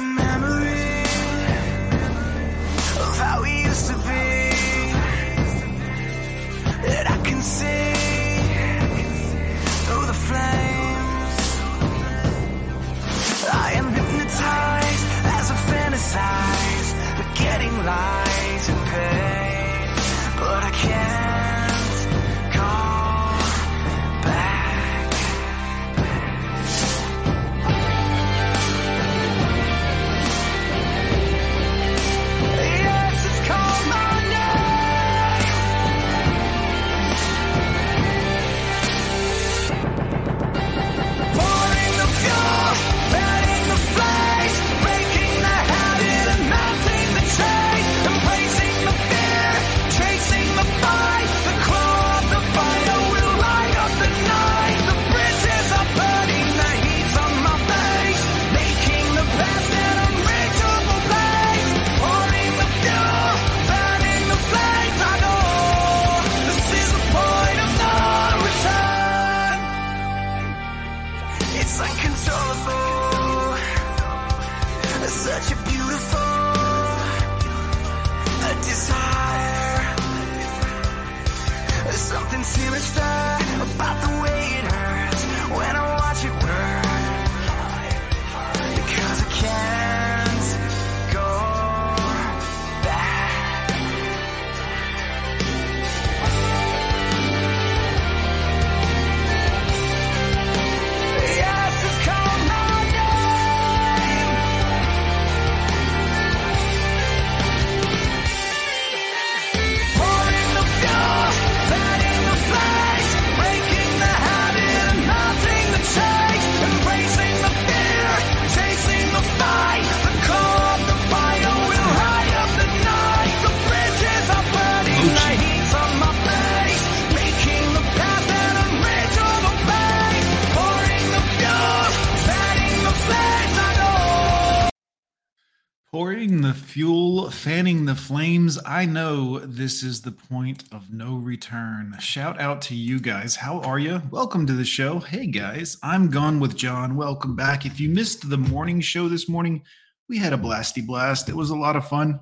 Memory the flames. I know this is the point of no return. Shout out to you guys. How are you? Welcome to the show. Hey guys, I'm Gone with Jon. Welcome back. If you missed the morning show this morning, we had a blasty blast. It was a lot of fun.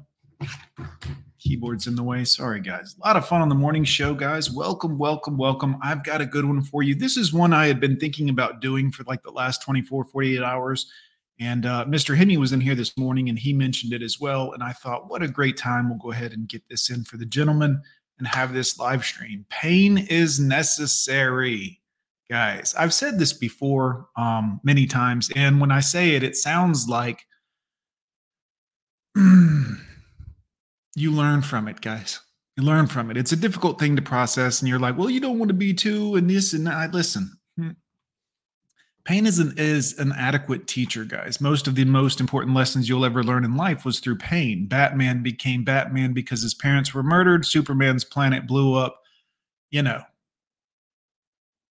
Keyboard's in the way. Sorry, guys. A lot of fun on the morning show, guys. Welcome, welcome, welcome. I've got a good one for you. This is one I had been thinking about doing for like the last 24, 48 hours. And uh, Mr. Hemi was in here this morning and he mentioned it as well. And I thought, what a great time. We'll go ahead and get this in for the gentleman and have this live stream. Pain is necessary, guys. I've said this before um, many times. And when I say it, it sounds like you learn from it, guys. You learn from it. It's a difficult thing to process. And you're like, well, you don't want to be too and this and that. Listen, pain is an is an adequate teacher guys. Most of the most important lessons you'll ever learn in life was through pain. Batman became batman because his parents were murdered. Superman's planet blew up. You know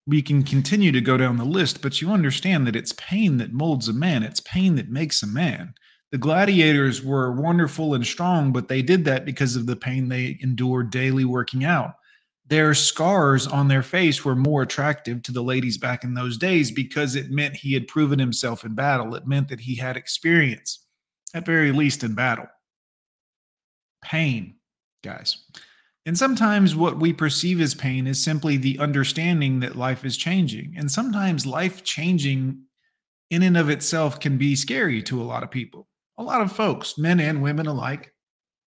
we can continue to go down the list but you understand that it's pain that molds a man. It's pain that makes a man. The gladiators were wonderful and strong but they did that because of the pain they endured daily working out their scars on their face were more attractive to the ladies back in those days because it meant he had proven himself in battle. It meant that he had experience, at very least in battle. Pain, guys. And sometimes what we perceive as pain is simply the understanding that life is changing. And sometimes life changing in and of itself can be scary to a lot of people, a lot of folks, men and women alike.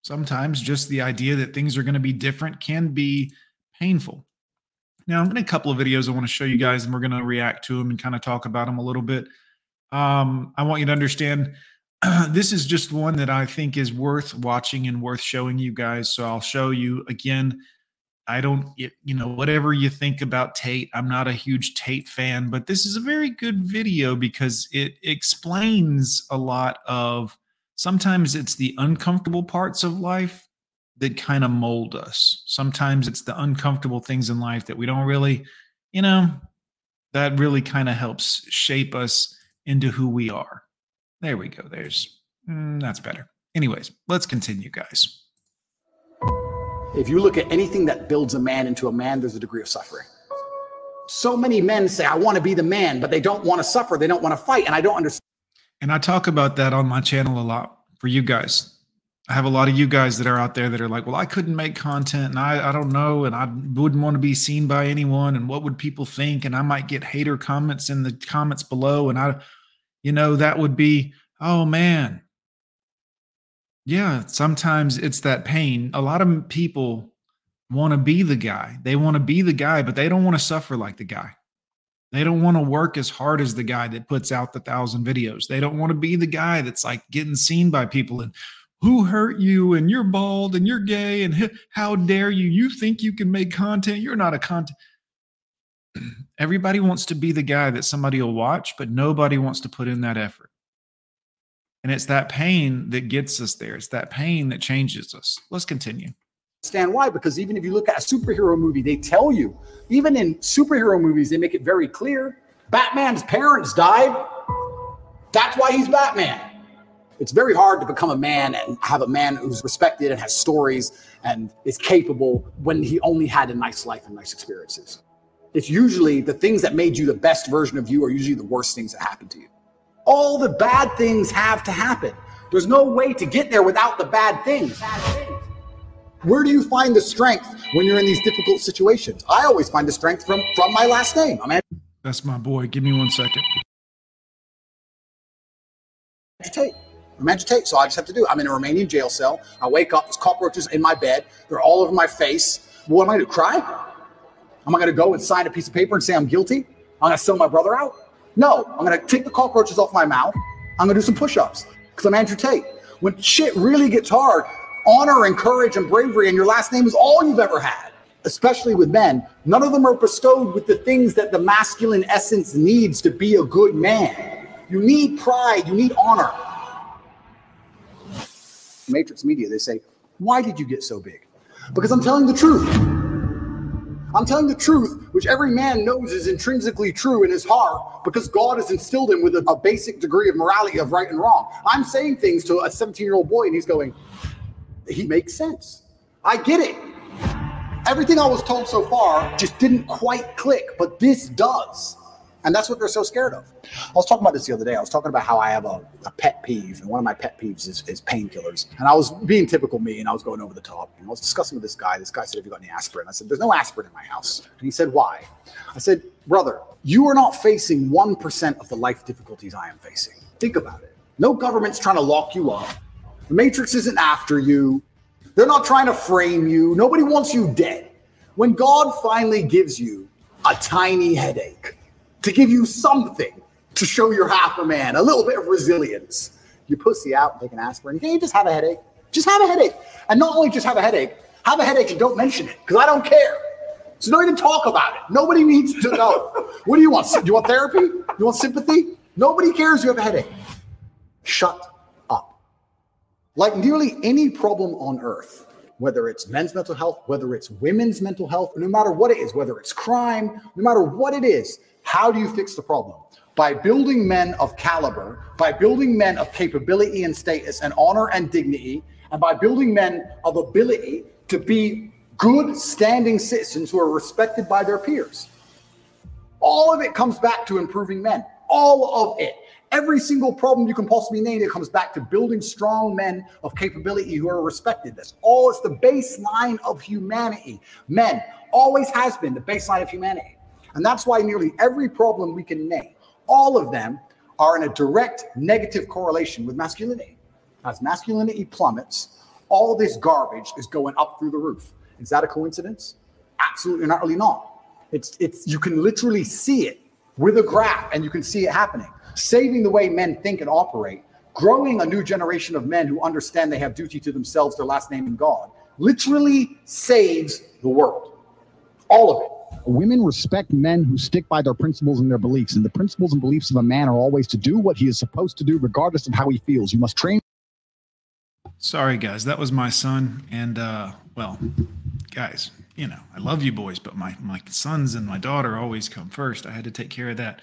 Sometimes just the idea that things are going to be different can be painful. Now, I'm in a couple of videos I want to show you guys, and we're going to react to them and kind of talk about them a little bit. Um, I want you to understand this is just one that I think is worth watching and worth showing you guys. So I'll show you again. I don't, you know, whatever you think about Tate, I'm not a huge Tate fan, but this is a very good video because it explains a lot of sometimes it's the uncomfortable parts of life that kind of mold us. Sometimes it's the uncomfortable things in life that we don't really, you know, that really kind of helps shape us into who we are. There we go. There's mm, that's better. Anyways, let's continue, guys. If you look at anything that builds a man into a man, there's a degree of suffering. So many men say, I want to be the man, but they don't want to suffer. They don't want to fight. And I don't understand. And I talk about that on my channel a lot for you guys. I have a lot of you guys that are out there that are like, well, I couldn't make content and I, I don't know. And I wouldn't want to be seen by anyone. And what would people think? And I might get hater comments in the comments below. And I, you know, that would be, oh man. Yeah, sometimes it's that pain. A lot of people want to be the guy. They want to be the guy, but they don't want to suffer like the guy. They don't want to work as hard as the guy that puts out the thousand videos. They don't want to be the guy that's like getting seen by people and who hurt you and you're bald and you're gay and how dare you? You think you can make content? You're not a content. Everybody wants to be the guy that somebody will watch, but nobody wants to put in that effort. And it's that pain that gets us there. It's that pain that changes us. Let's continue understand why because even if you look at a superhero movie they tell you even in superhero movies they make it very clear batman's parents died that's why he's batman it's very hard to become a man and have a man who's respected and has stories and is capable when he only had a nice life and nice experiences it's usually the things that made you the best version of you are usually the worst things that happened to you all the bad things have to happen there's no way to get there without the bad things. Bad things. Where do you find the strength when you're in these difficult situations? I always find the strength from from my last name. I'm Andrew That's my boy. Give me one second. Tate. I'm Tate, so I just have to do. I'm in a Romanian jail cell. I wake up, there's cockroaches in my bed. They're all over my face. What am I going to cry? Am I going to go and sign a piece of paper and say I'm guilty? I'm going to sell my brother out? No, I'm going to take the cockroaches off my mouth. I'm going to do some push-ups because I'm Andrew Tate. When shit really gets hard, honor and courage and bravery, and your last name is all you've ever had, especially with men. None of them are bestowed with the things that the masculine essence needs to be a good man. You need pride, you need honor. Matrix Media, they say, Why did you get so big? Because I'm telling the truth. I'm telling the truth, which every man knows is intrinsically true in his heart because God has instilled him with a, a basic degree of morality of right and wrong. I'm saying things to a 17 year old boy and he's going, he makes sense. I get it. Everything I was told so far just didn't quite click, but this does. And that's what they're so scared of. I was talking about this the other day. I was talking about how I have a, a pet peeve, and one of my pet peeves is, is painkillers. And I was being typical me, and I was going over the top. And I was discussing with this guy. This guy said, Have you got any aspirin? I said, There's no aspirin in my house. And he said, Why? I said, Brother, you are not facing 1% of the life difficulties I am facing. Think about it. No government's trying to lock you up. The Matrix isn't after you. They're not trying to frame you. Nobody wants you dead. When God finally gives you a tiny headache to give you something to show you're half a man, a little bit of resilience, you pussy out and take an aspirin. Can you just have a headache? Just have a headache. And not only just have a headache, have a headache and don't mention it because I don't care. So don't even talk about it. Nobody needs to know. what do you want? Do you want therapy? You want sympathy? Nobody cares you have a headache. Shut up. like nearly any problem on earth, whether it's men's mental health, whether it's women's mental health, no matter what it is, whether it's crime, no matter what it is, how do you fix the problem? By building men of caliber, by building men of capability and status and honor and dignity, and by building men of ability to be good standing citizens who are respected by their peers. All of it comes back to improving men. All of it. Every single problem you can possibly name, it comes back to building strong men of capability who are respected. That's all. It's the baseline of humanity. Men always has been the baseline of humanity. And that's why nearly every problem we can name, all of them are in a direct negative correlation with masculinity. As masculinity plummets, all this garbage is going up through the roof. Is that a coincidence? Absolutely not really not. It's it's you can literally see it with a graph and you can see it happening saving the way men think and operate, growing a new generation of men who understand they have duty to themselves, their last name, and God, literally saves the world. All of it. Women respect men who stick by their principles and their beliefs. And the principles and beliefs of a man are always to do what he is supposed to do, regardless of how he feels. You must train. Sorry, guys. That was my son. And, uh, well, guys, you know, I love you boys, but my, my sons and my daughter always come first. I had to take care of that.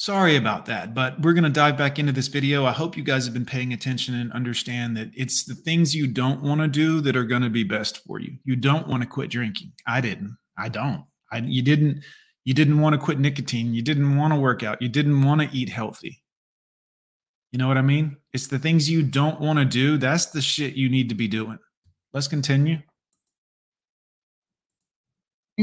Sorry about that, but we're going to dive back into this video. I hope you guys have been paying attention and understand that it's the things you don't want to do that are going to be best for you. You don't want to quit drinking. I didn't. I don't. I you didn't you didn't want to quit nicotine. You didn't want to work out. You didn't want to eat healthy. You know what I mean? It's the things you don't want to do. That's the shit you need to be doing. Let's continue.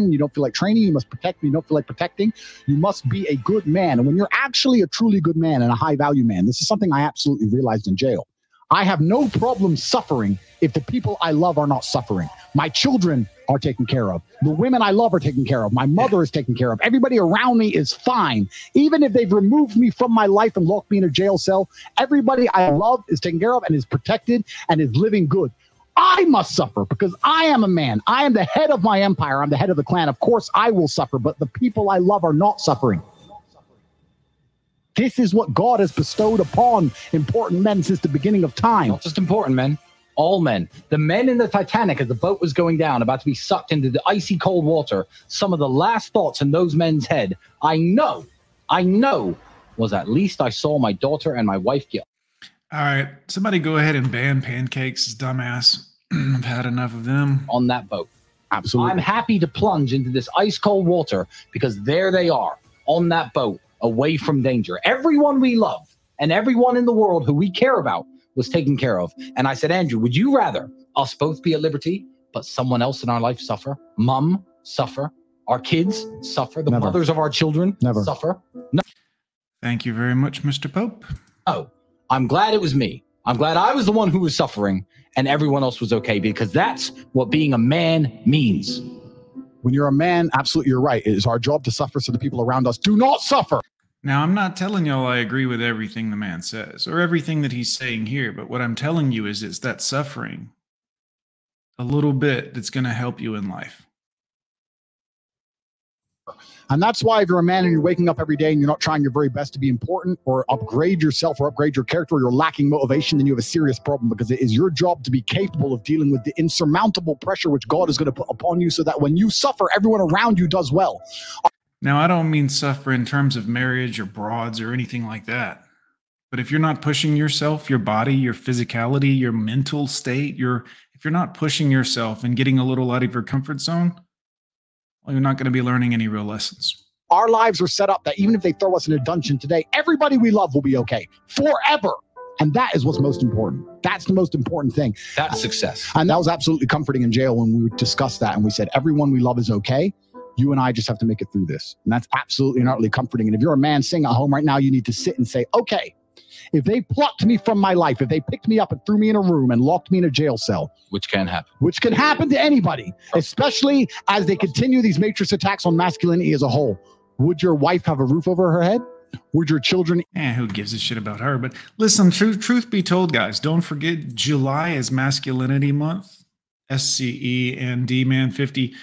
You don't feel like training, you must protect me, you don't feel like protecting, you must be a good man. And when you're actually a truly good man and a high value man, this is something I absolutely realized in jail. I have no problem suffering if the people I love are not suffering. My children are taken care of. The women I love are taken care of. My mother is taken care of. Everybody around me is fine. Even if they've removed me from my life and locked me in a jail cell, everybody I love is taken care of and is protected and is living good. I must suffer because I am a man. I am the head of my empire. I'm the head of the clan. Of course, I will suffer, but the people I love are not suffering. This is what God has bestowed upon important men since the beginning of time. Not just important men, all men. The men in the Titanic, as the boat was going down, about to be sucked into the icy cold water, some of the last thoughts in those men's head, I know, I know, was at least I saw my daughter and my wife get. All right. Somebody go ahead and ban pancakes, dumbass. I've had enough of them. on that boat. Absolutely. I'm happy to plunge into this ice cold water because there they are on that boat, away from danger. Everyone we love and everyone in the world who we care about was taken care of. And I said, Andrew, would you rather us both be at liberty, but someone else in our life suffer? Mum suffer, our kids suffer, the Never. mothers of our children Never. suffer. No. Thank you very much, Mr. Pope. No, I'm glad it was me. I'm glad I was the one who was suffering and everyone else was okay because that's what being a man means. when you're a man, absolutely, you're right. It is our job to suffer so the people around us do not suffer. Now, I'm not telling y'all I agree with everything the man says or everything that he's saying here, but what I'm telling you is it's that suffering a little bit that's going to help you in life. And that's why if you're a man and you're waking up every day and you're not trying your very best to be important or upgrade yourself or upgrade your character or you're lacking motivation, then you have a serious problem because it is your job to be capable of dealing with the insurmountable pressure which God is going to put upon you so that when you suffer, everyone around you does well. Now, I don't mean suffer in terms of marriage or broads or anything like that. But if you're not pushing yourself, your body, your physicality, your mental state, your if you're not pushing yourself and getting a little out of your comfort zone, well, you're not going to be learning any real lessons. Our lives are set up that even if they throw us in a dungeon today, everybody we love will be okay forever. And that is what's most important. That's the most important thing. That's success. And that was absolutely comforting in jail when we discussed that and we said, everyone we love is okay. You and I just have to make it through this. And that's absolutely and utterly comforting. And if you're a man sitting at home right now, you need to sit and say, okay, if they plucked me from my life, if they picked me up and threw me in a room and locked me in a jail cell, Which can happen. which can happen to anybody, especially as they continue these matrix attacks on masculinity as a whole, would your wife have a roof over her head? Would your children Eh, who gives a shit about her? But listen, truth, truth be told, guys, don't forget July is Masculinity Month. SCE and D Man 50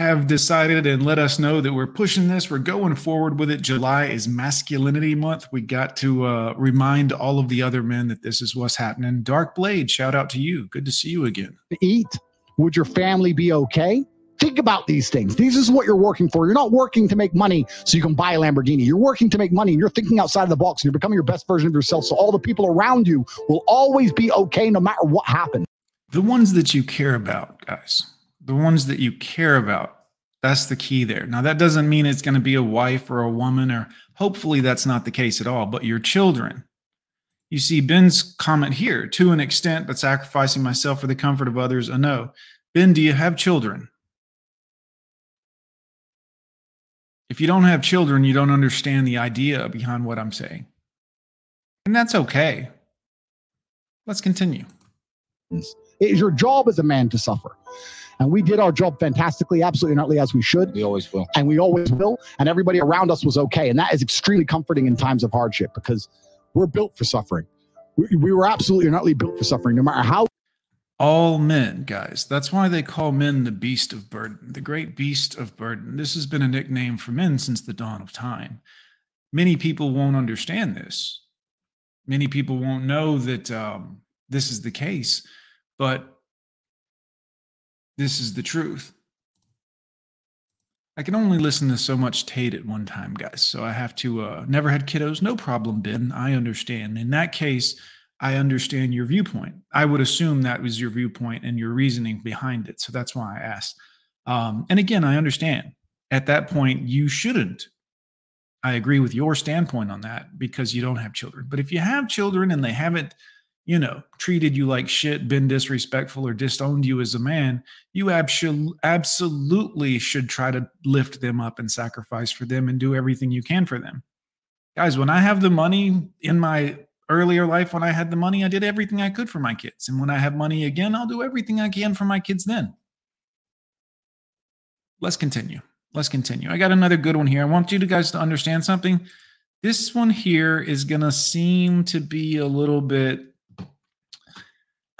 have decided and let us know that we're pushing this. We're going forward with it. July is Masculinity Month. We got to uh, remind all of the other men that this is what's happening. Dark Blade, shout out to you. Good to see you again. eat? Would your family be okay? Think about these things. This is what you're working for. You're not working to make money so you can buy a Lamborghini. You're working to make money and you're thinking outside of the box and you're becoming your best version of yourself. So all the people around you will always be okay no matter what happens. The ones that you care about, guys, the ones that you care about, that's the key there. Now, that doesn't mean it's going to be a wife or a woman, or hopefully that's not the case at all, but your children. You see Ben's comment here to an extent, but sacrificing myself for the comfort of others, a no. Ben, do you have children? If you don't have children, you don't understand the idea behind what I'm saying. And that's okay. Let's continue. It is your job as a man to suffer. And we did our job fantastically, absolutely not as we should. We always will. and we always will. And everybody around us was okay. And that is extremely comforting in times of hardship because we're built for suffering. We, we were absolutely and utterly built for suffering, no matter how all men, guys. That's why they call men the beast of burden, the great beast of burden. This has been a nickname for men since the dawn of time. Many people won't understand this. Many people won't know that um, this is the case, but this is the truth. I can only listen to so much Tate at one time, guys. So I have to, uh, never had kiddos, no problem, Ben. I understand. In that case, I understand your viewpoint. I would assume that was your viewpoint and your reasoning behind it. So that's why I asked. Um, and again, I understand. At that point, you shouldn't I agree with your standpoint on that because you don't have children. But if you have children and they haven't, you know, treated you like shit, been disrespectful, or disowned you as a man, you abso- absolutely should try to lift them up and sacrifice for them and do everything you can for them. Guys, when I have the money in my earlier life, when I had the money, I did everything I could for my kids. And when I have money again, I'll do everything I can for my kids then. Let's continue. Let's continue. I got another good one here. I want you guys to understand something. This one here is going to seem to be a little bit,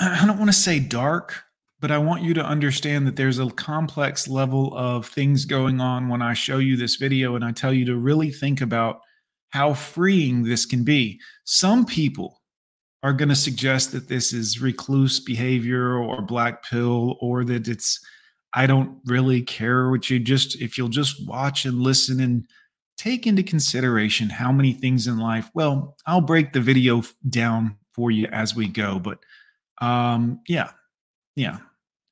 I don't want to say dark, but I want you to understand that there's a complex level of things going on when I show you this video and I tell you to really think about how freeing this can be. Some people are going to suggest that this is recluse behavior or black pill or that it's I don't really care what you just if you'll just watch and listen and take into consideration how many things in life. Well, I'll break the video down for you as we go, but um yeah. Yeah.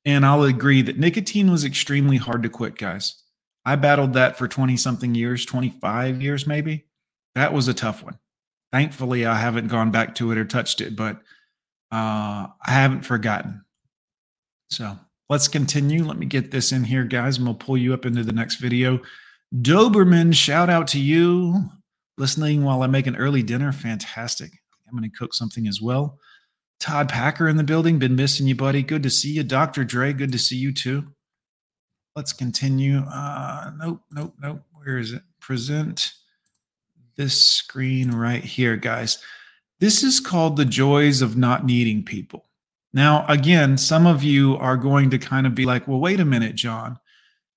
And I'll agree that nicotine was extremely hard to quit, guys. I battled that for 20 something years, 25 years maybe. That was a tough one. Thankfully, I haven't gone back to it or touched it, but uh I haven't forgotten. So, Let's continue. Let me get this in here, guys, and we'll pull you up into the next video. Doberman, shout out to you. Listening while I make an early dinner. Fantastic. I'm going to cook something as well. Todd Packer in the building. Been missing you, buddy. Good to see you. Dr. Dre, good to see you too. Let's continue. Uh, nope, nope, nope. Where is it? Present this screen right here, guys. This is called the joys of not needing people. Now, again, some of you are going to kind of be like, well, wait a minute, Jon.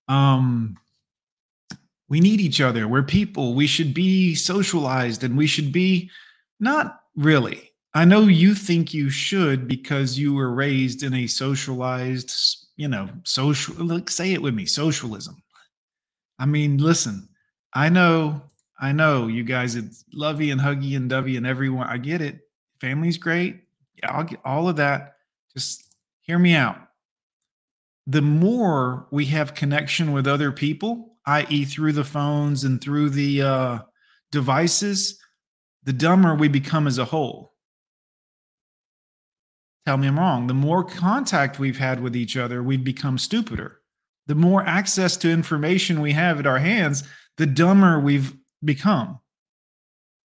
Um, we need each other. We're people. We should be socialized and we should be not really. I know you think you should because you were raised in a socialized, you know, social, like, say it with me, socialism. I mean, listen, I know, I know you guys, it's lovey and huggy and dovey and everyone. I get it. Family's great. Yeah, I'll get all of that. Just hear me out. The more we have connection with other people, i.e., through the phones and through the uh, devices, the dumber we become as a whole. Tell me I'm wrong. The more contact we've had with each other, we've become stupider. The more access to information we have at our hands, the dumber we've become.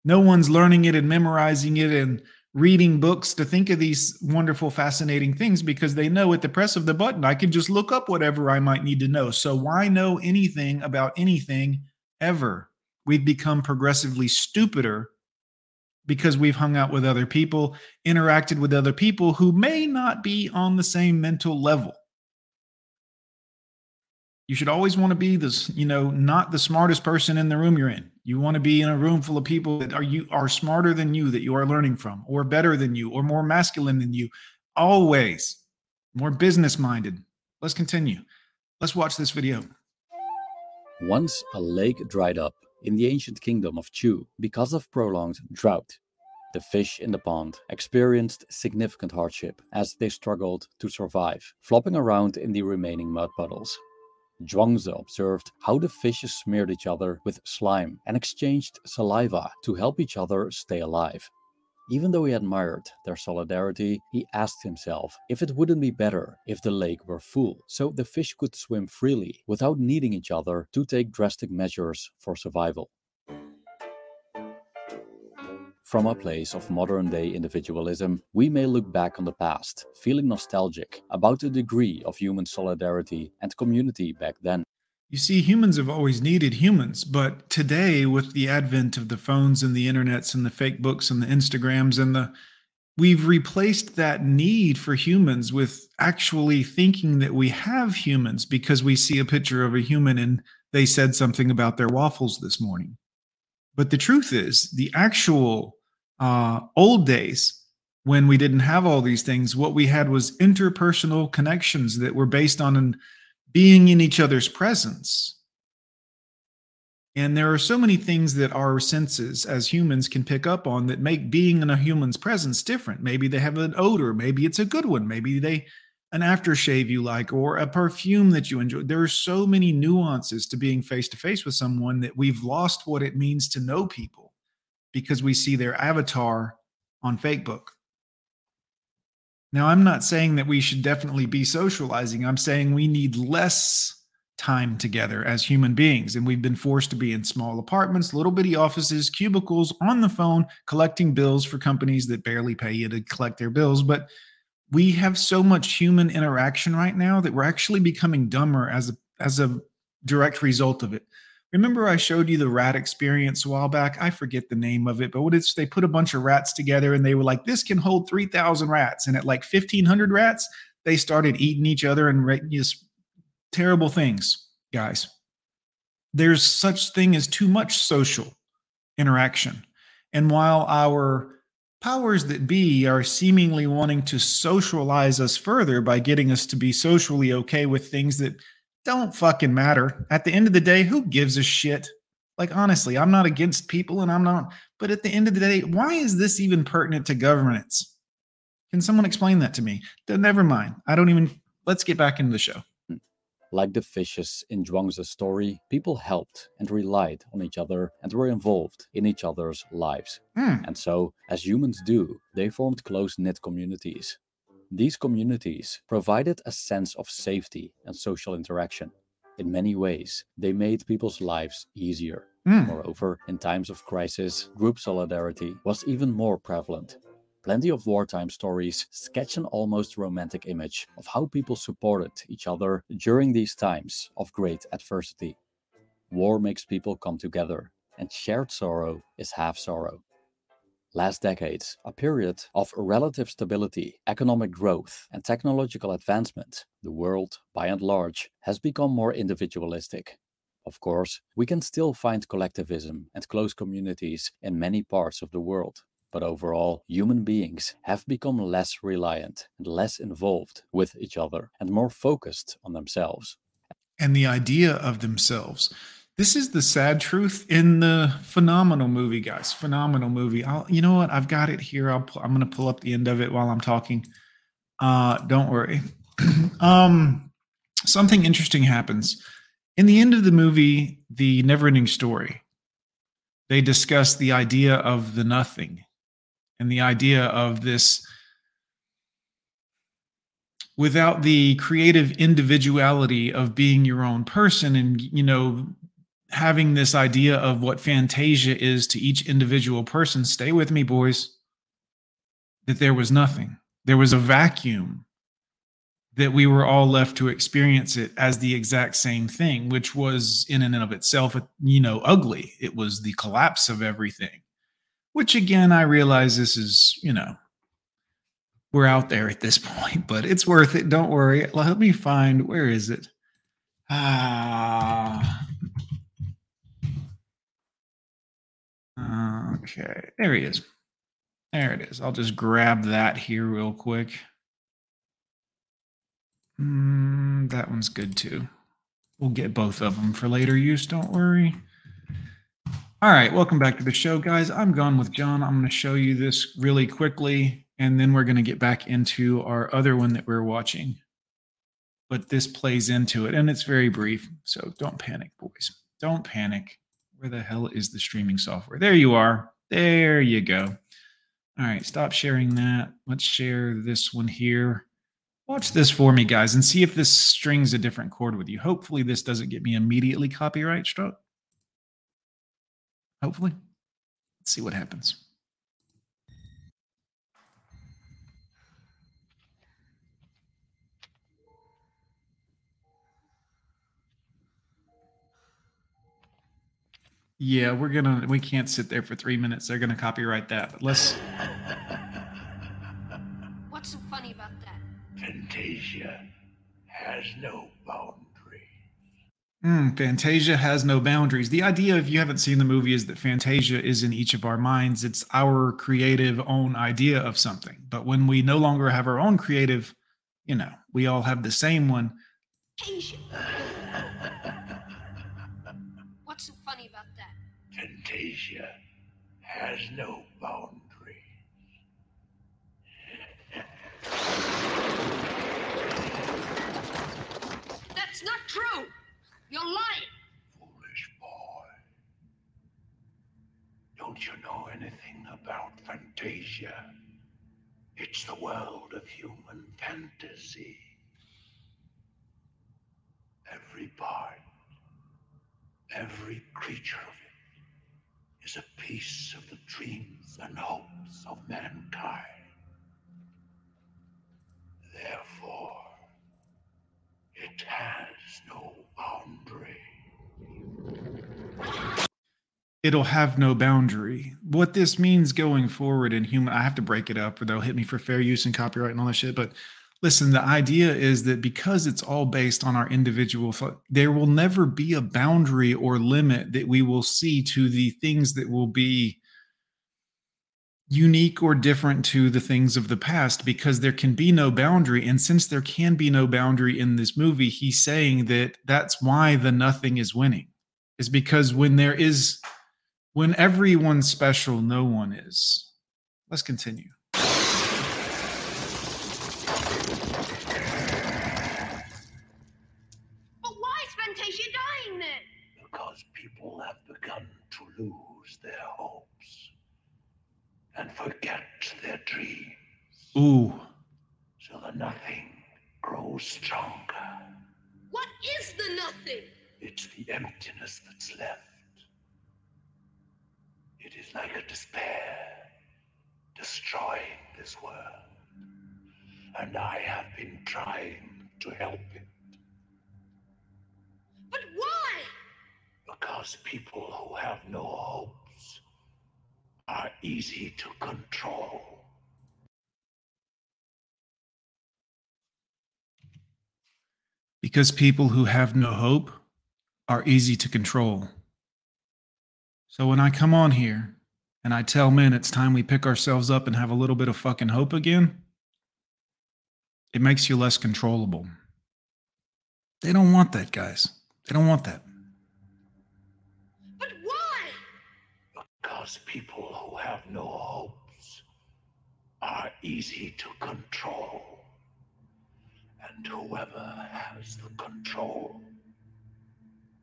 No one's learning it and memorizing it and reading books to think of these wonderful, fascinating things because they know at the press of the button, I can just look up whatever I might need to know. So, why know anything about anything ever? We've become progressively stupider because we've hung out with other people, interacted with other people who may not be on the same mental level. You should always want to be this, you know, not the smartest person in the room you're in. You want to be in a room full of people that are you are smarter than you that you are learning from, or better than you, or more masculine than you. Always more business minded. Let's continue. Let's watch this video. Once a lake dried up in the ancient kingdom of Chu because of prolonged drought. The fish in the pond experienced significant hardship as they struggled to survive, flopping around in the remaining mud puddles. Zhuangzi observed how the fishes smeared each other with slime and exchanged saliva to help each other stay alive. Even though he admired their solidarity, he asked himself if it wouldn't be better if the lake were full, so the fish could swim freely without needing each other to take drastic measures for survival. From a place of modern day individualism, we may look back on the past, feeling nostalgic about the degree of human solidarity and community back then. You see, humans have always needed humans, but today, with the advent of the phones and the internets and the fake books and the Instagrams and the we've replaced that need for humans with actually thinking that we have humans because we see a picture of a human and they said something about their waffles this morning. But the truth is, the actual uh, old days when we didn't have all these things, what we had was interpersonal connections that were based on an, being in each other's presence. And there are so many things that our senses as humans can pick up on that make being in a human's presence different. Maybe they have an odor, maybe it's a good one, maybe they an aftershave you like or a perfume that you enjoy. There are so many nuances to being face to face with someone that we've lost what it means to know people because we see their avatar on Facebook. Now, I'm not saying that we should definitely be socializing. I'm saying we need less time together as human beings. And we've been forced to be in small apartments, little bitty offices, cubicles, on the phone, collecting bills for companies that barely pay you to collect their bills. But we have so much human interaction right now that we're actually becoming dumber as a as a direct result of it. Remember, I showed you the rat experience a while back. I forget the name of it, but what it's they put a bunch of rats together and they were like, "This can hold three thousand rats," and at like fifteen hundred rats, they started eating each other and just terrible things, guys. There's such thing as too much social interaction, and while our powers that be are seemingly wanting to socialize us further by getting us to be socially okay with things that don't fucking matter. At the end of the day, who gives a shit? Like, honestly, I'm not against people and I'm not, but at the end of the day, why is this even pertinent to governance? Can someone explain that to me? Never mind. I don't even, let's get back into the show. Like the fishes in Zhuangzi's story, people helped and relied on each other and were involved in each other's lives. Hmm. And so, as humans do, they formed close knit communities. These communities provided a sense of safety and social interaction. In many ways, they made people's lives easier. Hmm. Moreover, in times of crisis, group solidarity was even more prevalent. Plenty of wartime stories sketch an almost romantic image of how people supported each other during these times of great adversity. War makes people come together, and shared sorrow is half sorrow. Last decades, a period of relative stability, economic growth, and technological advancement, the world, by and large, has become more individualistic. Of course, we can still find collectivism and close communities in many parts of the world, but overall, human beings have become less reliant and less involved with each other and more focused on themselves. and the idea of themselves. This is the sad truth in the phenomenal movie, guys. Phenomenal movie. I'll, you know what? I've got it here. I'll, pu- I'm going to pull up the end of it while I'm talking. Uh, don't worry. um, something interesting happens in the end of the movie, the Neverending Story. They discuss the idea of the nothing and the idea of this without the creative individuality of being your own person and you know having this idea of what fantasia is to each individual person stay with me boys that there was nothing there was a vacuum that we were all left to experience it as the exact same thing which was in and of itself you know ugly it was the collapse of everything which again i realize this is you know we're out there at this point, but it's worth it. Don't worry. Let me find where is it? Ah. Okay, there he is. There it is. I'll just grab that here real quick. Mm, that one's good too. We'll get both of them for later use. Don't worry. All right, welcome back to the show, guys. I'm Gone with Jon. I'm going to show you this really quickly and then we're going to get back into our other one that we're watching. But this plays into it, and it's very brief. So don't panic, boys. Don't panic. Where the hell is the streaming software? There you are. There you go. All right, stop sharing that. Let's share this one here. Watch this for me, guys, and see if this strings a different chord with you. Hopefully, this doesn't get me immediately copyright struck. Hopefully. Let's see what happens. Yeah, we're gonna. We can't sit there for three minutes. They're gonna copyright that. But let's. What's so funny about that? Fantasia has no boundary. Mm, Fantasia has no boundaries. The idea, if you haven't seen the movie, is that Fantasia is in each of our minds. It's our creative own idea of something. But when we no longer have our own creative, you know, we all have the same one. Fantasia has no boundary. It's not true. You're lying. Foolish boy. Don't you know anything about Fantasia? It's the world of human fantasy. Every part, every creature of it is a piece of the dreams and hopes of mankind. Therefore, it has no boundary. it'll have no boundary. What this means going forward in human, I have to break it up or they'll hit me for fair use and copyright and all that shit. But listen, the idea is that because it's all based on our individual, fo- there will never be a boundary or limit that we will see to the things that will be unique or different to the things of the past because there can be no boundary. And since there can be no boundary in this movie, he's saying that that's why the nothing is winning, is because when there is when everyone's special, no one is. Let's continue. But why is Fantasia dying then? because people have begun to lose their hopes and forget their dreams. Ooh, So the nothing grows stronger. What is the nothing? It's the emptiness that's left. It is like a despair destroying this world. And I have been trying to help it But why? because people who have no hopes are easy to control. because people who have no hope are easy to control. So when I come on here and I tell men it's time we pick ourselves up and have a little bit of fucking hope again, it makes you less controllable. They don't want that, guys. They don't want that. But why? Because people who have no hopes are easy to control. And whoever has the control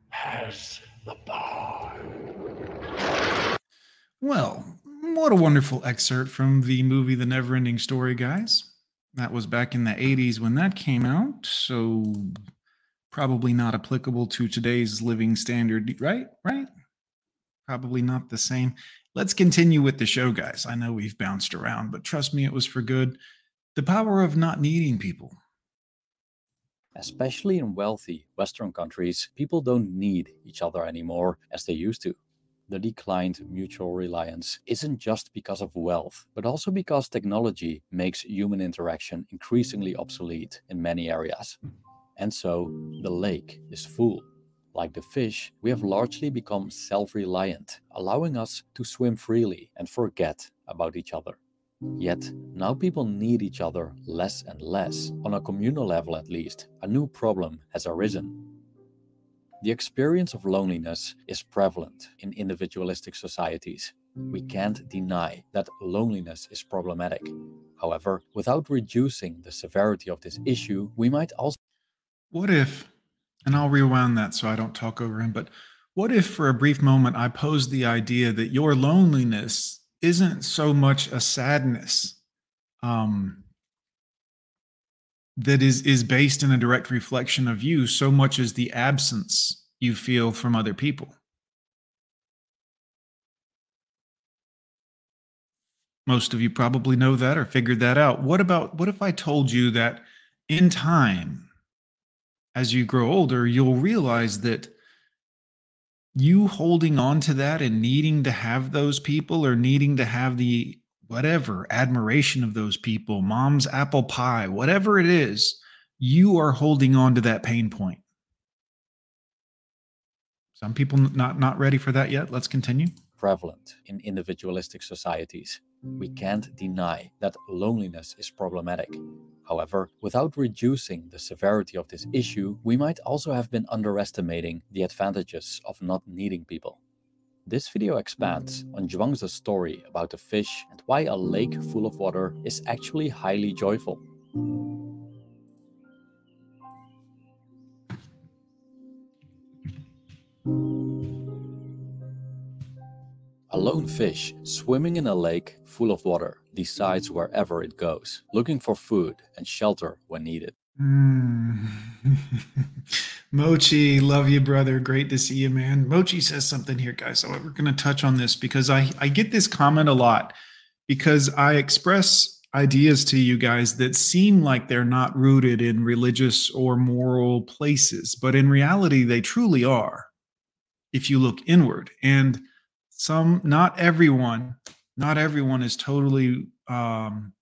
has the power. Well, what a wonderful excerpt from the movie The Neverending Story, guys. That was back in the 80s when that came out, so probably not applicable to today's living standard, right? Right? Probably not the same. Let's continue with the show, guys. I know we've bounced around, but trust me, it was for good. The power of not needing people. Especially in wealthy Western countries, people don't need each other anymore as they used to. The declined mutual reliance isn't just because of wealth, but also because technology makes human interaction increasingly obsolete in many areas. And so, the lake is full. Like the fish, we have largely become self reliant, allowing us to swim freely and forget about each other. Yet, now people need each other less and less, on a communal level at least. A new problem has arisen. The experience of loneliness is prevalent in individualistic societies. We can't deny that loneliness is problematic. However, without reducing the severity of this issue, we might also What if, and I'll rewind that so I don't talk over him, but what if for a brief moment I posed the idea that your loneliness isn't so much a sadness um, that is is based in a direct reflection of you so much as the absence you feel from other people? Most of you probably know that or figured that out. What about what if i told you that in time as you grow older you'll realize that you holding on to that and needing to have those people or needing to have the whatever admiration of those people, mom's apple pie, whatever it is, you are holding on to that pain point. Some people not not ready for that yet. Let's continue. prevalent in individualistic societies. We can't deny that loneliness is problematic. However, without reducing the severity of this issue, we might also have been underestimating the advantages of not needing people. This video expands on Zhuangzi's story about the fish and why a lake full of water is actually highly joyful. A lone fish swimming in a lake full of water decides wherever it goes, looking for food and shelter when needed. Mm. Mochi, love you, brother. Great to see you, man. Mochi says something here, guys. So we're going to touch on this because I, I get this comment a lot because I express ideas to you guys that seem like they're not rooted in religious or moral places, but in reality, they truly are if you look inward. And some, not everyone, not everyone is totally um,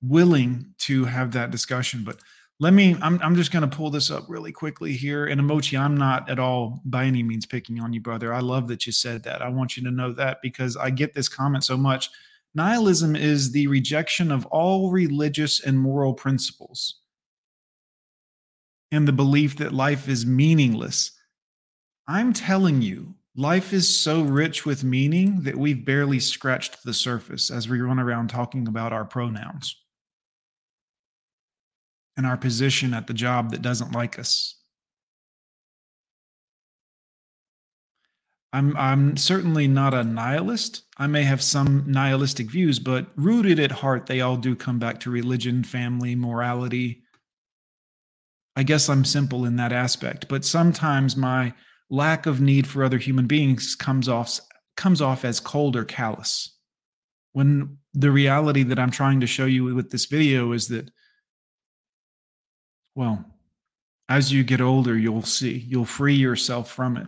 willing to have that discussion, but let me i'm, I'm just going to pull this up really quickly here. And emoji i'm not at all by any means picking on you brother. I love that you said that. I want you to know that because i get this comment so much. Nihilism is the rejection of all religious and moral principles and the belief that life is meaningless. I'm telling you life is so rich with meaning that we've barely scratched the surface as we run around talking about our pronouns and our position at the job that doesn't like us. I'm I'm certainly not a nihilist. I may have some nihilistic views, but rooted at heart, they all do come back to religion, family, morality. I guess I'm simple in that aspect, but sometimes my lack of need for other human beings comes off comes off as cold or callous. When the reality that I'm trying to show you with this video is that well, as you get older, you'll see, you'll free yourself from it.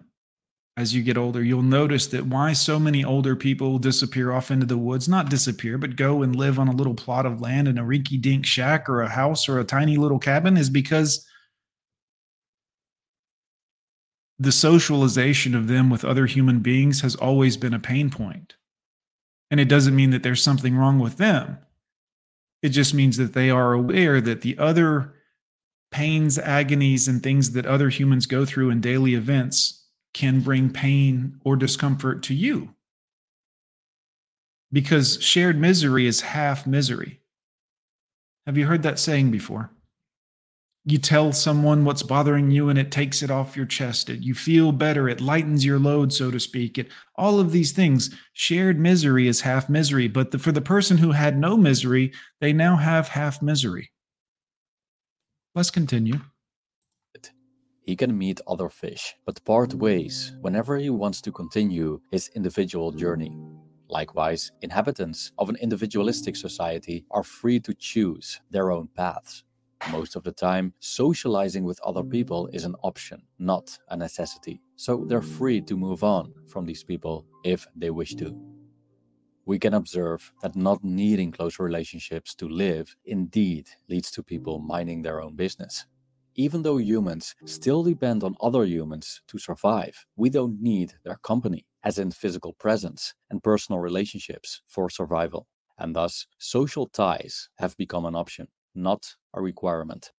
As you get older, you'll notice that why so many older people disappear off into the woods, not disappear, but go and live on a little plot of land in a rinky dink shack or a house or a tiny little cabin is because the socialization of them with other human beings has always been a pain point. And it doesn't mean that there's something wrong with them. It just means that they are aware that the other pains, agonies, and things that other humans go through in daily events can bring pain or discomfort to you. Because shared misery is half misery. Have you heard that saying before? You tell someone what's bothering you and it takes it off your chest. It, you feel better. It lightens your load, so to speak. It, all of these things. Shared misery is half misery. But the, for the person who had no misery, they now have half misery. Let's continue. He can meet other fish, but part ways whenever he wants to continue his individual journey. Likewise, inhabitants of an individualistic society are free to choose their own paths. Most of the time, socializing with other people is an option, not a necessity. So they're free to move on from these people if they wish to. We can observe that not needing close relationships to live indeed leads to people minding their own business. Even though humans still depend on other humans to survive, we don't need their company, as in physical presence and personal relationships, for survival. And thus, social ties have become an option, not a requirement.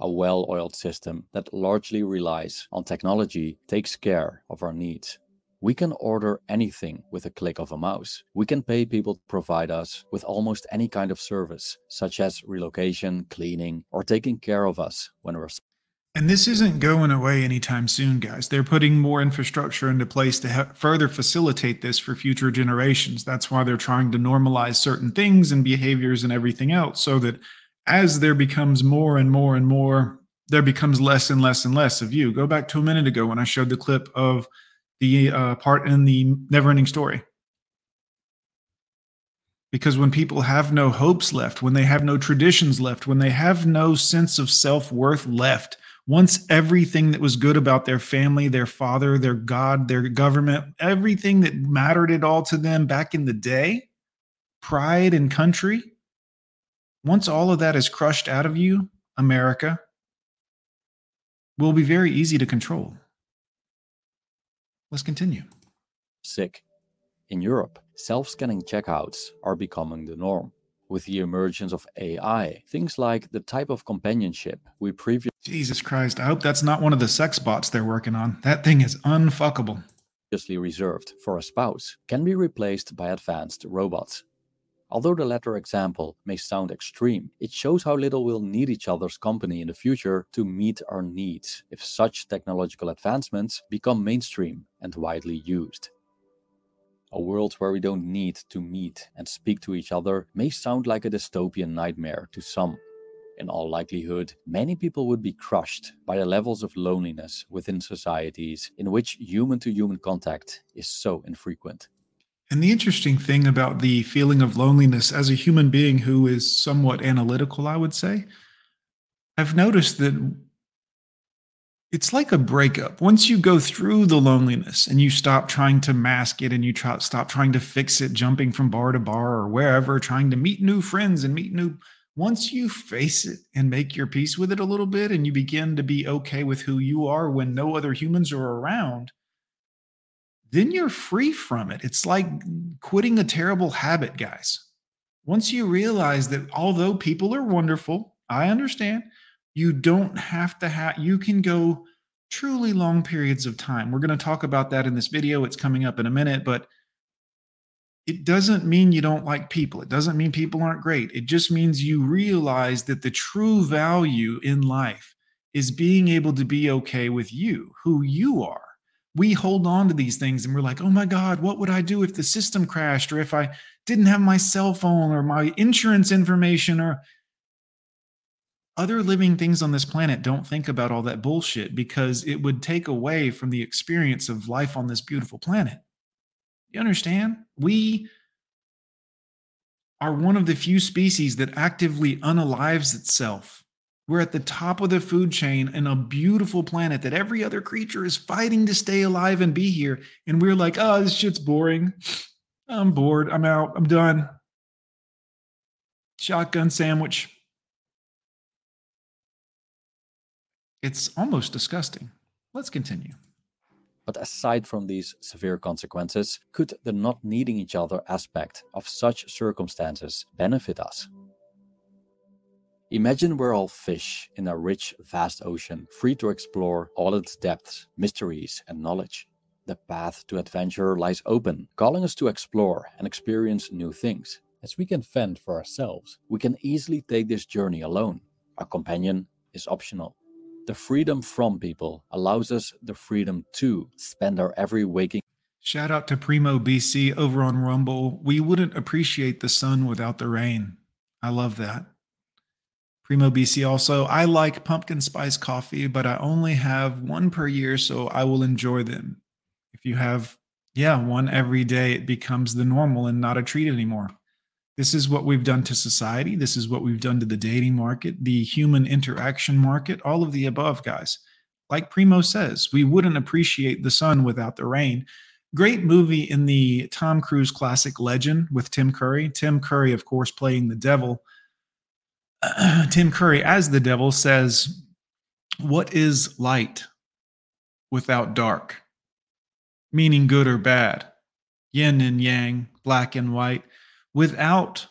A well oiled system that largely relies on technology takes care of our needs. We can order anything with a click of a mouse. We can pay people to provide us with almost any kind of service, such as relocation, cleaning, or taking care of us when we're And this isn't going away anytime soon, guys. They're putting more infrastructure into place to further facilitate this for future generations. That's why they're trying to normalize certain things and behaviors and everything else so that as there becomes more and more and more, there becomes less and less and less of you. Go back to a minute ago when I showed the clip of the uh, part in the never ending story. Because when people have no hopes left, when they have no traditions left, when they have no sense of self worth left, once everything that was good about their family, their father, their God, their government, everything that mattered at all to them back in the day, pride and country, once all of that is crushed out of you, America, will be very easy to control. Let's continue. sick. In Europe, self scanning checkouts are becoming the norm. With the emergence of AI, things like the type of companionship we previously Jesus Christ. I hope that's not one of the sex bots they're working on. That thing is unfuckable. reserved for a spouse can be replaced by advanced robots. Although the latter example may sound extreme, it shows how little we'll need each other's company in the future to meet our needs if such technological advancements become mainstream and widely used. A world where we don't need to meet and speak to each other may sound like a dystopian nightmare to some. In all likelihood, many people would be crushed by the levels of loneliness within societies in which human to human contact is so infrequent. And the interesting thing about the feeling of loneliness as a human being who is somewhat analytical, I would say, I've noticed that it's like a breakup. Once you go through the loneliness and you stop trying to mask it and you try, stop trying to fix it, jumping from bar to bar or wherever, trying to meet new friends and meet new. Once you face it and make your peace with it a little bit and you begin to be okay with who you are when no other humans are around, then you're free from it. It's like quitting a terrible habit, guys. Once you realize that although people are wonderful, I understand, you don't have to have, you can go truly long periods of time. We're going to talk about that in this video. It's coming up in a minute, but it doesn't mean you don't like people. It doesn't mean people aren't great. It just means you realize that the true value in life is being able to be okay with you, who you are we hold on to these things and we're like, oh my God, what would I do if the system crashed or if I didn't have my cell phone or my insurance information or other living things on this planet don't think about all that bullshit because it would take away from the experience of life on this beautiful planet. You understand? We are one of the few species that actively unalives itself we're at the top of the food chain in a beautiful planet that every other creature is fighting to stay alive and be here. And we're like, oh, this shit's boring. I'm bored. I'm out. I'm done. Shotgun sandwich. It's almost disgusting. Let's continue. But aside from these severe consequences, could the not needing each other aspect of such circumstances benefit us? Imagine we're all fish in a rich, vast ocean, free to explore all its depths, mysteries, and knowledge. The path to adventure lies open, calling us to explore and experience new things. As we can fend for ourselves, we can easily take this journey alone. A companion is optional. The freedom from people allows us the freedom to spend our every waking. Shout out to Primo BC over on Rumble. We wouldn't appreciate the sun without the rain. I love that. Primo BC also. I like pumpkin spice coffee, but I only have one per year, so I will enjoy them. If you have, yeah, one every day, it becomes the normal and not a treat anymore. This is what we've done to society. This is what we've done to the dating market, the human interaction market, all of the above, guys. Like Primo says, we wouldn't appreciate the sun without the rain. Great movie in the Tom Cruise classic Legend with Tim Curry. Tim Curry, of course, playing the devil Tim Curry as the devil says, What is light without dark? Meaning good or bad, yin and yang, black and white. Without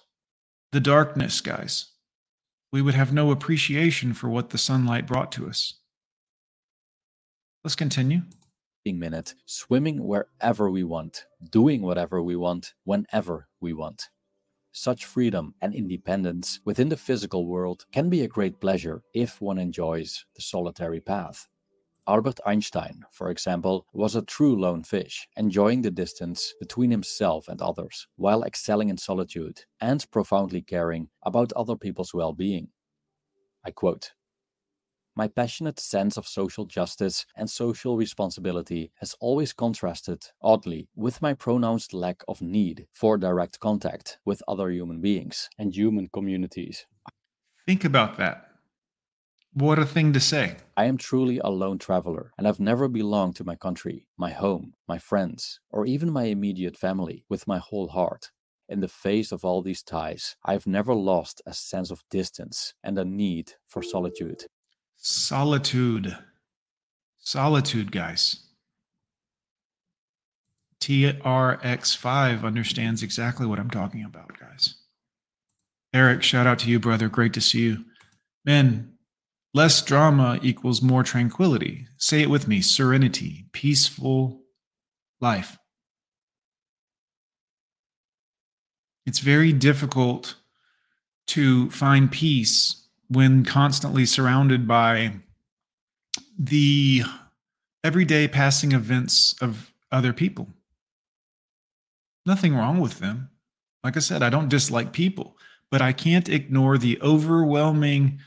the darkness, guys, we would have no appreciation for what the sunlight brought to us. Let's continue. Minute, swimming wherever we want, doing whatever we want, whenever we want. Such freedom and independence within the physical world can be a great pleasure if one enjoys the solitary path. Albert Einstein, for example, was a true lone fish, enjoying the distance between himself and others, while excelling in solitude and profoundly caring about other people's well being. I quote my passionate sense of social justice and social responsibility has always contrasted, oddly, with my pronounced lack of need for direct contact with other human beings and human communities. Think about that. What a thing to say. I am truly a lone traveler and I've never belonged to my country, my home, my friends, or even my immediate family with my whole heart. In the face of all these ties, I have never lost a sense of distance and a need for solitude. Solitude. Solitude, guys. TRX5 understands exactly what I'm talking about, guys. Eric, shout out to you, brother. Great to see you. Men, less drama equals more tranquility. Say it with me serenity, peaceful life. It's very difficult to find peace when constantly surrounded by the everyday passing events of other people. Nothing wrong with them. Like I said, I don't dislike people, but I can't ignore the overwhelming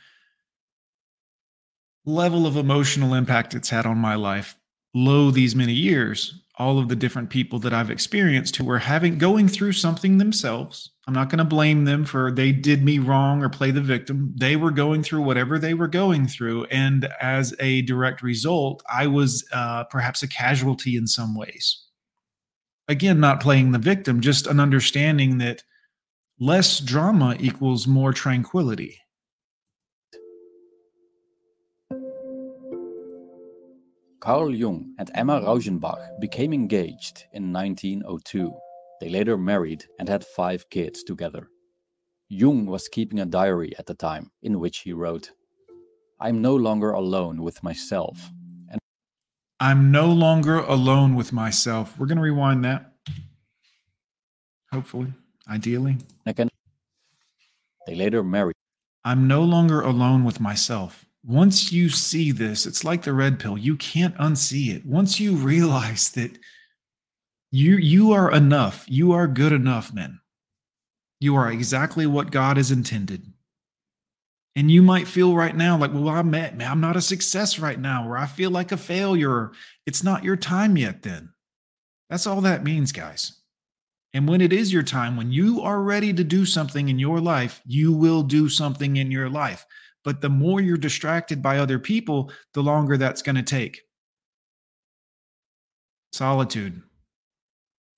level of emotional impact it's had on my life low these many years all of the different people that I've experienced who were having going through something themselves. I'm not going to blame them for they did me wrong or play the victim. They were going through whatever they were going through, and as a direct result, I was uh, perhaps a casualty in some ways. Again, not playing the victim, just an understanding that less drama equals more tranquility. Carl Jung and Emma Rauschenbach became engaged in 1902. They later married and had five kids together. Jung was keeping a diary at the time in which he wrote, I'm no longer alone with myself. And I'm no longer alone with myself. We're going to rewind that. Hopefully, ideally. again, they later married I'm no longer alone with myself. Once you see this, it's like the red pill. You can't unsee it. Once you realize that you you are enough, you are good enough, men. You are exactly what God has intended. And you might feel right now like, well, I'm at, I'm not a success right now, or I feel like a failure. It's not your time yet, then. That's all that means, guys. And when it is your time, when you are ready to do something in your life, you will do something in your life. But the more you're distracted by other people, the longer that's going to take. Solitude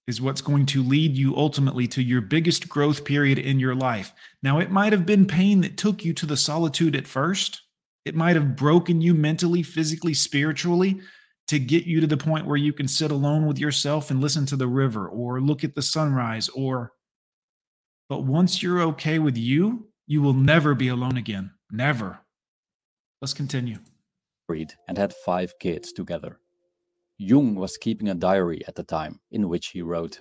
is what's going to lead you ultimately to your biggest growth period in your life. Now, it might have been pain that took you to the solitude at first. It might have broken you mentally, physically, spiritually to get you to the point where you can sit alone with yourself and listen to the river or look at the sunrise or but once you're okay with you, you will never be alone again. Never. Let's continue. married and had five kids together. Jung was keeping a diary at the time in which he wrote,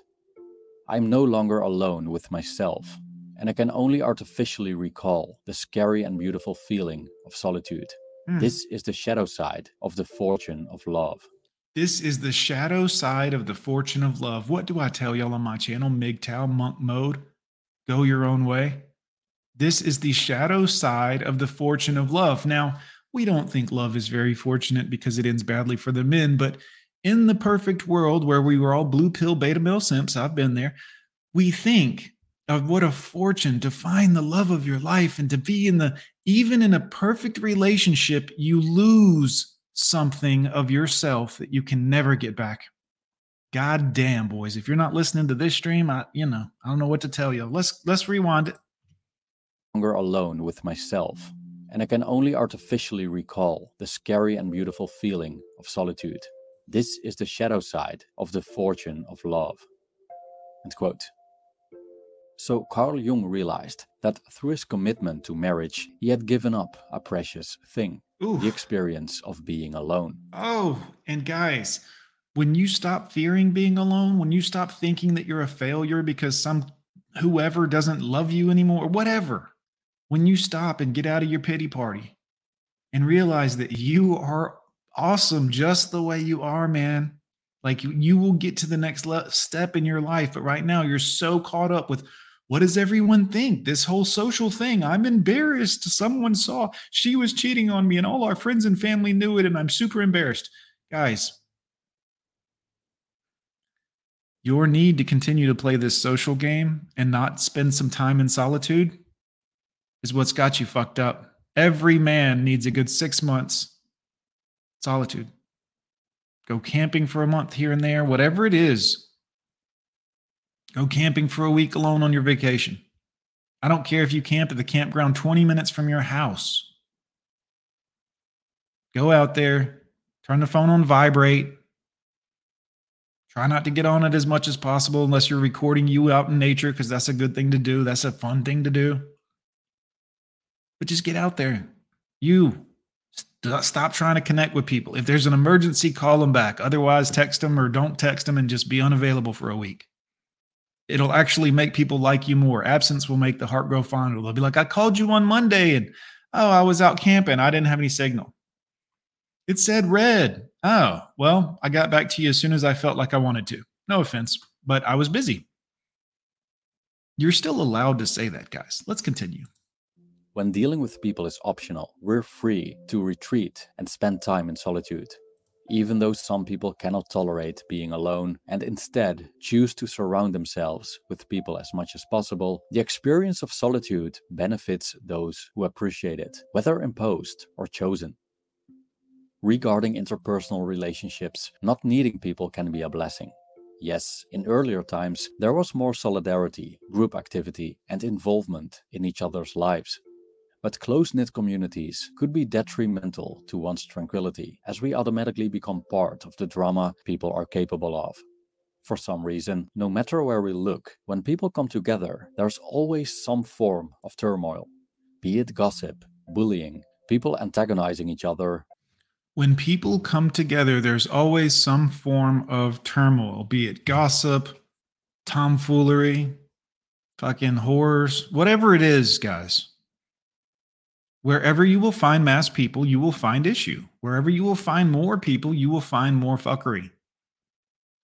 I'm no longer alone with myself, and I can only artificially recall the scary and beautiful feeling of solitude. Hmm. This is the shadow side of the fortune of love. This is the shadow side of the fortune of love. What do I tell y'all on my channel? MGTOW monk mode. Go your own way. This is the shadow side of the fortune of love. Now, we don't think love is very fortunate because it ends badly for the men, but in the perfect world where we were all blue pill beta male simps, I've been there, we think of what a fortune to find the love of your life and to be in the even in a perfect relationship, you lose something of yourself that you can never get back. God damn, boys. If you're not listening to this stream, I you know, I don't know what to tell you. Let's let's rewind it. Longer alone with myself, and I can only artificially recall the scary and beautiful feeling of solitude. This is the shadow side of the fortune of love. End quote. So Carl Jung realized that through his commitment to marriage, he had given up a precious thing Ooh. the experience of being alone. Oh, and guys, when you stop fearing being alone, when you stop thinking that you're a failure because some whoever doesn't love you anymore, or whatever, when you stop and get out of your pity party and realize that you are awesome just the way you are, man. Like you, you will get to the next le- step in your life. But right now, you're so caught up with what does everyone think? This whole social thing. I'm embarrassed. Someone saw she was cheating on me, and all our friends and family knew it, and I'm super embarrassed. Guys, your need to continue to play this social game and not spend some time in solitude is what's got you fucked up. Every man needs a good six months solitude. Go camping for a month here and there, whatever it is. Go camping for a week alone on your vacation. I don't care if you camp at the campground 20 minutes from your house. Go out there, turn the phone on vibrate. Try not to get on it as much as possible unless you're recording you out in nature, because that's a good thing to do. That's a fun thing to do. But just get out there. You stop trying to connect with people. If there's an emergency, call them back. Otherwise, text them or don't text them and just be unavailable for a week. it'll actually make people like you more. Absence will make the heart grow fonder. They'll be like, I called you on Monday and oh, I was out camping. I didn't have any signal. It said red. Oh, well, I got back to you as soon as I felt like I wanted to. No offense, but I was busy. You're still allowed to say that, guys. Let's continue. When dealing with people is optional, we're free to retreat and spend time in solitude. Even though some people cannot tolerate being alone and instead choose to surround themselves with people as much as possible, the experience of solitude benefits those who appreciate it, whether imposed or chosen. Regarding interpersonal relationships, not needing people can be a blessing. Yes, in earlier times, there was more solidarity, group activity, and involvement in each other's lives. But close knit communities could be detrimental to one's tranquility, as we automatically become part of the drama people are capable of. For some reason, no matter where we look, when people come together, there's always some form of turmoil. Be it gossip, bullying, people antagonizing each other, When people come together, there's always some form of turmoil, be it gossip, tomfoolery, fucking horrors, whatever it is, guys. Wherever you will find mass people, you will find issue. Wherever you will find more people, you will find more fuckery.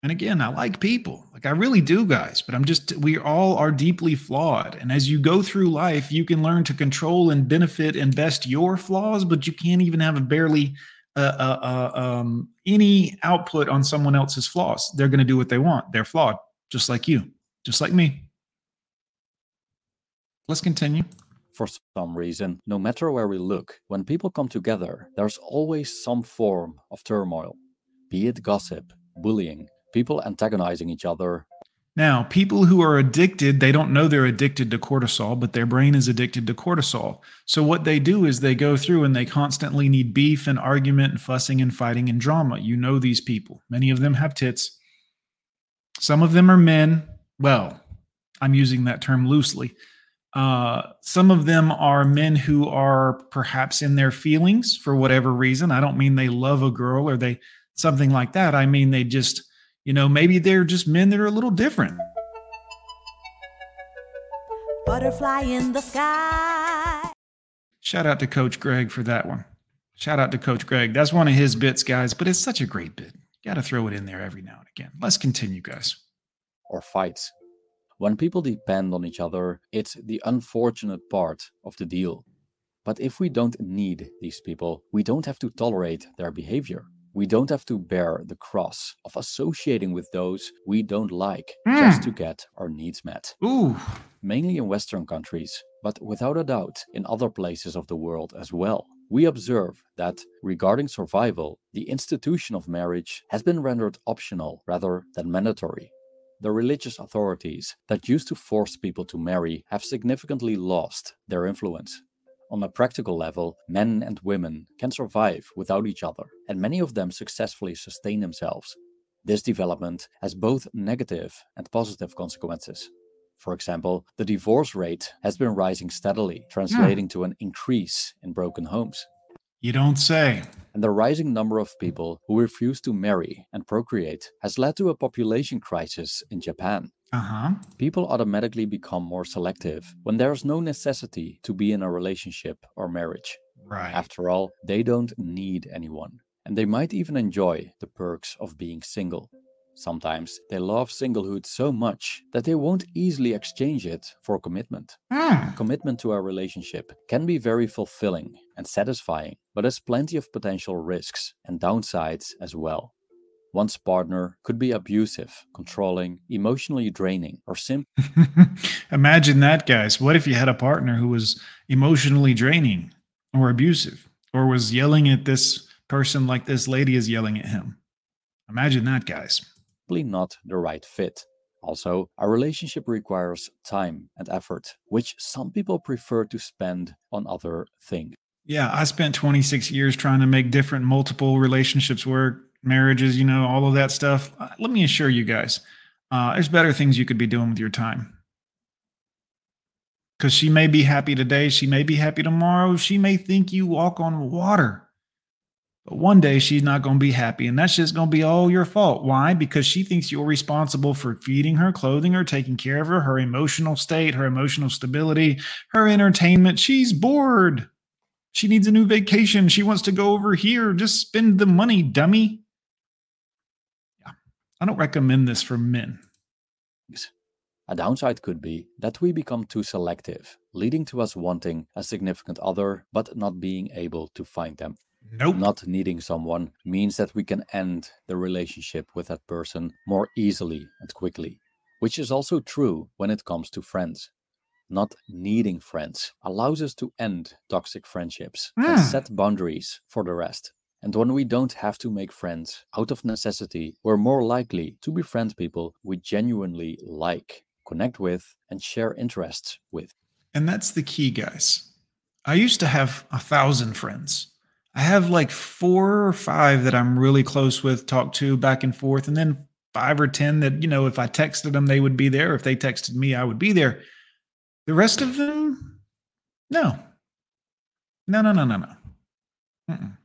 And again, I like people. Like I really do, guys, but I'm just, we all are deeply flawed. And as you go through life, you can learn to control and benefit and best your flaws, but you can't even have a barely uh, uh, uh, um, any output on someone else's flaws. They're going to do what they want. They're flawed, just like you, just like me. Let's continue. For some reason, no matter where we look, when people come together, there's always some form of turmoil. Be it gossip, bullying, people antagonizing each other, Now, people who are addicted, they don't know they're addicted to cortisol, but their brain is addicted to cortisol. So, what they do is they go through and they constantly need beef and argument and fussing and fighting and drama. You know these people. Many of them have tits. Some of them are men. Well, I'm using that term loosely. Uh, some of them are men who are perhaps in their feelings for whatever reason. I don't mean they love a girl or they something like that. I mean they just, you know, maybe they're just men that are a little different. Butterfly in the sky. Shout out to Coach Greg for that one. Shout out to Coach Greg. That's one of his bits, guys, but it's such a great bit. Got to throw it in there every now and again. Let's continue, guys. or fights. When people depend on each other, it's the unfortunate part of the deal. But if we don't need these people, we don't have to tolerate their behavior. We don't have to bear the cross of associating with those we don't like just hmm. to get our needs met. Ooh, Mainly in Western countries, but without a doubt in other places of the world as well. We observe that regarding survival, the institution of marriage has been rendered optional rather than mandatory. The religious authorities that used to force people to marry have significantly lost their influence. On a practical level, men and women can survive without each other, and many of them successfully sustain themselves. This development has both negative and positive consequences. For example, the divorce rate has been rising steadily, hmm. translating to an increase in broken homes. You don't say. And the rising number of people who refuse to marry and procreate has led to a population crisis in Japan. Uh huh. People automatically become more selective when there is no necessity to be in a relationship or marriage. Right. After all, they don't need anyone, and they might even enjoy the perks of being single. Sometimes they love singlehood so much that they won't easily exchange it for commitment. Hmm. Commitment to a relationship can be very fulfilling and satisfying, but has plenty of potential risks and downsides as well. One's partner could be abusive, controlling, emotionally draining, or simply Imagine that, guys. What if you had a partner who was emotionally draining or abusive or was yelling at this person like this lady is yelling at him? Imagine that, guys. Not the right fit. Also, a relationship requires time and effort, which some people prefer to spend on other things. Yeah, I spent 26 years trying to make different multiple relationships work, marriages, you know, all of that stuff. Uh, Let me assure you guys, uh, there's better things you could be doing with your time. Because she may be happy today, she may be happy tomorrow, she may think you walk on water. But one day she's not going to be happy, and that's just going to be all your fault. Why? Because she thinks you're responsible for feeding her, clothing her, taking care of her, her emotional state, her emotional stability, her entertainment. She's bored. She needs a new vacation. She wants to go over here. Just spend the money, dummy. Yeah. I don't recommend this for men. A downside could be that we become too selective, leading to us wanting a significant other but not being able to find them. Nope. Not needing someone means that we can end the relationship with that person more easily and quickly, which is also true when it comes to friends. Not needing friends allows us to end toxic friendships and Hmm. set boundaries for the rest. And when we don't have to make friends out of necessity, we're more likely to befriend people we genuinely like, connect with, and share interests with. And that's the key, guys. I used to have a thousand friends. I have like four or five that I'm really close with, talk to back and forth, and then five or 10 that, you know, if I texted them, they would be there. If they texted me, I would be there. The rest of them, no. No, no, no, no, no. Mm-mm.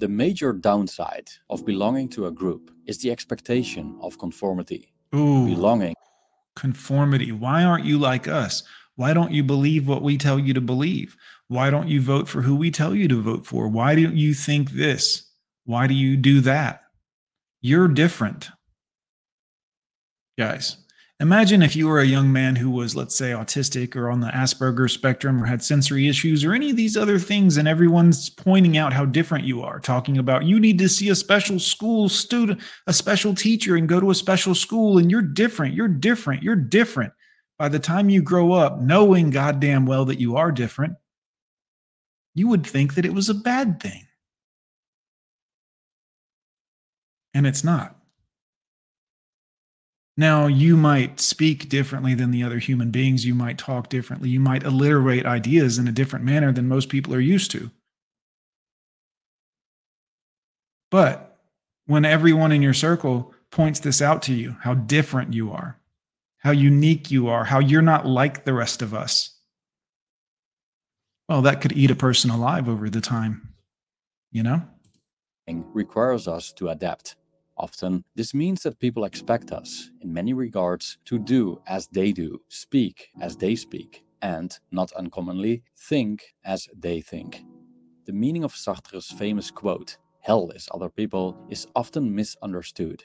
The major downside of belonging to a group is the expectation of conformity. Ooh, Belonging conformity. Why aren't you like us? Why don't you believe what we tell you to believe? Why don't you vote for who we tell you to vote for? Why don't you think this? Why do you do that? You're different. Guys, imagine if you were a young man who was, let's say, autistic or on the Asperger spectrum or had sensory issues or any of these other things, and everyone's pointing out how different you are, talking about you need to see a special school student, a special teacher, and go to a special school, and you're different, you're different, you're different. By the time you grow up, knowing goddamn well that you are different, you would think that it was a bad thing. And it's not. Now, you might speak differently than the other human beings. You might talk differently. You might alliterate ideas in a different manner than most people are used to. But when everyone in your circle points this out to you, how different you are, how unique you are, how you're not like the rest of us, well, that could eat a person alive over the time, you know? And requires us to adapt. Often, this means that people expect us, in many regards, to do as they do, speak as they speak, and, not uncommonly, think as they think. The meaning of Sartre's famous quote, hell is other people, is often misunderstood.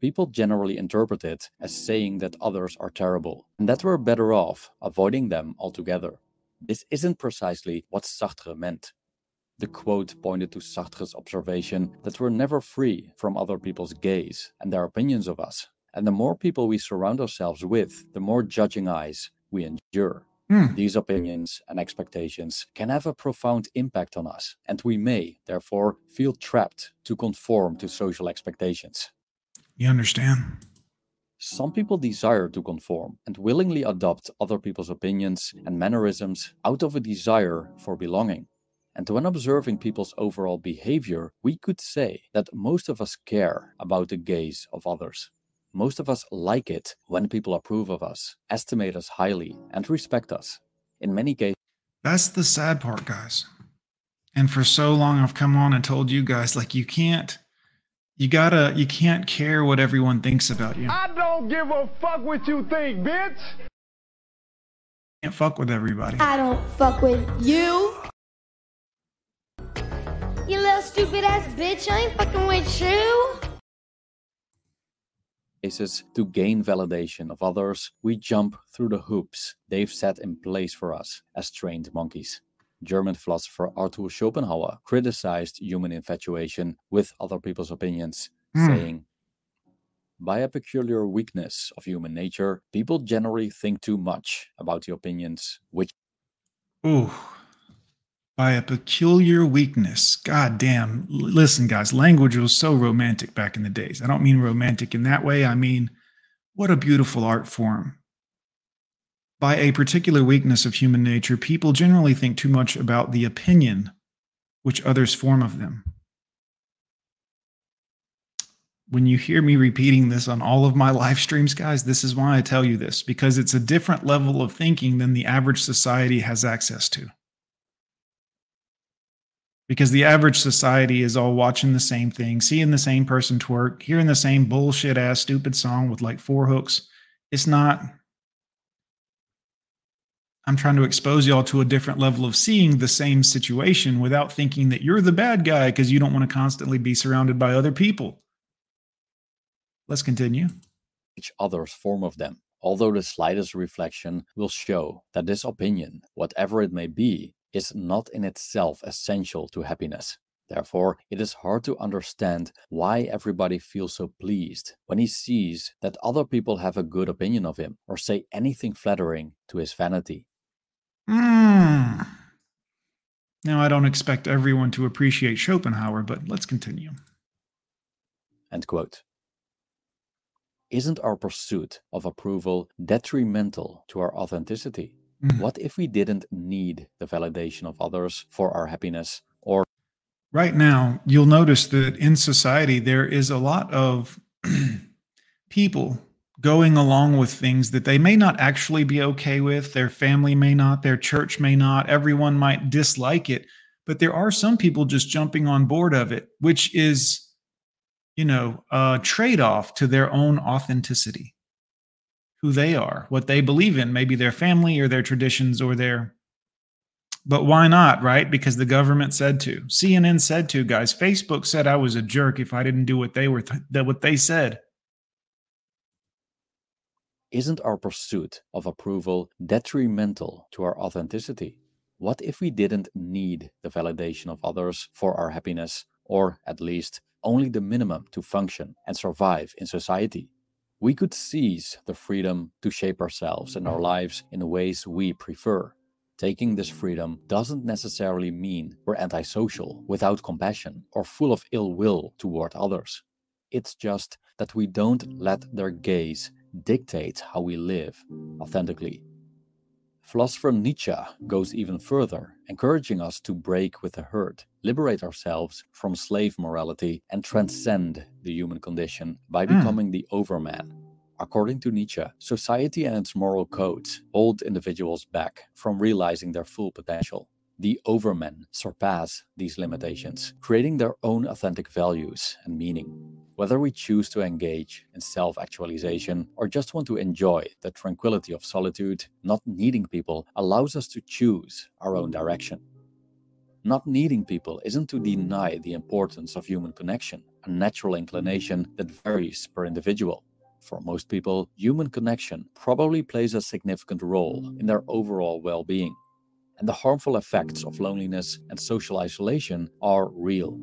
People generally interpret it as saying that others are terrible, and that we're better off avoiding them altogether. This isn't precisely what Sartre meant. The quote pointed to Sartre's observation that we're never free from other people's gaze and their opinions of us. And the more people we surround ourselves with, the more judging eyes we endure. Hmm. These opinions and expectations can have a profound impact on us, and we may, therefore, feel trapped to conform to social expectations. You understand? Some people desire to conform and willingly adopt other people's opinions and mannerisms out of a desire for belonging. And when observing people's overall behavior, we could say that most of us care about the gaze of others. Most of us like it when people approve of us, estimate us highly, and respect us. In many cases, That's the sad part, guys. And for so long, I've come on and told you guys, like, you can't, you gotta, you can't care what everyone thinks about you. I don't give a fuck what you think, bitch. can't fuck with everybody. I don't fuck with you. You little stupid ass bitch, I ain't fucking with you. cases to gain validation of others, we jump through the hoops they've set in place for us as trained monkeys. German philosopher Arthur Schopenhauer criticized human infatuation with other people's opinions, Hmm. saying, By a peculiar weakness of human nature, people generally think too much about the opinions which Ooh. By a peculiar weakness. God damn. Listen, guys, language was so romantic back in the days. I don't mean romantic in that way. I mean, what a beautiful art form. By a particular weakness of human nature, people generally think too much about the opinion which others form of them. when you hear me repeating this on all of my live streams, guys, this is why I tell you this because it's a different level of thinking than the average society has access to. Because the average society is all watching the same thing, seeing the same person twerk, hearing the same bullshit ass stupid song with like four hooks. It's not. I'm trying to expose y'all to a different level of seeing the same situation without thinking that you're the bad guy because you don't want to constantly be surrounded by other people. Let's continue. each other's form of them, although the slightest reflection will show that this opinion, whatever it may be, is not in itself essential to happiness. Therefore, it is hard to understand why everybody feels so pleased when he sees that other people have a good opinion of him or say anything flattering to his vanity. Hmm. Now, I don't expect everyone to appreciate Schopenhauer, but let's continue. End quote. Isn't our pursuit of approval detrimental to our authenticity? Mm. What if we didn't need the validation of others for our happiness or Right now, you'll notice that in society, there is a lot of people going along with things that they may not actually be okay with. Their family may not, their church may not, everyone might dislike it. But there are some people just jumping on board of it, which is, you know, a trade off to their own authenticity, who they are, what they believe in, maybe their family or their traditions or their but why not, right? Because the government said to. CNN said to, guys. Facebook said I was a jerk if I didn't do what they were th- that what they said. isn't our pursuit of approval detrimental to our authenticity? What if we didn't need the validation of others for our happiness, or at least only the minimum to function and survive in society? We could seize the freedom to shape ourselves and our mm-hmm. lives in ways we prefer. Taking this mm-hmm. freedom doesn't necessarily mean we're antisocial, without compassion, or full of ill will toward others. It's just that we don't let their gaze dictate how we live authentically. Philosopher Nietzsche goes even further, encouraging us to break with the herd, liberate ourselves from slave morality, and transcend the human condition by Hmm. becoming the overman. According to Nietzsche, society and its moral codes hold individuals back from realizing their full potential. The overmen surpass these limitations, creating their own authentic values and meaning. Whether we choose to engage in self actualization or just want to enjoy the tranquility of solitude, not needing people allows us to choose our own direction. Not needing people isn't to deny the importance of human connection, a natural inclination that varies per individual. For most people, human connection probably plays a significant role in their overall well being. And the harmful effects of loneliness and social isolation are real.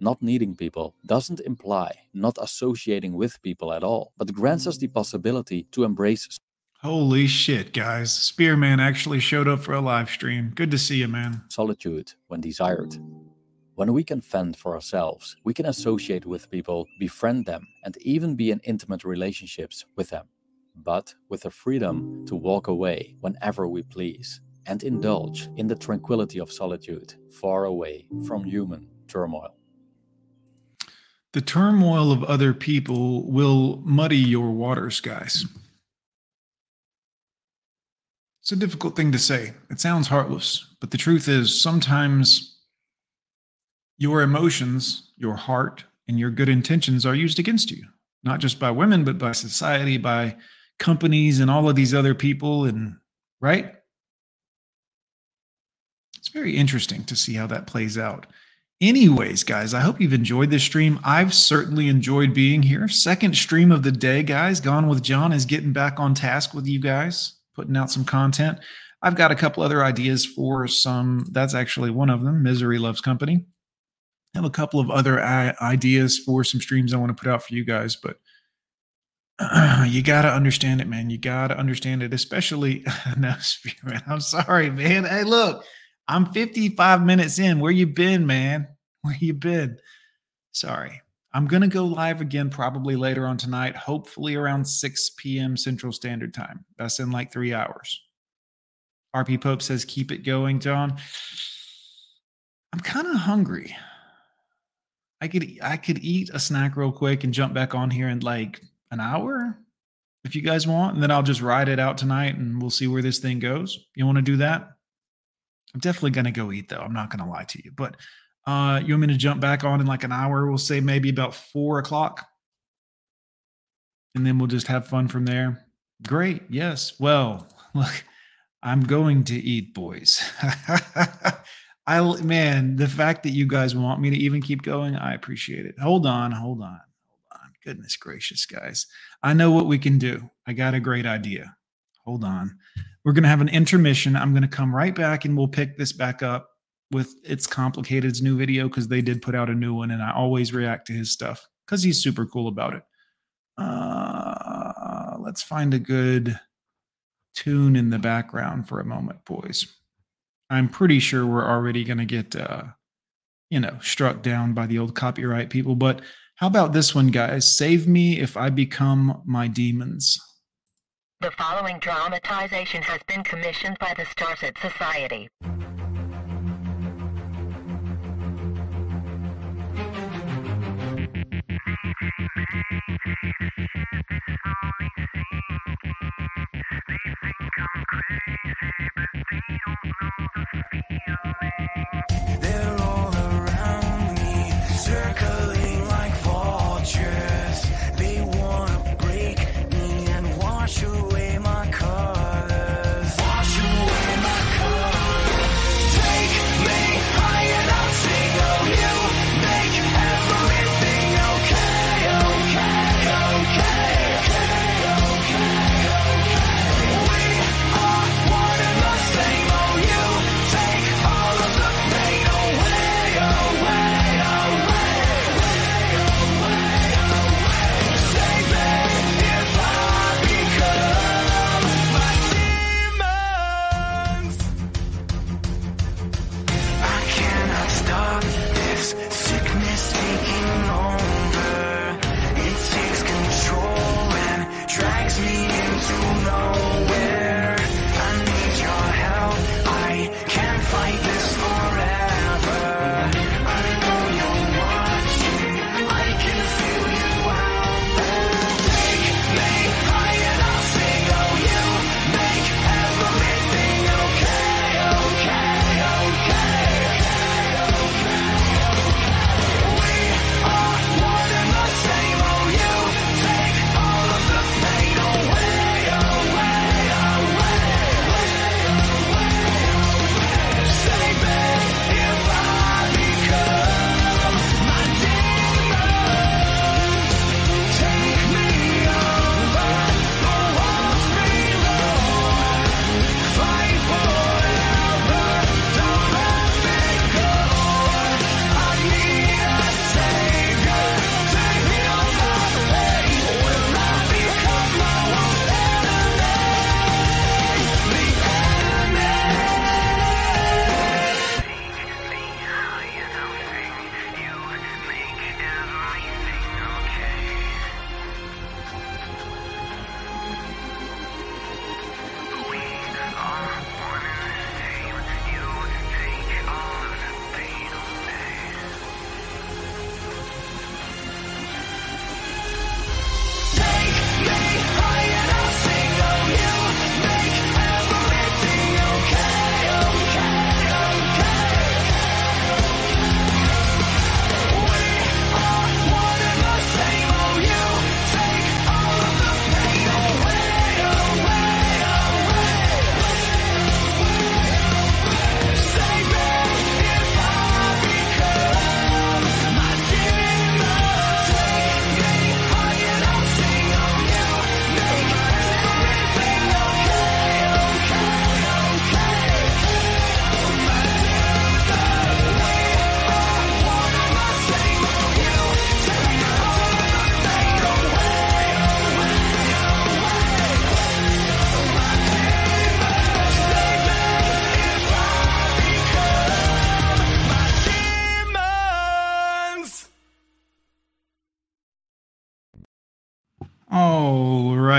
Not needing people doesn't imply not associating with people at all, but grants us the possibility to embrace Holy shit, guys. Spearman actually showed up for a live stream. Good to see you, man. solitude when desired. When we can fend for ourselves, we can associate with people, befriend them, and even be in intimate relationships with them. But with the freedom to walk away whenever we please and indulge in the tranquility of solitude, far away from human turmoil. The turmoil of other people will muddy your waters, guys. It's a difficult thing to say. It sounds heartless, but the truth is sometimes your emotions, your heart, and your good intentions are used against you, not just by women, but by society, by companies, and all of these other people. And right? It's very interesting to see how that plays out. Anyways, guys, I hope you've enjoyed this stream. I've certainly enjoyed being here. Second stream of the day, guys. Gone with Jon is getting back on task with you guys, putting out some content. I've got a couple other ideas for some. That's actually one of them. Misery Loves Company. I have a couple of other ideas for some streams I want to put out for you guys, but you got to understand it, man. You got to understand it, especially no, Spearman. I'm sorry, man. Hey, look, I'm 55 minutes in. Where you been, man? Where you been? Sorry. I'm going to go live again probably later on tonight, hopefully around 6 p.m. Central Standard Time. That's in like three hours. RP Pope says, keep it going, Jon. I'm kind of hungry. I could I could eat a snack real quick and jump back on here in like an hour if you guys want, and then I'll just ride it out tonight and we'll see where this thing goes. You want to do that? I'm definitely gonna go eat though. I'm not gonna lie to you, but uh, you want me to jump back on in like an hour? We'll say maybe about four o'clock, and then we'll just have fun from there. Great. Yes. Well, look, I'm going to eat, boys. I man, the fact that you guys want me to even keep going, I appreciate it. Hold on, hold on, hold on. Goodness gracious, guys. I know what we can do. I got a great idea. Hold on. We're going to have an intermission. I'm going to come right back and we'll pick this back up with It's Complicated's new video because they did put out a new one and I always react to his stuff because he's super cool about it. Uh, let's find a good tune in the background for a moment, boys. I'm pretty sure we're already going to get, uh, you know, struck down by the old copyright people. But how about this one, guys? Save me if I become my demons. The following dramatization has been commissioned by the Starset Society.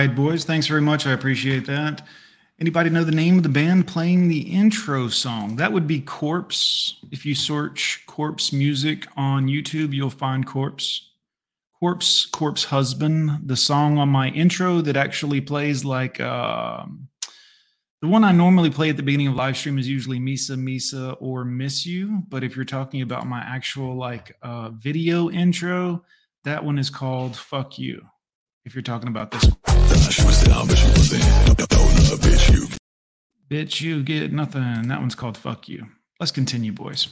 Boys. Thanks very much. I appreciate that. Anybody know the name of the band playing the intro song? That would be Corpse. If you search Corpse music on YouTube, you'll find Corpse. Corpse, Corpse Husband, the song on my intro that actually plays like um, the one I normally play at the beginning of live stream is usually Misa, Misa, or Miss You. But if you're talking about my actual like uh, video intro, that one is called Fuck You. If you're talking about this one. Bitch, you get nothing. That one's called Fuck You. Let's continue, boys.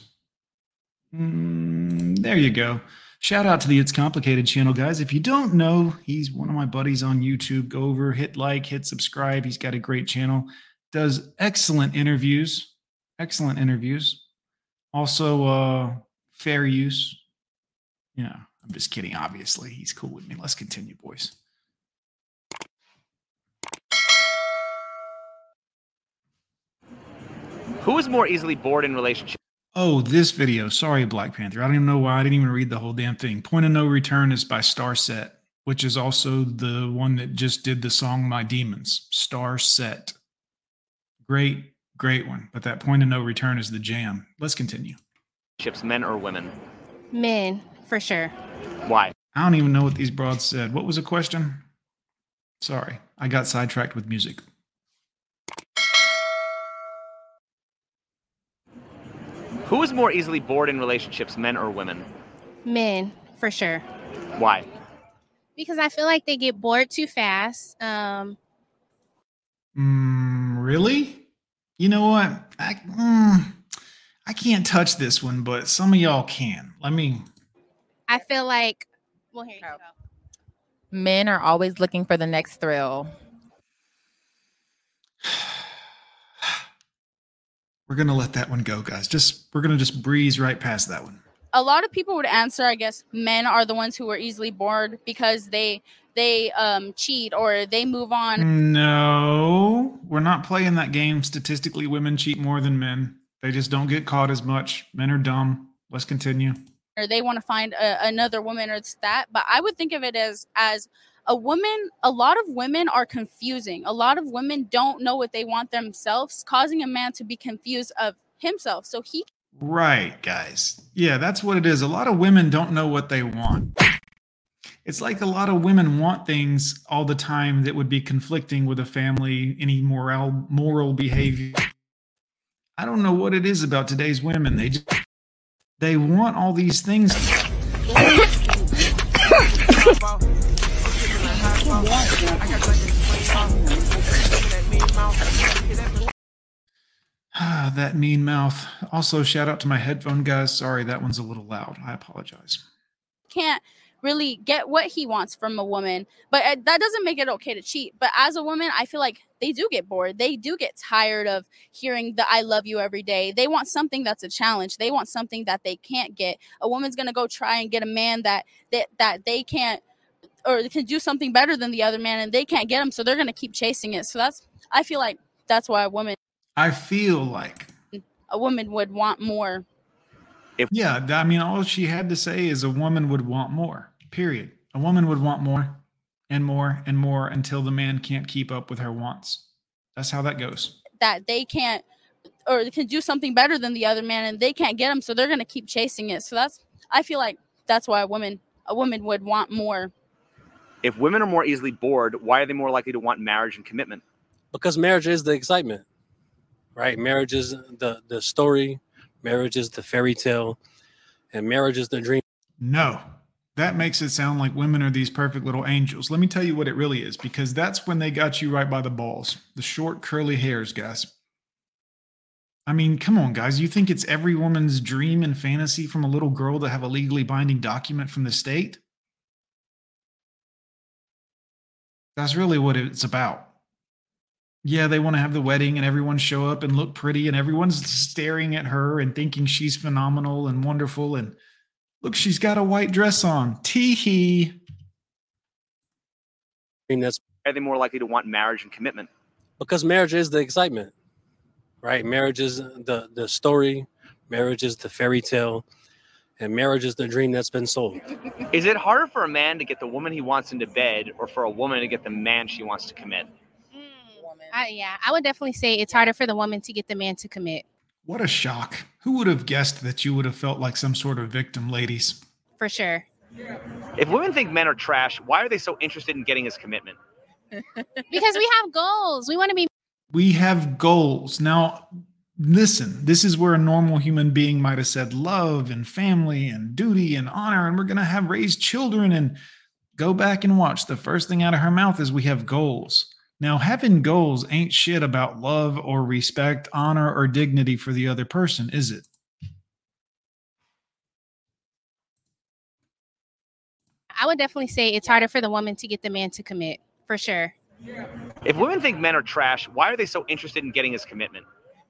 Mm, there you go. Shout out to the It's Complicated channel, guys. If you don't know, he's one of my buddies on YouTube. Go over, hit like, hit subscribe. He's got a great channel. Does excellent interviews. Excellent interviews. Also, uh, fair use. Yeah, I'm just kidding. Obviously, he's cool with me. Let's continue, boys. Who is more easily bored in relationships? Oh, this video. Sorry, Black Panther. I don't even know why. I didn't even read the whole damn thing. Point of No Return is by Starset, which is also the one that just did the song My Demons. Starset. Great, great one. But that Point of No Return is the jam. Let's continue. Ships, Men or women? Men, for sure. Why? I don't even know what these broads said. What was the question? Sorry, I got sidetracked with music. Who is more easily bored in relationships, men or women? Men, for sure. Why? Because I feel like they get bored too fast. Um, Mm, really? You know what? I, mm, I can't touch this one, but some of y'all can. Let me. I feel like, well, here you go. Men are always looking for the next thrill. We're gonna let that one go, guys. Just we're gonna just breeze right past that one. a lot of people would answer i guess men are the ones who are easily bored because they they um cheat or they move on No, we're not playing that game. Statistically, women cheat more than men. They just don't get caught as much. Men are dumb. Let's continue. or they want to find a, another woman or it's that but i would think of it as as a woman a lot of women are confusing a lot of women don't know what they want themselves causing a man to be confused of himself so he Right, guys. Yeah, that's what it is. A lot of women don't know what they want. It's like a lot of women want things all the time that would be conflicting with a family, any moral moral behavior. I don't know what it is about today's women. They just they want all these things. Ah, that mean mouth. Also, shout out to my headphone guys. Sorry, that one's a little loud. I apologize. can't really get what he wants from a woman but uh, that doesn't make it okay to cheat but as a woman i feel like they do get bored they do get tired of hearing the i love you every day they want something that's a challenge they want something that they can't get a woman's going to go try and get a man that that that they can't or can do something better than the other man and they can't get him so they're going to keep chasing it so that's i feel like that's why a woman I feel like a woman would want more if- yeah, I mean, all she had to say is a woman would want more, period. A woman would want more and more and more until the man can't keep up with her wants. That's how that goes. that they can't or can do something better than the other man and they can't get him so they're going to keep chasing it so that's i feel like that's why a woman a woman would want more If women are more easily bored, why are they more likely to want marriage and commitment? because marriage is the excitement right marriage is the the story marriage is the fairy tale and marriage is the dream No, that makes it sound like women are these perfect little angels. Let me tell you what it really is, because that's when they got you right by the balls. The short, curly hairs, guys. I mean, come on, guys. You think it's every woman's dream and fantasy from a little girl to have a legally binding document from the state? That's really what it's about. Yeah, they want to have the wedding and everyone show up and look pretty and everyone's staring at her and thinking she's phenomenal and wonderful and Look, she's got a white dress on. Tee hee. I mean, that's Are they more likely to want marriage and commitment? because marriage is the excitement right marriage is the the story marriage is the fairy tale and marriage is the dream that's been sold Is it harder for a man to get the woman he wants into bed or for a woman to get the man she wants to commit? Woman. I, yeah, I would definitely say it's harder for the woman to get the man to commit. What a shock. Who would have guessed that you would have felt like some sort of victim, ladies? For sure. If women think men are trash, why are they so interested in getting his commitment? Because we have goals. We want to be We have goals. Now, listen, this is where a normal human being might have said love and family and duty and honor, and we're going to have raised children. And go back and watch. The first thing out of her mouth is we have goals. Now, having goals ain't shit about love or respect, honor, or dignity for the other person, is it? I would definitely say it's harder for the woman to get the man to commit. For sure. If women think men are trash, why are they so interested in getting his commitment?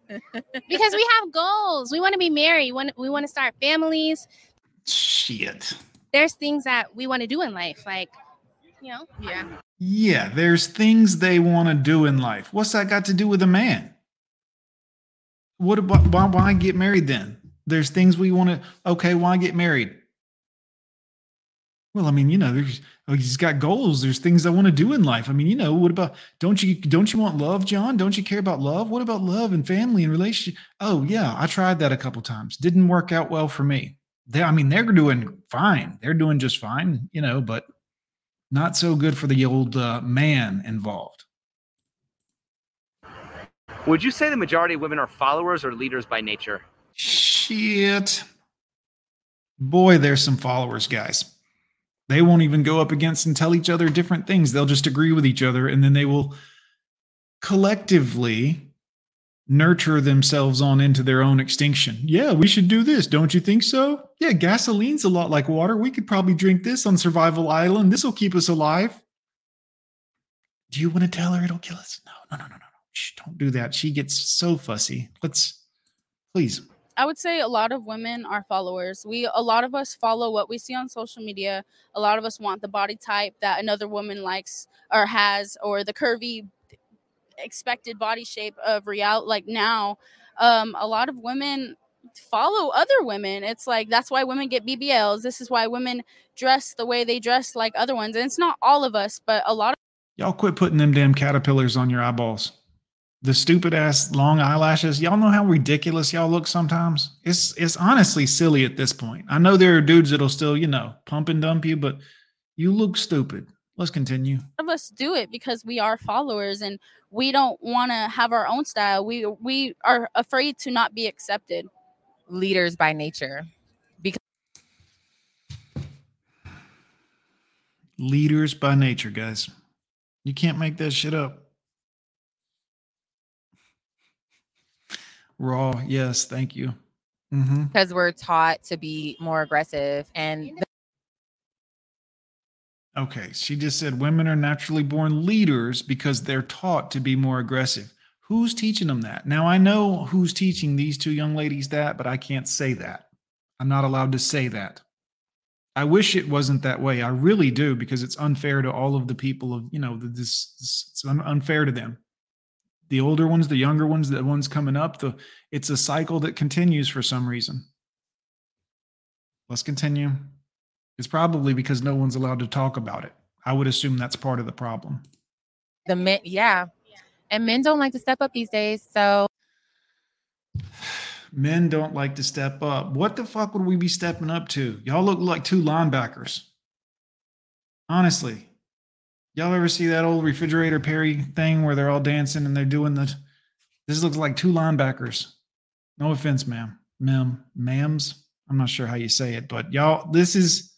Because we have goals. We want to be married. We want, to start families. Shit. There's things that we want to do in life. Like, you know, yeah. Yeah, there's things they want to do in life. What's that got to do with a man? What about why, why get married then? There's things we want to. Okay, why get married? Well, I mean, you know, there's he's got goals. There's things I want to do in life. I mean, you know, what about don't you don't you want love, Jon? Don't you care about love? What about love and family and relationship? Oh yeah, I tried that a couple times. Didn't work out well for me. They, I mean, they're doing fine. They're doing just fine, you know, but not so good for the old uh, man involved. Would you say the majority of women are followers or leaders by nature? Shit. Boy, there's some followers, guys. They won't even go up against and tell each other different things. They'll just agree with each other and then they will collectively nurture themselves on into their own extinction. Yeah, we should do this. Don't you think so? Yeah, gasoline's a lot like water. We could probably drink this on Survival Island. This will keep us alive. Do you want to tell her it'll kill us? No, no, no, no, no. Shh, don't do that. She gets so fussy. Let's please. I would say a lot of women are followers. We a lot of us follow what we see on social media. A lot of us want the body type that another woman likes or has or the curvy expected body shape of real like now um a lot of women follow other women it's like that's why women get bbls this is why women dress the way they dress like other ones and it's not all of us but a lot of Y'all quit putting them damn caterpillars on your eyeballs. The stupid ass long eyelashes. Y'all know how ridiculous y'all look sometimes? It's it's honestly silly at this point. I know there are dudes that'll still, you know, pump and dump you, but you look stupid. Let's continue. of us do it because we are followers and we don't want to have our own style we we are afraid to not be accepted Leaders by nature. Because Leaders by nature, guys. You can't make that shit up. Raw, yes, thank you. hmm because we're taught to be more aggressive and Okay, she just said women are naturally born leaders because they're taught to be more aggressive. Who's teaching them that? Now, I know who's teaching these two young ladies that, but I can't say that. I'm not allowed to say that. I wish it wasn't that way. I really do because it's unfair to all of the people of, you know, this, this it's unfair to them. The older ones, the younger ones, the ones coming up, the it's a cycle that continues for some reason. Let's continue. It's probably because no one's allowed to talk about it. I would assume that's part of the problem. the men yeah and men don't like to step up these days so Men don't like to step up. What the fuck would we be stepping up to? Y'all look like two linebackers. Honestly. Y'all ever see that old refrigerator Perry thing where they're all dancing and they're doing the this looks like two linebackers. No offense, ma'am. Ma'am, ma'ams. I'm not sure how you say it, but y'all, this is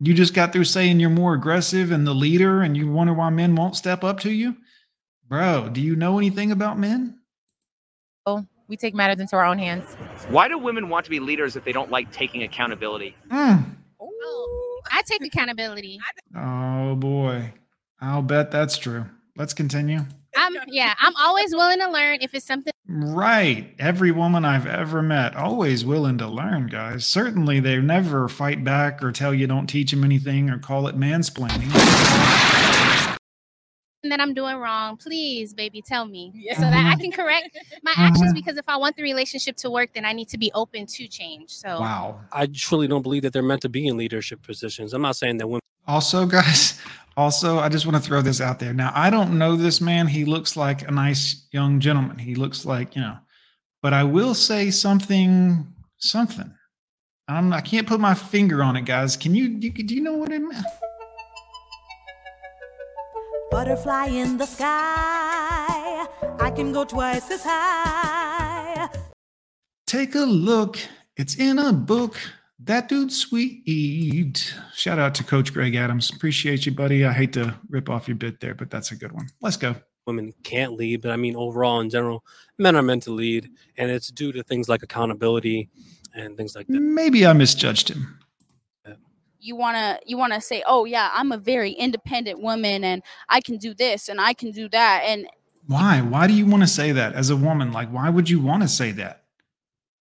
you just got through saying you're more aggressive and the leader, and you wonder why men won't step up to you? Bro, do you know anything about men? oh, we take matters into our own hands Why do women want to be leaders if they don't like taking accountability? Mm. Oh, I take accountability. Oh boy. I'll bet that's true. Let's continue. I'm yeah, I'm always willing to learn if it's something Right. Every woman I've ever met, always willing to learn, guys. Certainly, they never fight back or tell you don't teach them anything or call it mansplaining. That I'm doing wrong, please, baby, tell me yeah. so that I can correct my actions. Because if I want the relationship to work, then I need to be open to change. So Wow. I truly don't believe that they're meant to be in leadership positions. I'm not saying that women Also, guys, also, I just want to throw this out there. Now, I don't know this man. He looks like a nice young gentleman. He looks like, you know, but I will say something, something. I'm, I can't put my finger on it, guys. Can you, you do you know what it meant? Butterfly in the sky. I can go twice as high. Take a look. It's in a book. That dude's sweet. Shout out to Coach Greg Adams. Appreciate you, buddy. I hate to rip off your bit there, but that's a good one. Let's go. women can't lead, but I mean overall in general, men are meant to lead, and it's due to things like accountability and things like that. Maybe I misjudged him. You want to you want to say oh yeah i'm a very independent woman and i can do this and i can do that and Why? Why do you want to say that as a woman? Like, why would you want to say that?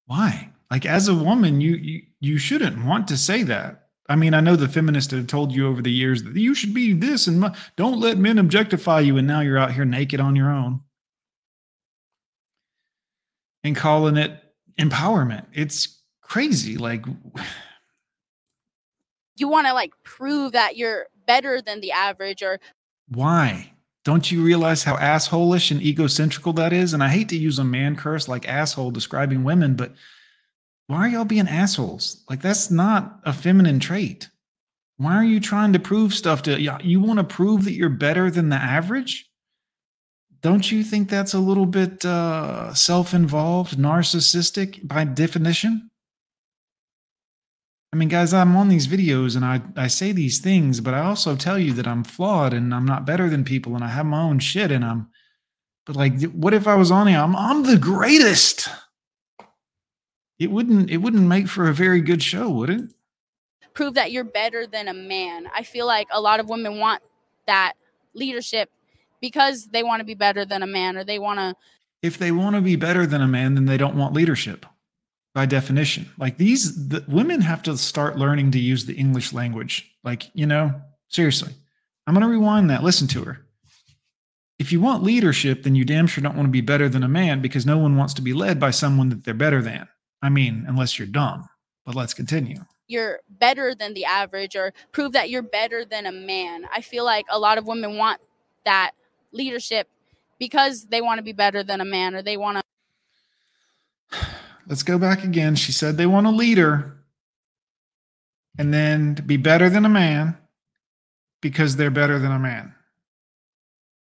Why? Like, as a woman, you you you shouldn't want to say that. I mean, I know the feminists have told you over the years that you should be this and don't let men objectify you, and now you're out here naked on your own and calling it empowerment. It's crazy. Like, you want to like prove that you're better than the average or Why? Don't you realize how assholish and egocentrical that is? And I hate to use a man curse like asshole describing women, but why are y'all being assholes? Like that's not a feminine trait. Why are you trying to prove stuff to you? You want to prove that you're better than the average? Don't you think that's a little bit uh, self-involved, narcissistic by definition? I mean, guys, I'm on these videos and I, I say these things, but I also tell you that I'm flawed and I'm not better than people and I have my own shit and I'm, but like, what if I was on here? I'm, I'm the greatest. It wouldn't, it wouldn't make for a very good show, would it? prove that you're better than a man i feel like a lot of women want that leadership because they want to be better than a man or they want to If they want to be better than a man, then they don't want leadership by definition. Like these, the women have to start learning to use the English language. Like, you know, seriously, I'm going to rewind that. Listen to her. If you want leadership, then you damn sure don't want to be better than a man because no one wants to be led by someone that they're better than. I mean, unless you're dumb. But let's continue. you're better than the average or prove that you're better than a man i feel like a lot of women want that leadership because they want to be better than a man or they want to Let's go back again. She said they want a leader and then to be better than a man because they're better than a man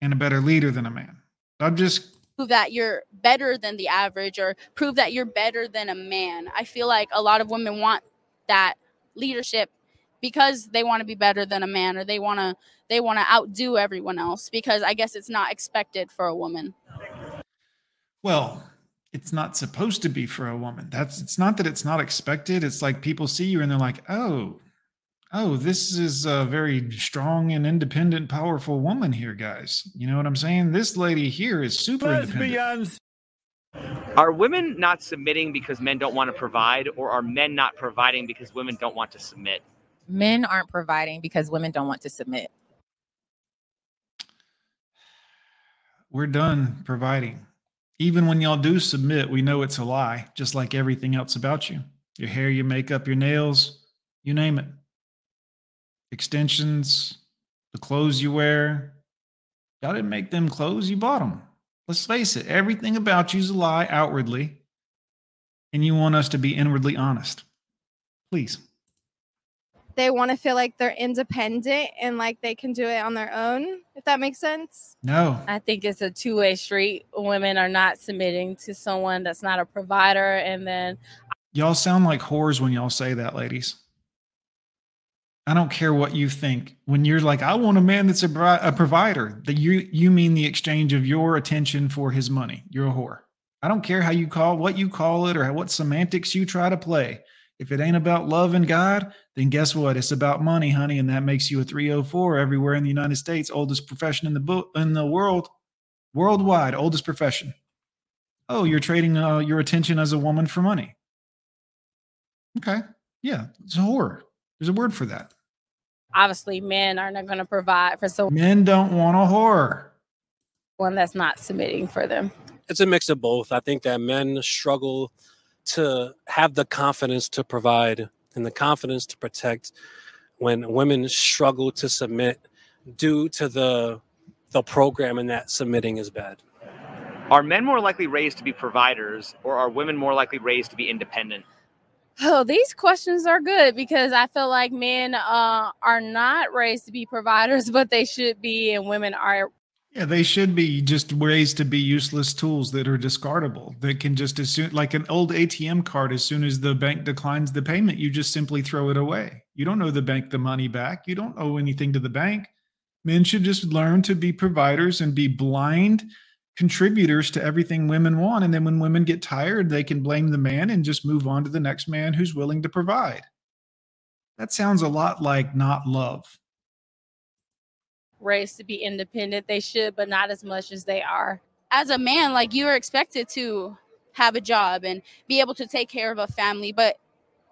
and a better leader than a man. I'm just prove that you're better than the average or prove that you're better than a man i feel like a lot of women want that leadership because they want to be better than a man or they want to they want to outdo everyone else because i guess it's not expected for a woman Well, it's not supposed to be for a woman. That's it's not that it's not expected. It's like people see you and they're like, "Oh, oh, this is a very strong and independent, powerful woman here, guys." You know what I'm saying? This lady here is super independent. Are women not submitting because men don't want to provide, or are men not providing because women don't want to submit? Men aren't providing because women don't want to submit. We're done providing. Even when y'all do submit, we know it's a lie, just like everything else about you. Your hair, your makeup, your nails, you name it. Extensions, the clothes you wear. Y'all didn't make them clothes, you bought them. Let's face it, everything about you's a lie outwardly, and you want us to be inwardly honest. Please. They want to feel like they're independent and like they can do it on their own, if that makes sense. No. I think it's a two way street. Women are not submitting to someone that's not a provider. And then Y'all sound like whores when y'all say that, ladies. I don't care what you think. When you're like, I want a man that's a, bri- a provider, that you you mean the exchange of your attention for his money. You're a whore. I don't care how you call what you call it or what semantics you try to play. If it ain't about love and God, then guess what? It's about money, honey, and that makes you a 304 everywhere in the United States, oldest profession in the book in the world, worldwide, oldest profession. Oh, you're trading uh, your attention as a woman for money. Okay. Yeah, it's a whore. There's a word for that. obviously men are not going to provide for so Men don't want a whore. one that's not submitting for them. It's a mix of both. I think that men struggle to have the confidence to provide and the confidence to protect when women struggle to submit due to the the program and that submitting is bad. Are men more likely raised to be providers, or are women more likely raised to be independent? Oh, these questions are good because I feel like men uh, are not raised to be providers, but they should be, and women are. Yeah, they should be just ways to be useless tools that are discardable. That can just as soon like an old ATM card. As soon as the bank declines the payment, you just simply throw it away. You don't owe the bank the money back. You don't owe anything to the bank. Men should just learn to be providers and be blind contributors to everything women want. And then when women get tired, they can blame the man and just move on to the next man who's willing to provide. That sounds a lot like not love. Raised to be independent. They should, but not as much as they are. as a man, like you are expected to have a job and be able to take care of a family. But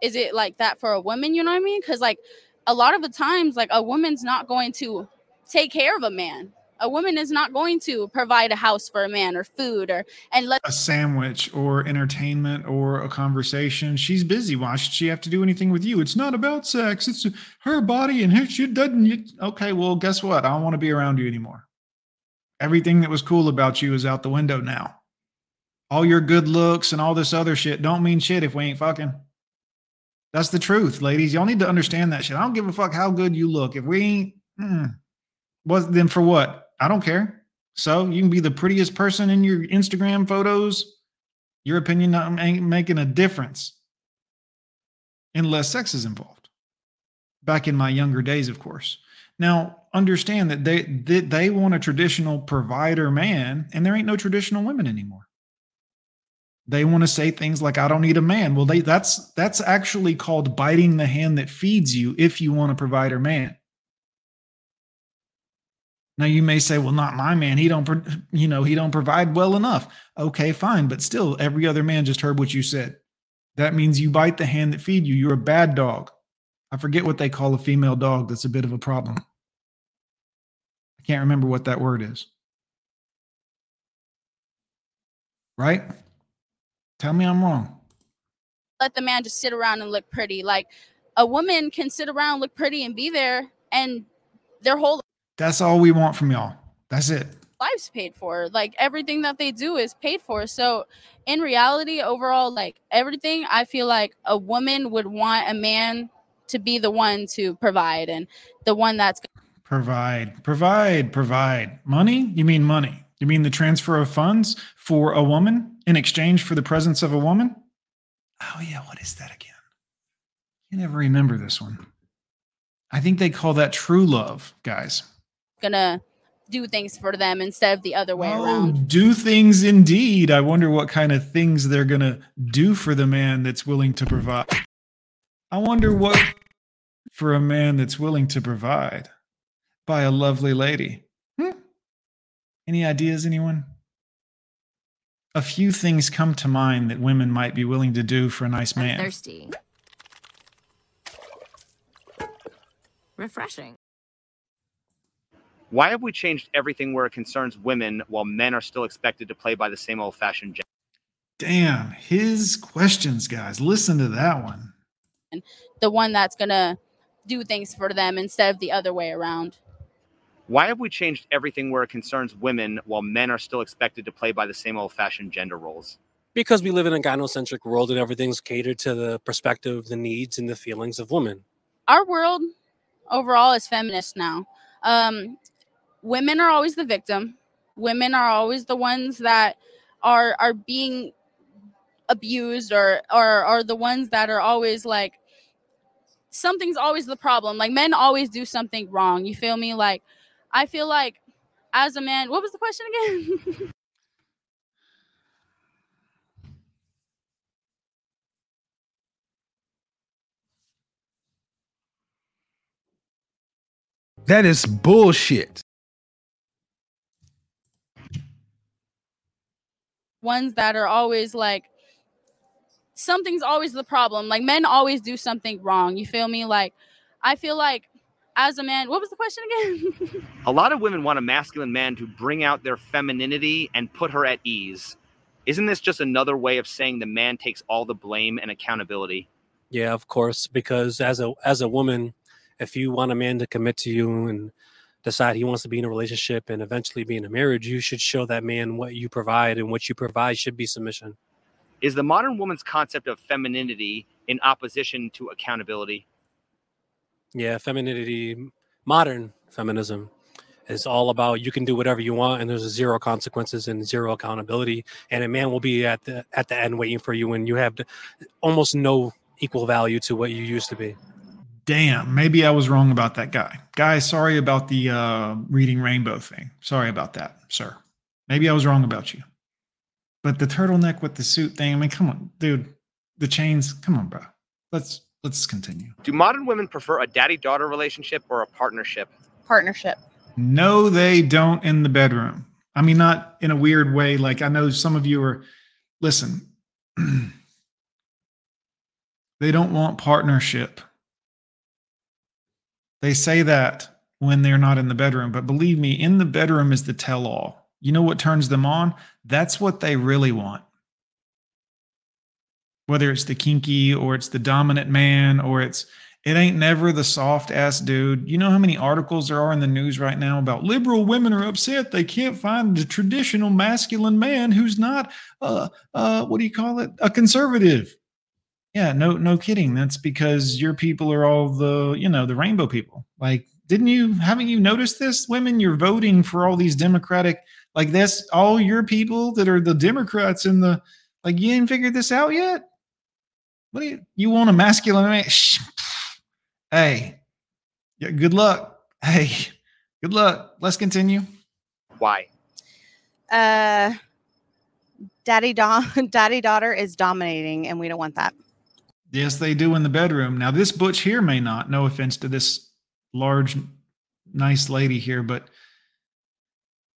is it like that for a woman? You know what I mean? Because like a lot of the times, like a woman's not going to take care of a man. A woman is not going to provide a house for a man or food or and let A sandwich or entertainment or a conversation. She's busy. Why should she have to do anything with you? It's not about sex. It's her body and her she doesn't. You, Okay, well, guess what? I don't want to be around you anymore. Everything that was cool about you is out the window now. All your good looks and all this other shit don't mean shit if we ain't fucking. That's the truth, ladies. Y'all need to understand that shit. I don't give a fuck how good you look. If we ain't, mm, what then for what? I don't care. So you can be the prettiest person in your Instagram photos. Your opinion ain't making a difference unless sex is involved. Back in my younger days, of course. Now, understand that they, they they want a traditional provider man, and there ain't no traditional women anymore. They want to say things like, "I don't need a man." Well, they that's that's actually called biting the hand that feeds you. If you want a provider man. Now you may say, "Well, not my man. He don't, you know, he don't provide well enough." Okay, fine, but still, every other man just heard what you said. That means you bite the hand that feed you. You're a bad dog. I forget what they call a female dog. That's a bit of a problem. I can't remember what that word is. Right? Tell me I'm wrong. let the man just sit around and look pretty. Like a woman can sit around, look pretty, and be there, and their whole That's all we want from y'all. That's it. life's paid for. Like everything that they do is paid for. So in reality, overall, like everything, I feel like a woman would want a man to be the one to provide and the one that's Provide, provide, provide. Money? You mean money? You mean the transfer of funds for a woman in exchange for the presence of a woman? Oh, yeah. What is that again? I can never remember this one. I think they call that true love, guys. Gonna do things for them instead of the other way Oh, around. do things indeed. I wonder what kind of things they're going to do for the man that's willing to provide. I wonder what for a man that's willing to provide by a lovely lady. Hmm? Any ideas, anyone? A few things come to mind that women might be willing to do for a nice man. Thirsty. Refreshing. Why have we changed everything where it concerns women while men are still expected to play by the same old fashioned gender? Damn, his questions, guys. Listen to that one. The one that's gonna do things for them instead of the other way around. Why have we changed everything where it concerns women while men are still expected to play by the same old fashioned gender roles? Because we live in a gynocentric world and everything's catered to the perspective, the needs, and the feelings of women. Our world overall is feminist now. Um, women are always the victim. Women are always the ones that are are being abused or or are the ones that are always like something's always the problem. Like men always do something wrong. You feel me? Like I feel like as a man, what was the question again? That is bullshit. Ones that are always like something's always the problem. Like men always do something wrong. You feel me? Like I feel like as a man, what was the question again? A lot of women want a masculine man to bring out their femininity and put her at ease. Isn't this just another way of saying the man takes all the blame and accountability? Yeah, of course. Because as a as a woman, if you want a man to commit to you and decide he wants to be in a relationship and eventually be in a marriage, you should show that man what you provide, and what you provide should be submission. Is the modern woman's concept of femininity in opposition to accountability? Yeah, femininity, modern feminism is all about you can do whatever you want and there's zero consequences and zero accountability and a man will be at the at the end waiting for you and you have almost no equal value to what you used to be. Damn, maybe I was wrong about that guy. Guy, sorry about the uh, reading rainbow thing. Sorry about that, sir. Maybe I was wrong about you. But the turtleneck with the suit thing, I mean, come on, dude. The chains, come on, bro. Let's let's continue. Do modern women prefer a daddy daughter relationship or a partnership? Partnership. No, they don't in the bedroom. I mean, not in a weird way. Like I know some of you are, listen, they don't want partnership. They say that when they're not in the bedroom, but believe me, in the bedroom is the tell all. You know what turns them on? That's what they really want. Whether it's the kinky or it's the dominant man or it's it ain't never the soft ass dude. You know how many articles there are in the news right now about liberal women are upset they can't find the traditional masculine man who's not uh uh what do you call it? A conservative. Yeah, no no kidding. That's because your people are all the, you know, the rainbow people. Like didn't you haven't you noticed this? Women you're voting for all these democratic like this all your people that are the democrats in the like you ain't figured this out yet? What do you you want a masculine man? Shh. Hey, yeah, good luck. Hey, good luck. Let's continue. Why? Uh, daddy, dom- daddy daughter is dominating, and we don't want that. Yes, they do in the bedroom. Now, this butch here may not. No offense to this large, nice lady here, but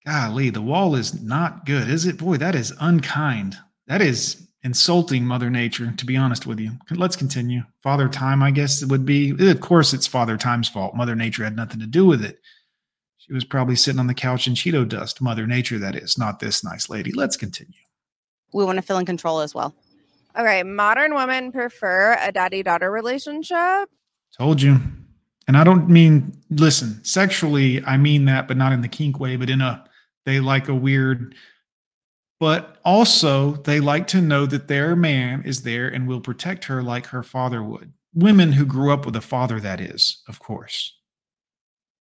golly, the wall is not good, is it? Boy, that is unkind. That is insulting Mother Nature, to be honest with you. Let's continue. Father Time, I guess it would be. Eh, of course, it's Father Time's fault. Mother Nature had nothing to do with it. She was probably sitting on the couch in Cheeto dust. Mother Nature, that is, not this nice lady. Let's continue. We want to feel in control as well. Okay, modern women prefer a daddy daughter relationship. Told you. And I don't mean, listen, sexually, I mean that, but not in the kink way, but in a, they like a weird, but also they like to know that their man is there and will protect her like her father would. Women who grew up with a father, that is, of course,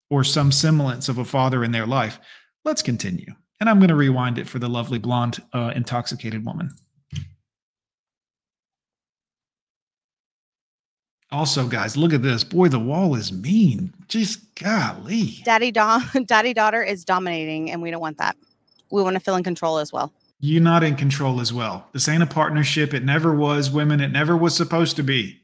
or some semblance of a father in their life. Let's continue. And I'm going to rewind it for the lovely blonde, uh, intoxicated woman. Also, guys, look at this. Boy, the wall is mean. Just golly. Daddy, dom- daddy daughter is dominating, and we don't want that. We want to feel in control as well. You're not in control as well. This ain't a partnership. It never was, women. It never was supposed to be.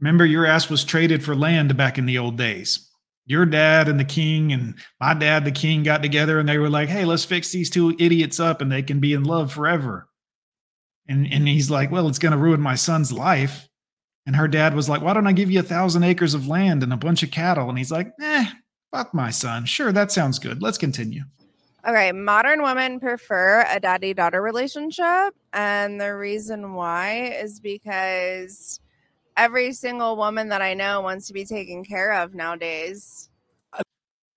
Remember, your ass was traded for land back in the old days. Your dad and the king and my dad, the king, got together and they were like, hey, let's fix these two idiots up and they can be in love forever. And, and he's like, well, it's going to ruin my son's life. And her dad was like, why don't I give you a thousand acres of land and a bunch of cattle? And he's like, eh, fuck my son. Sure, that sounds good. Let's continue. Okay, modern women prefer a daddy daughter relationship. And the reason why is because every single woman that I know wants to be taken care of nowadays.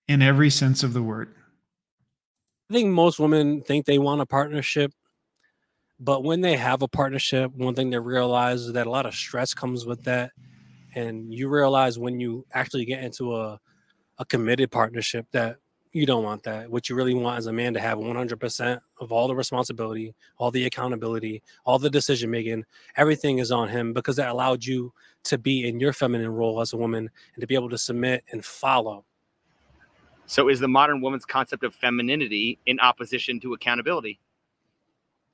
In every sense of the word. I think most women think they want a partnership, but when they have a partnership, one thing they realize is that a lot of stress comes with that. And you realize when you actually get into a, a committed partnership that you don't want that. What you really want is a man to have 100% of all the responsibility, all the accountability, all the decision making. Everything is on him because that allowed you to be in your feminine role as a woman and to be able to submit and follow. So, is the modern woman's concept of femininity in opposition to accountability?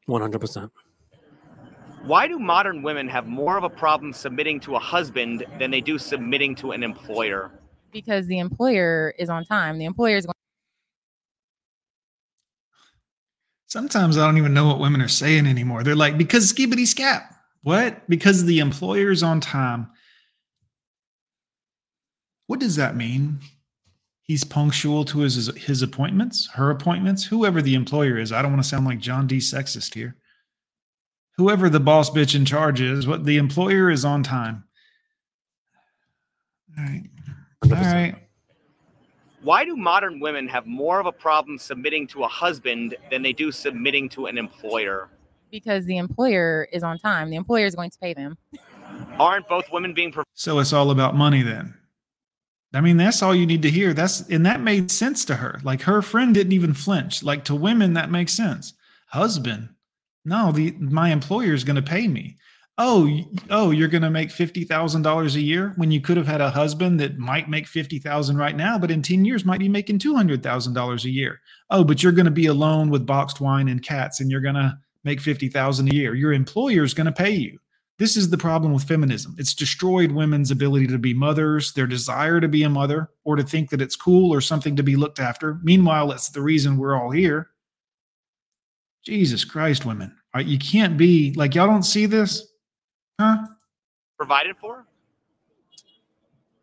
100%. Why do modern women have more of a problem submitting to a husband than they do submitting to an employer? Because the employer is on time. The employer is going Sometimes I don't even know what women are saying anymore. They're like, because skibbity scap. What? Because the employer's on time. What does that mean? He's punctual to his his appointments, her appointments, whoever the employer is. I don't want to sound like John D. Sexist here. Whoever the boss bitch in charge is, what the employer is on time. All right. All right. Why do modern women have more of a problem submitting to a husband than they do submitting to an employer? Because the employer is on time. The employer is going to pay them. Aren't both women being pro- So it's all about money then. I mean, that's all you need to hear. That's and that made sense to her. Like her friend didn't even flinch. Like to women, that makes sense. Husband, no, the my employer is going to pay me. Oh, oh, you're going to make fifty thousand dollars a year when you could have had a husband that might make fifty thousand right now, but in ten years might be making two hundred thousand dollars a year. Oh, but you're going to be alone with boxed wine and cats, and you're going to make fifty thousand a year. Your employer is going to pay you. This is the problem with feminism. It's destroyed women's ability to be mothers, their desire to be a mother, or to think that it's cool or something to be looked after. Meanwhile, that's the reason we're all here. Jesus Christ, women. All right, you can't be like y'all don't see this? Huh? provided for?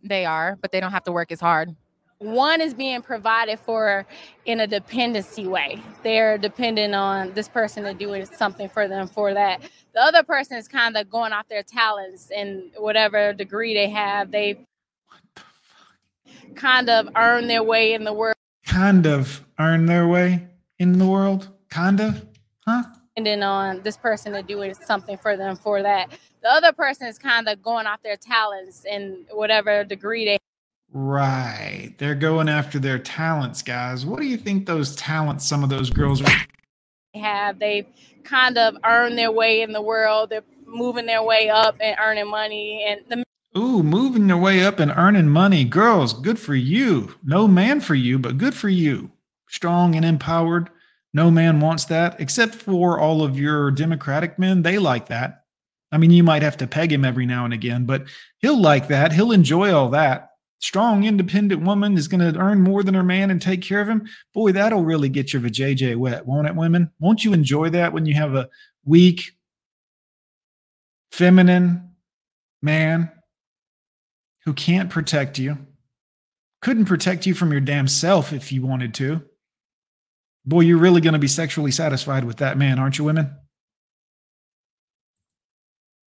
They are, but they don't have to work as hard. One is being provided for in a dependency way. They're dependent on this person to do something for them for that. The other person is kind of going off their talents and whatever degree they have. They kind of earn their way in the world. Kind of earn their way in the world. Kind of. Huh? depending on this person to do something for them for that. The other person is kind of going off their talents and whatever degree they Right. They're going after their talents, guys. What do you think those talents some of those girls are? Have. They've kind of earned their way in the world. They're moving their way up and earning money. And the Ooh, moving their way up and earning money. Girls, good for you. No man for you, but good for you. Strong and empowered. No man wants that, except for all of your Democratic men. They like that. I mean, you might have to peg him every now and again, but he'll like that. He'll enjoy all that. Strong, independent woman is going to earn more than her man and take care of him. Boy, that'll really get your vajayjay wet, won't it, women? Won't you enjoy that when you have a weak, feminine man who can't protect you, couldn't protect you from your damn self if you wanted to? Boy, you're really going to be sexually satisfied with that man, aren't you, women?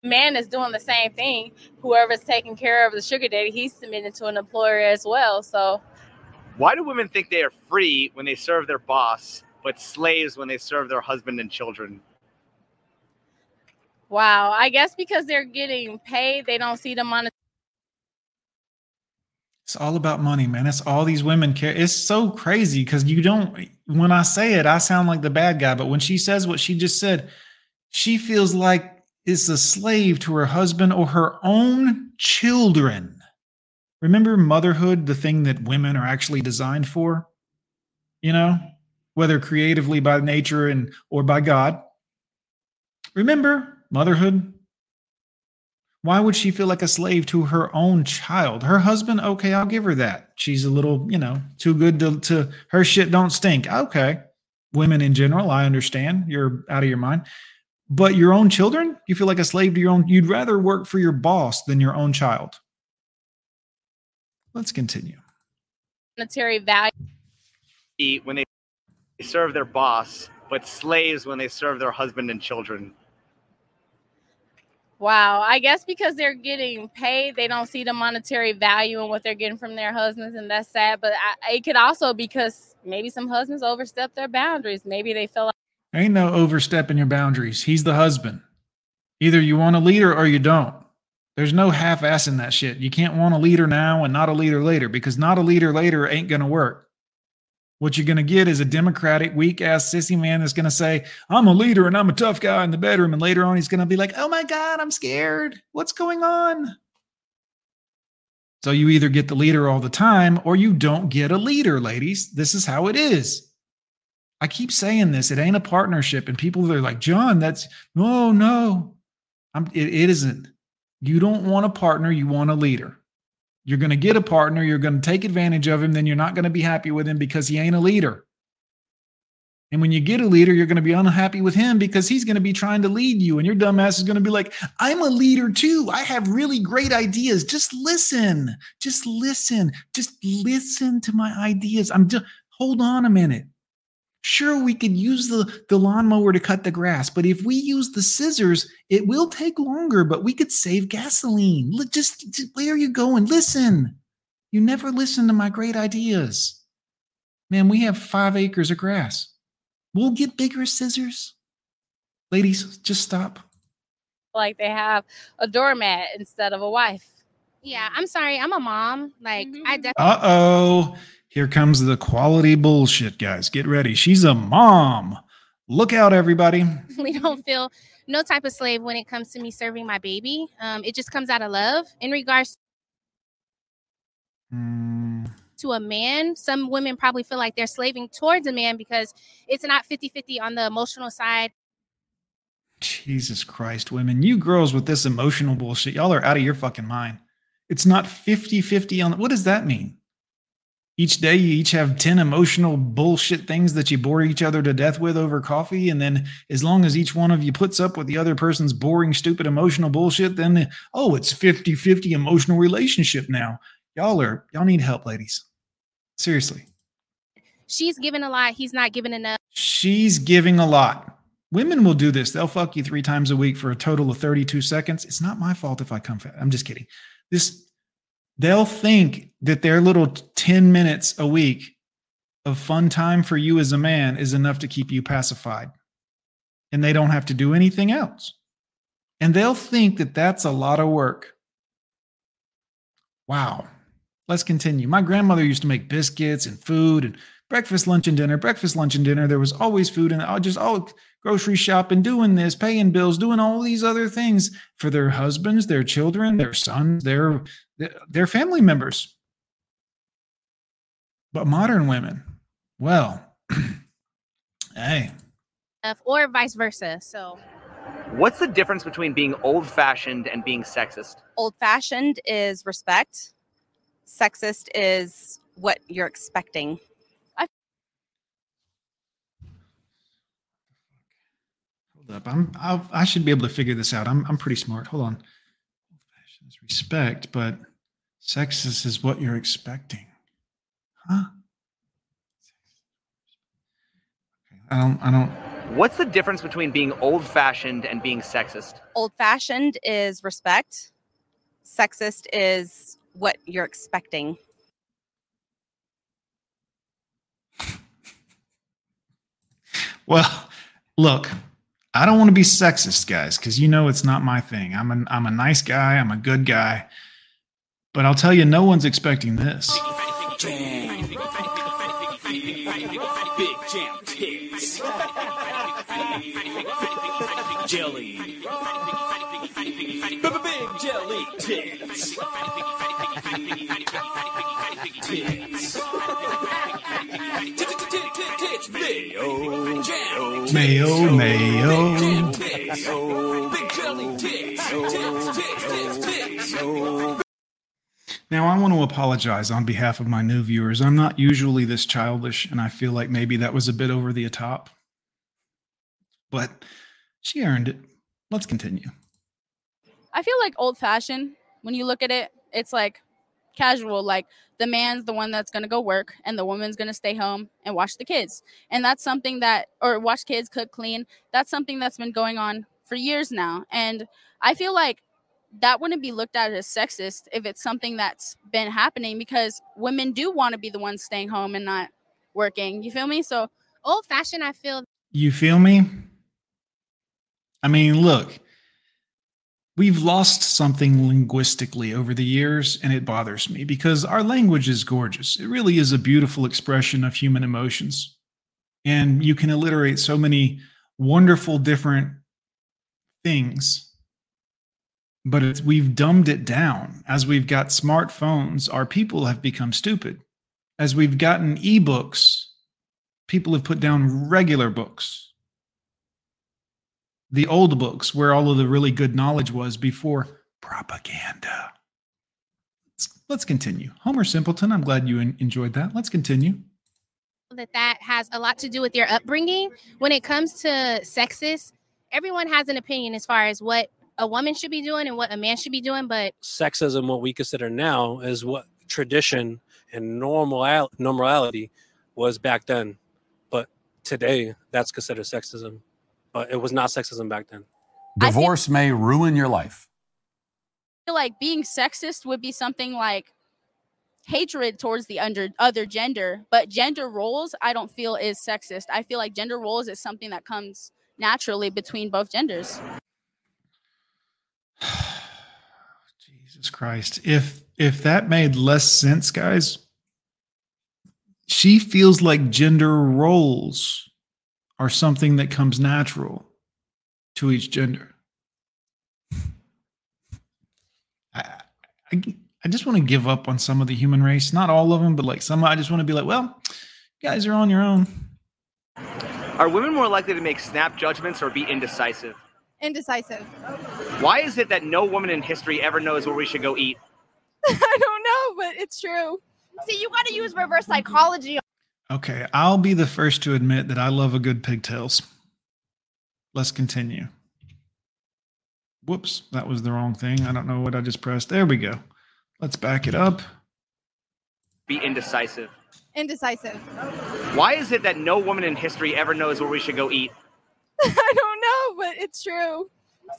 Man is doing the same thing. Whoever's taking care of the sugar daddy, he's submitting to an employer as well. So Why do women think they are free when they serve their boss, but slaves when they serve their husband and children? wow, I guess because they're getting paid, they don't see the money. It's all about money, man. It's all these women care. It's so crazy because you don't, when I say it, I sound like the bad guy. But when she says what she just said, she feels like it's a slave to her husband or her own children. Remember motherhood, the thing that women are actually designed for? You know, whether creatively by nature and or by God. Remember motherhood? Why would she feel like a slave to her own child? Her husband, okay, I'll give her that. She's a little, you know, too good to, to her shit don't stink. Okay. Women in general, I understand. You're out of your mind. But your own children, you feel like a slave to your own, you'd rather work for your boss than your own child. Let's continue. monetary value. When they serve their boss, but slaves when they serve their husband and children. Wow, I guess because they're getting paid, they don't see the monetary value in what they're getting from their husbands, and that's sad. But I, it could also because maybe some husbands overstep their boundaries. Maybe they feel like Ain't no overstepping your boundaries. He's the husband. Either you want a leader or you don't. There's no half assing that shit. You can't want a leader now and not a leader later because not a leader later ain't going to work. What you're going to get is a democratic, weak ass sissy man that's going to say, I'm a leader and I'm a tough guy in the bedroom. And later on, he's going to be like, oh my God, I'm scared. What's going on? So you either get the leader all the time or you don't get a leader, ladies. This is how it is. I keep saying this. It ain't a partnership. And people are like, Jon, that's no, no. I'm, it, it isn't. You don't want a partner, you want a leader. You're going to get a partner, you're going to take advantage of him, then you're not going to be happy with him because he ain't a leader. And when you get a leader, you're going to be unhappy with him because he's going to be trying to lead you. And your dumbass is going to be like, I'm a leader too. I have really great ideas. Just listen. Just listen. Just listen to my ideas. I'm just, hold on a minute. Sure, we could use the, the lawnmower to cut the grass, but if we use the scissors, it will take longer, but we could save gasoline. Li- Just, just where are you going? Listen. You never listen to my great ideas. Man, we have five acres of grass. We'll get bigger scissors. Ladies, just stop. Like they have a doormat instead of a wife. Yeah, I'm sorry. I'm a mom. Like I definitely Uh oh. Here comes the quality bullshit, guys. Get ready. She's a mom. Look out, everybody. We don't feel no type of slave when it comes to me serving my baby. Um, it just comes out of love. In regards to a man, some women probably feel like they're slaving towards a man because it's not 50-50 on the emotional side. Jesus Christ, women. You girls with this emotional bullshit, y'all are out of your fucking mind. It's not 50 50 on what does that mean? Each day you each have 10 emotional bullshit things that you bore each other to death with over coffee. And then as long as each one of you puts up with the other person's boring, stupid emotional bullshit, then oh, it's 50 50 emotional relationship now. Y'all are, y'all need help, ladies. Seriously. She's giving a lot, he's not giving enough. She's giving a lot. Women will do this. They'll fuck you three times a week for a total of 32 seconds. It's not my fault if I come fat. I'm just kidding. This they'll think that their little 10 minutes a week of fun time for you as a man is enough to keep you pacified. And they don't have to do anything else. And they'll think that that's a lot of work. Wow. Let's continue. My grandmother used to make biscuits and food and breakfast, lunch, and dinner. Breakfast, lunch, and dinner. There was always food, and I just oh, grocery shopping, doing this, paying bills, doing all these other things for their husbands, their children, their sons, their their family members. But modern women, well, hey, Or vice versa. So What's the difference between being old fashioned and being sexist? Old fashioned is respect. Sexist is what you're expecting. hold up. I'm I'll, I should be able to figure this out. I'm I'm pretty smart. Hold on. Old-fashioned is respect, but sexist is what you're expecting. Huh? I don't I don't What's the difference between being old fashioned and being sexist? Old fashioned is respect. Sexist is what you're expecting. Well, look, I don't want to be sexist, guys, because you know it's not my thing. I'm a I'm a nice guy. I'm a good guy. But I'll tell you, no one's expecting this. Big jam tits. Jelly. Big jelly tits. Tits. Tits. Mayo. Jam. Mayo, mayo. Mayo. Big jelly tits. Tits. Tits. Tits. Tits. Now, I want to apologize on behalf of my new viewers. I'm not usually this childish, and I feel like maybe that was a bit over the top. But she earned it. Let's continue. I feel like old fashioned when you look at it, it's like casual. Like the man's the one that's gonna go work and the woman's gonna stay home and watch the kids. And that's something that or watch kids cook clean. That's something that's been going on for years now. And I feel like that wouldn't be looked at as sexist if it's something that's been happening because women do want to be the ones staying home and not working. You feel me? So old fashioned, I feel You feel me? I mean, look, we've lost something linguistically over the years, and it bothers me because our language is gorgeous. It really is a beautiful expression of human emotions. And you can alliterate so many wonderful different things but we've dumbed it down. As we've got smartphones our people have become stupid. As we've gotten ebooks people have put down regular books. The old books where all of the really good knowledge was before propaganda. Let's, let's continue. Homer simpleton i'm glad you enjoyed that. Let's continue. That that has a lot to do with your upbringing. When it comes to sexist, everyone has an opinion as far as what a woman should be doing and what a man should be doing, but Sexism, what we consider now, is what tradition and normal normality was back then. But today, that's considered sexism. But it was not sexism back then. Divorce may ruin your life. I feel like being sexist would be something like hatred towards the under other gender but gender roles i don't feel is sexist i feel like gender roles is something that comes naturally between both genders Jesus Christ. If if that made less sense, guys, she feels like gender roles are something that comes natural to each gender. I, I, I just want to give up on some of the human race. Not all of them, but like some, I just want to be like, well, you guys are on your own. Are women more likely to make snap judgments or be indecisive? Indecisive. Why is it that no woman in history ever knows where we should go eat? I don't know, but it's true. See, you got to use reverse psychology. Okay, I'll be the first to admit that I love a good pigtails. Let's continue. Whoops, that was the wrong thing. I don't know what I just pressed. There we go. Let's back it up. Be indecisive. Indecisive. Why is it that no woman in history ever knows where we should go eat? I don't know, but it's true.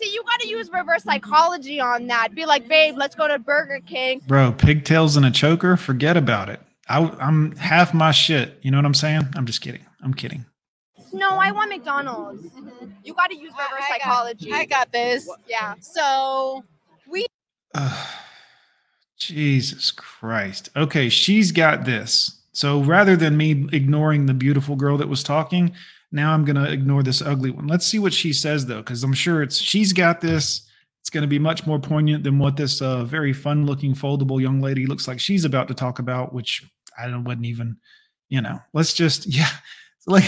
See, you got to use reverse psychology on that. Be like, babe, let's go to Burger King. Bro, pigtails and a choker, forget about it. I, I'm half my shit. You know what I'm saying? I'm just kidding. I'm kidding. No, I want McDonald's. You got to use reverse psychology. I got this. Yeah. So we. Jesus Christ. Okay, she's got this. So rather than me ignoring the beautiful girl that was talking, now I'm going to ignore this ugly one. Let's see what she says though, because I'm sure it's she's got this. It's going to be much more poignant than what this uh, very fun looking foldable young lady looks like she's about to talk about, which I don't wouldn't even, you know, let's just, yeah, like,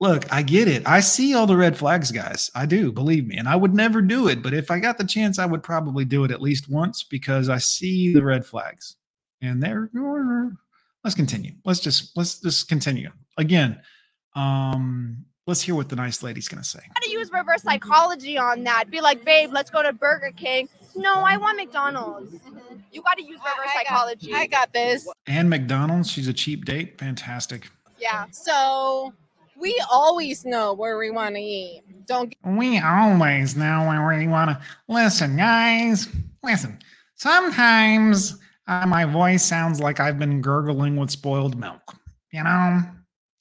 look, I get it. I see all the red flags, guys. I do, believe me. And I would never do it. But if I got the chance, I would probably do it at least once because I see the red flags. And there, let's continue. Let's just, let's just continue. Again, um, let's hear what the nice lady's going to say. got to use reverse psychology on that. Be like, babe, let's go to Burger King. No, I want McDonald's. You got to use reverse psychology. I got this. And McDonald's, she's a cheap date. Fantastic. Yeah. So we always know where we want to eat. Don't We always know where we want to listen, guys. Listen, sometimes uh, my voice sounds like I've been gurgling with spoiled milk. You know,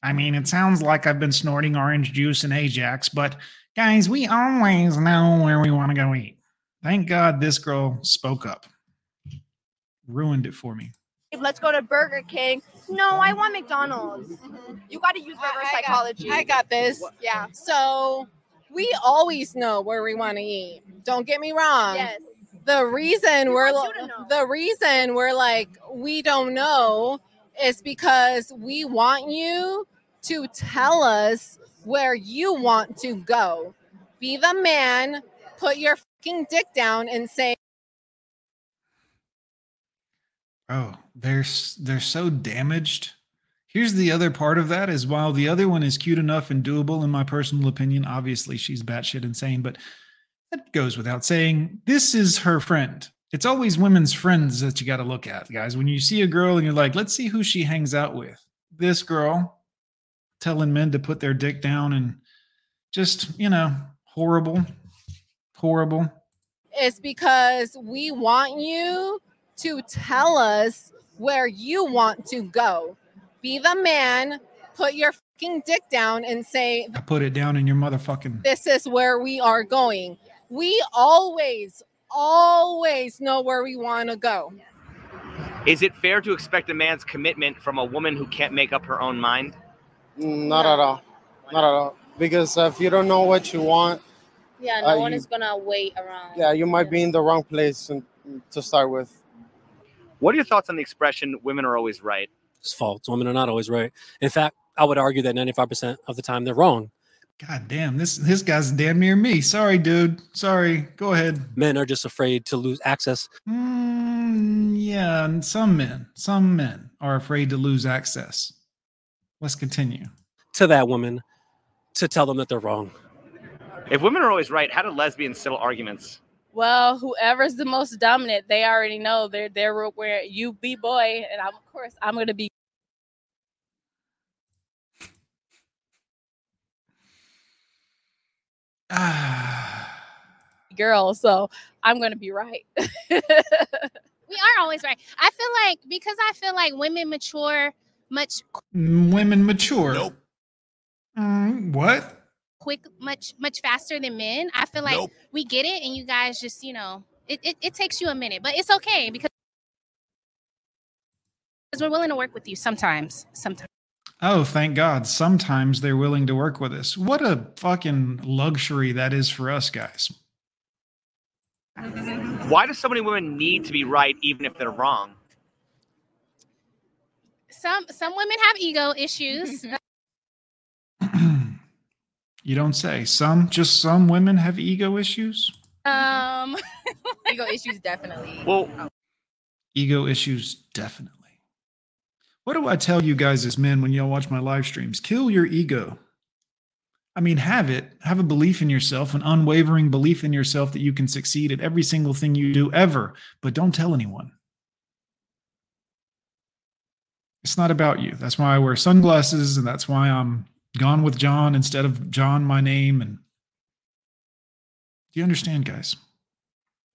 I mean, it sounds like I've been snorting orange juice and Ajax, but guys, we always know where we want to go eat. Thank God this girl spoke up. Ruined it for me. Let's go to Burger King. No, I want McDonald's. You got to use reverse psychology. I got this. Yeah. So we always know where we want to eat. Don't get me wrong. Yes. The reason we're the reason we're like we don't know is because we want you to tell us where you want to go. Be the man, put your fucking dick down and say Oh, they're they're so damaged. Here's the other part of that is while the other one is cute enough and doable in my personal opinion, obviously she's batshit insane, but that goes without saying. This is her friend. It's always women's friends that you got to look at, guys. When you see a girl and you're like, let's see who she hangs out with. This girl telling men to put their dick down and just, you know, horrible, horrible. it's because we want you to tell us where you want to go. Be the man, put your fucking dick down and say, I put it down in your motherfucking. This is where we are going. We always, always know where we want to go. Is it fair to expect a man's commitment from a woman who can't make up her own mind? Not at all. Not at all. Because if you don't know what you want, Yeah, no Uh, one you- is gonna wait around. yeah, you might be in the wrong place and, to start with. What are your thoughts on the expression "women are always right"? It's false. Women are not always right. In fact, I would argue that 95% of the time they're wrong. God damn, this this guy's damn near me. Sorry, dude. Sorry. Go ahead. Men are just afraid to lose access. Mm, yeah, and some men, some men are afraid to lose access. Let's continue. to that woman to tell them that they're wrong. If women are always right, how do lesbians settle arguments? Well, whoever's the most dominant, they already know they're they're where you be boy, and I'm, of course I'm gonna be. girl, so I'm gonna be right. we are always right. I feel like because I feel like women mature much Mm, Women mature. Nope. what? quick much much faster than men. I feel like Nope. we get it and you guys just, you know, it, it, it takes you a minute, but it's okay because because we're willing to work with you sometimes. Sometimes. Oh, thank God. Sometimes they're willing to work with us. What a fucking luxury that is for us guys. Why do so many women need to be right even if they're wrong? Some some women have ego issues. You don't say. Some, just some women have ego issues. um ego issues definitely. Well, Ego issues, definitely. What do I tell you guys as men when y'all watch my live streams? Kill your ego. I mean, have it. Have a belief in yourself, an unwavering belief in yourself that you can succeed at every single thing you do ever, but don't tell anyone. It's not about you. That's why I wear sunglasses, and that's why I'm gone with Jon instead of Jon, my name. And do you understand, guys?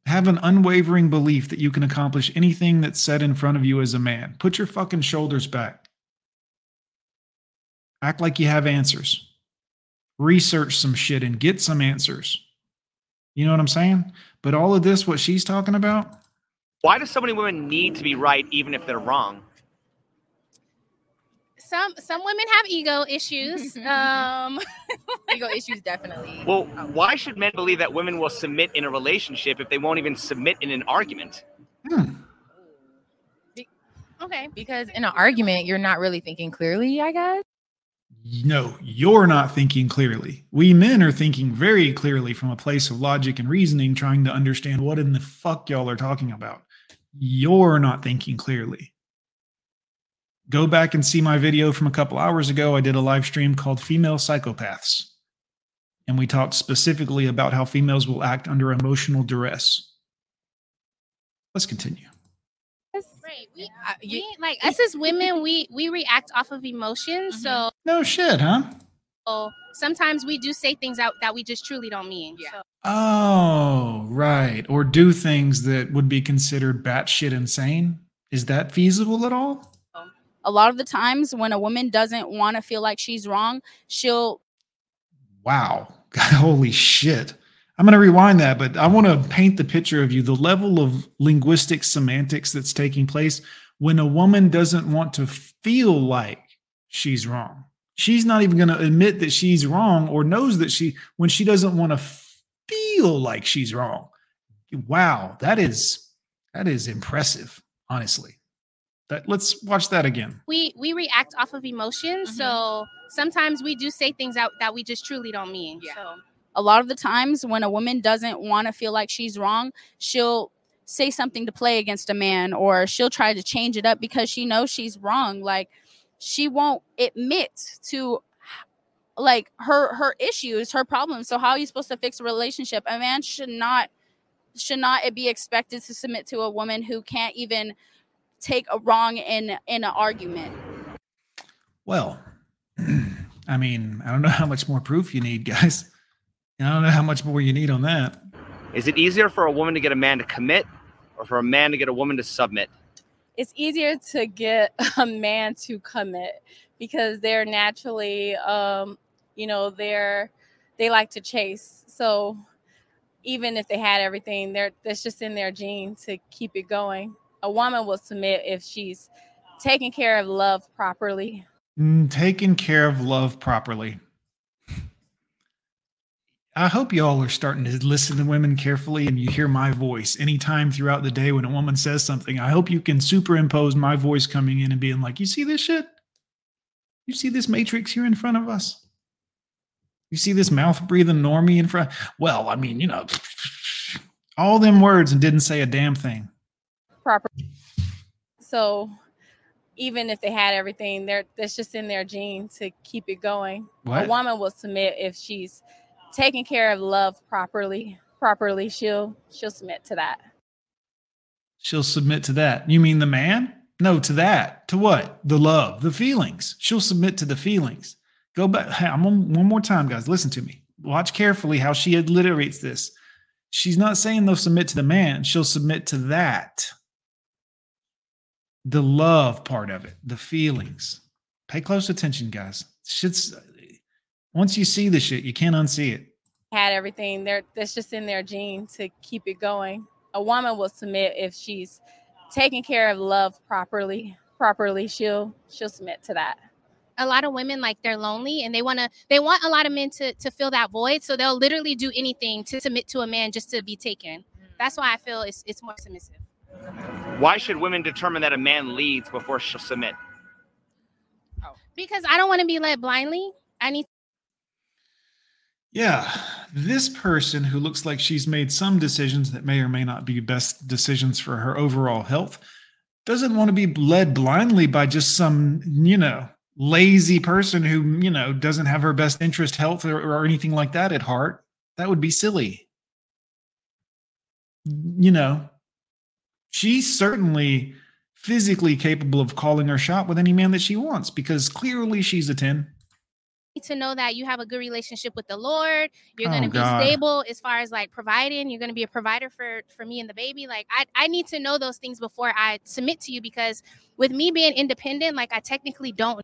Have an unwavering belief that you can accomplish anything that's set in front of you as a man. Put your fucking shoulders back. Act like you have answers. Research some shit and get some answers. You know what I'm saying? But all of this, what she's talking about, Why does so many women need to be right even if they're wrong? Some some women have ego issues. Um ego issues definitely. Well, why should men believe that women will submit in a relationship if they won't even submit in an argument? Okay. Because in an argument, you're not really thinking clearly, I guess. no, you're not thinking clearly. We men are thinking very clearly from a place of logic and reasoning, trying to understand what in the fuck y'all are talking about. You're not thinking clearly. Go back and see my video from a couple hours ago. I did a live stream called Female Psychopaths. And we talked specifically about how females will act under emotional duress. Let's continue. Right. We, uh, we like us as women, we we react off of emotions. Mm-hmm. So No shit, huh? so sometimes we do say things out that we just truly don't mean. Yeah. Oh, right. Or do things that would be considered batshit insane. Is that feasible at all? A lot of the times when a woman doesn't want to feel like she's wrong, she'll Wow. Holy shit. I'm going to rewind that, but I want to paint the picture of you the level of linguistic semantics that's taking place when a woman doesn't want to feel like she's wrong. She's not even going to admit that she's wrong or knows that she, when she doesn't want to feel like she's wrong. Wow. That is, that is impressive, honestly. That, let's watch that again. We we react off of emotions. Mm-hmm. So sometimes we do say things out that we just truly don't mean. Yeah. So a lot of the times when a woman doesn't want to feel like she's wrong, she'll say something to play against a man or she'll try to change it up because she knows she's wrong. Like she won't admit to like her her issues, her problems. So how are you supposed to fix a relationship? A man should not should not be expected to submit to a woman who can't even take a wrong in in an argument. Well, I mean, I don't know how much more proof you need, guys. I don't know how much more you need on that. Is it easier for a woman to get a man to commit or for a man to get a woman to submit? It's easier to get a man to commit because they're naturally, um, you know, they're they like to chase. So even if they had everything, they're that's just in their gene to keep it going. A woman will submit if she's taking care of love properly. Mm, taking care of love properly. I hope y'all are starting to listen to women carefully and you hear my voice anytime throughout the day when a woman says something. I hope you can superimpose my voice coming in and being like, You see this shit? You see this matrix here in front of us? You see this mouth breathing normie in front? Well, I mean, you know, all them words and didn't say a damn thing. Proper. So even if they had everything, they're that's just in their gene to keep it going. What? A woman will submit if she's taking care of love properly. Properly, she'll she'll submit to that. She'll submit to that. You mean the man? No, to that. To what? The love, the feelings. She'll submit to the feelings. Go back. Hey, I'm on, one more time, guys. Listen to me. Watch carefully how she alliterates this. She's not saying they'll submit to the man. She'll submit to that. The love part of it, the feelings. Pay close attention, guys. Shit's once you see the shit, you can't unsee it. Had everything, they're that's just in their gene to keep it going. A woman will submit if she's taking care of love properly. Properly, she'll she'll submit to that. a lot of women like they're lonely and they want to they want a lot of men to to fill that void so they'll literally do anything to submit to a man just to be taken mm. that's why i feel it's it's more submissive Why should women determine that a man leads before she'll submit? because i don't want to be led blindly i need Yeah, this person who looks like she's made some decisions that may or may not be best decisions for her overall health doesn't want to be led blindly by just some, you know, lazy person who, you know, doesn't have her best interest health or, or anything like that at heart. That would be silly. You know, she's certainly physically capable of calling her shot with any man that she wants because clearly she's a 10. to know that you have a good relationship with the lord you're going Oh, to be God. stable as far as like providing you're going to be a provider for for me and the baby like I, I need to know those things before i submit to you because with me being independent like i technically don't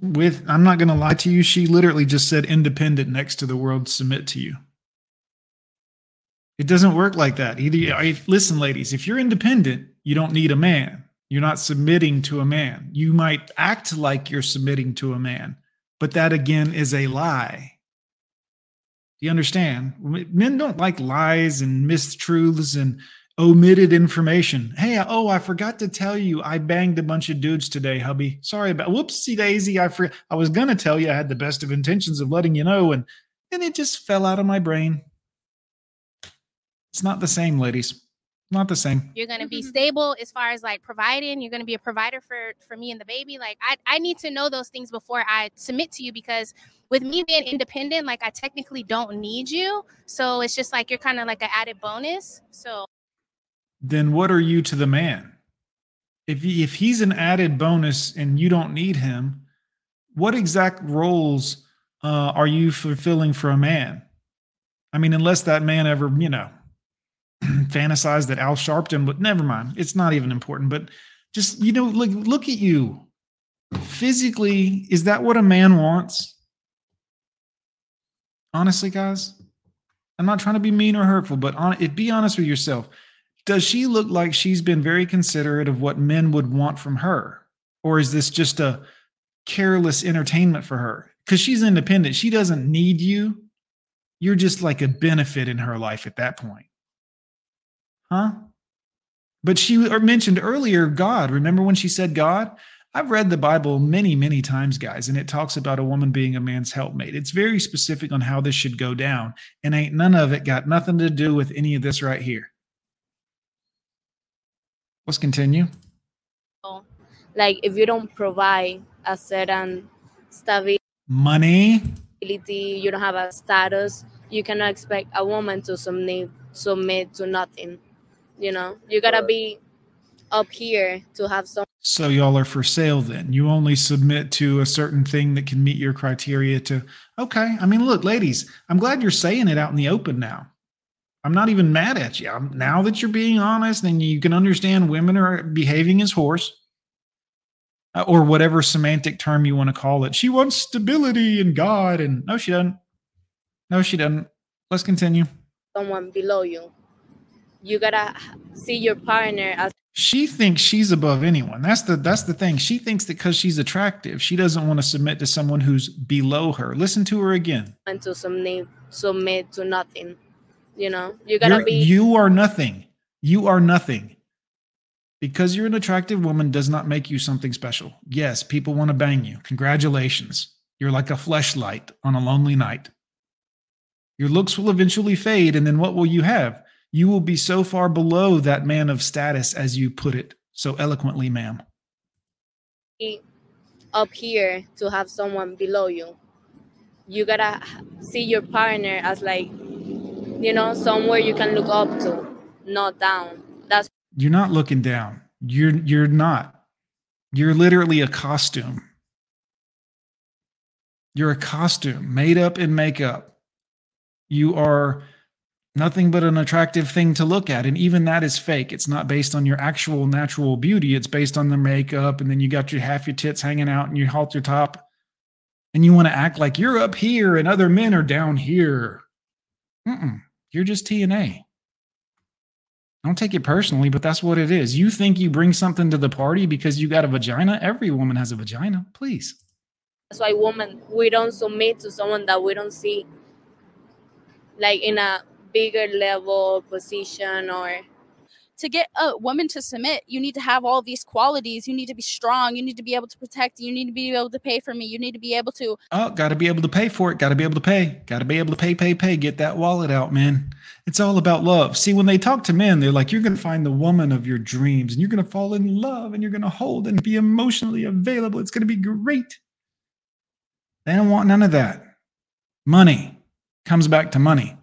with I'm not going to lie to you, she literally just said independent next to the word submit to you. It doesn't work like that. Either I, listen, ladies, if you're independent, you don't need a man. You're not submitting to a man. You might act like you're submitting to a man, but that again is a lie. Do you understand? Men don't like lies and mistruths and omitted information. Hey, oh, I forgot to tell you, I banged a bunch of dudes today, hubby. Sorry about. Whoopsie daisy. I for, I was gonna tell you I had the best of intentions of letting you know, and then it just fell out of my brain. It's not the same, ladies. Not the same. you're going to be stable as far as like providing you're going to be a provider for for me and the baby like I, I need to know those things before i submit to you because with me being independent like i technically don't need you so it's just like you're kind of like an added bonus so Then what are you to the man? If he- if he's an added bonus and you don't need him, what exact roles uh, are you fulfilling for a man? I mean, unless that man ever, you know, fantasized that Al Sharpton, but never mind. It's not even important. But just you know, look look at you. Physically, is that what a man wants? Honestly, guys, I'm not trying to be mean or hurtful, but on it, be honest with yourself. Does she look like she's been very considerate of what men would want from her, or is this just a careless entertainment for her? Because she's independent, she doesn't need you. You're just like a benefit in her life at that point. Huh? But she mentioned earlier God. Remember when she said God? I've read the Bible many, many times, guys, and it talks about a woman being a man's helpmate. It's very specific on how this should go down, and ain't none of it got nothing to do with any of this right here. Let's continue. like if you don't provide a certain stability Money. you don't have a status you cannot expect a woman to submit submit to nothing you know you gotta be up here to have some So y'all are for sale then. You only submit to a certain thing that can meet your criteria to Okay. I mean, look, ladies, I'm glad you're saying it out in the open now. I'm not even mad at you. I'm, now that you're being honest and you can understand women are behaving as horse uh, or whatever semantic term you want to call it. She wants stability and God and no she doesn't. No she doesn't. Let's continue. someone below you you gotta see your partner as She thinks she's above anyone. That's the that's the thing. She thinks that because she's attractive, she doesn't want to submit to someone who's below her. Listen to her again. and to submit submit to nothing you know you gotta You're- be you are nothing. You are nothing. Because you're an attractive woman does not make you something special. Yes, people want to bang you. Congratulations. You're like a fleshlight on a lonely night. Your looks will eventually fade, and then what will you have? You will be so far below that man of status, as you put it so eloquently, ma'am. up here to have someone below you. You gotta see your partner as like, you know, somewhere you can look up to, not down. That's You're not looking down. You're you're not. You're literally a costume. You're a costume made up in makeup. You are nothing but an attractive thing to look at. And even that is fake. It's not based on your actual natural beauty. It's based on the makeup. And then you got your half your tits hanging out and you halt your top. And you want to act like you're up here and other men are down here. Mm-mm. You're just TNA. Don't take it personally, but that's what it is. You think you bring something to the party because you got a vagina? Every woman has a vagina. Please. that's why women we don't submit to someone that we don't see like in a bigger level position or to get a woman to submit, you need to have all these qualities. You need to be strong. You need to be able to protect. You need to be able to pay for me. You need to be able to. Oh, got to be able to pay for it. Got to be able to pay. Got to be able to pay, pay, pay. Get that wallet out, man. It's all about love. See, when they talk to men, they're like, you're going to find the woman of your dreams and you're going to fall in love and you're going to hold and be emotionally available. It's going to be great. They don't want none of that. Money comes back to money.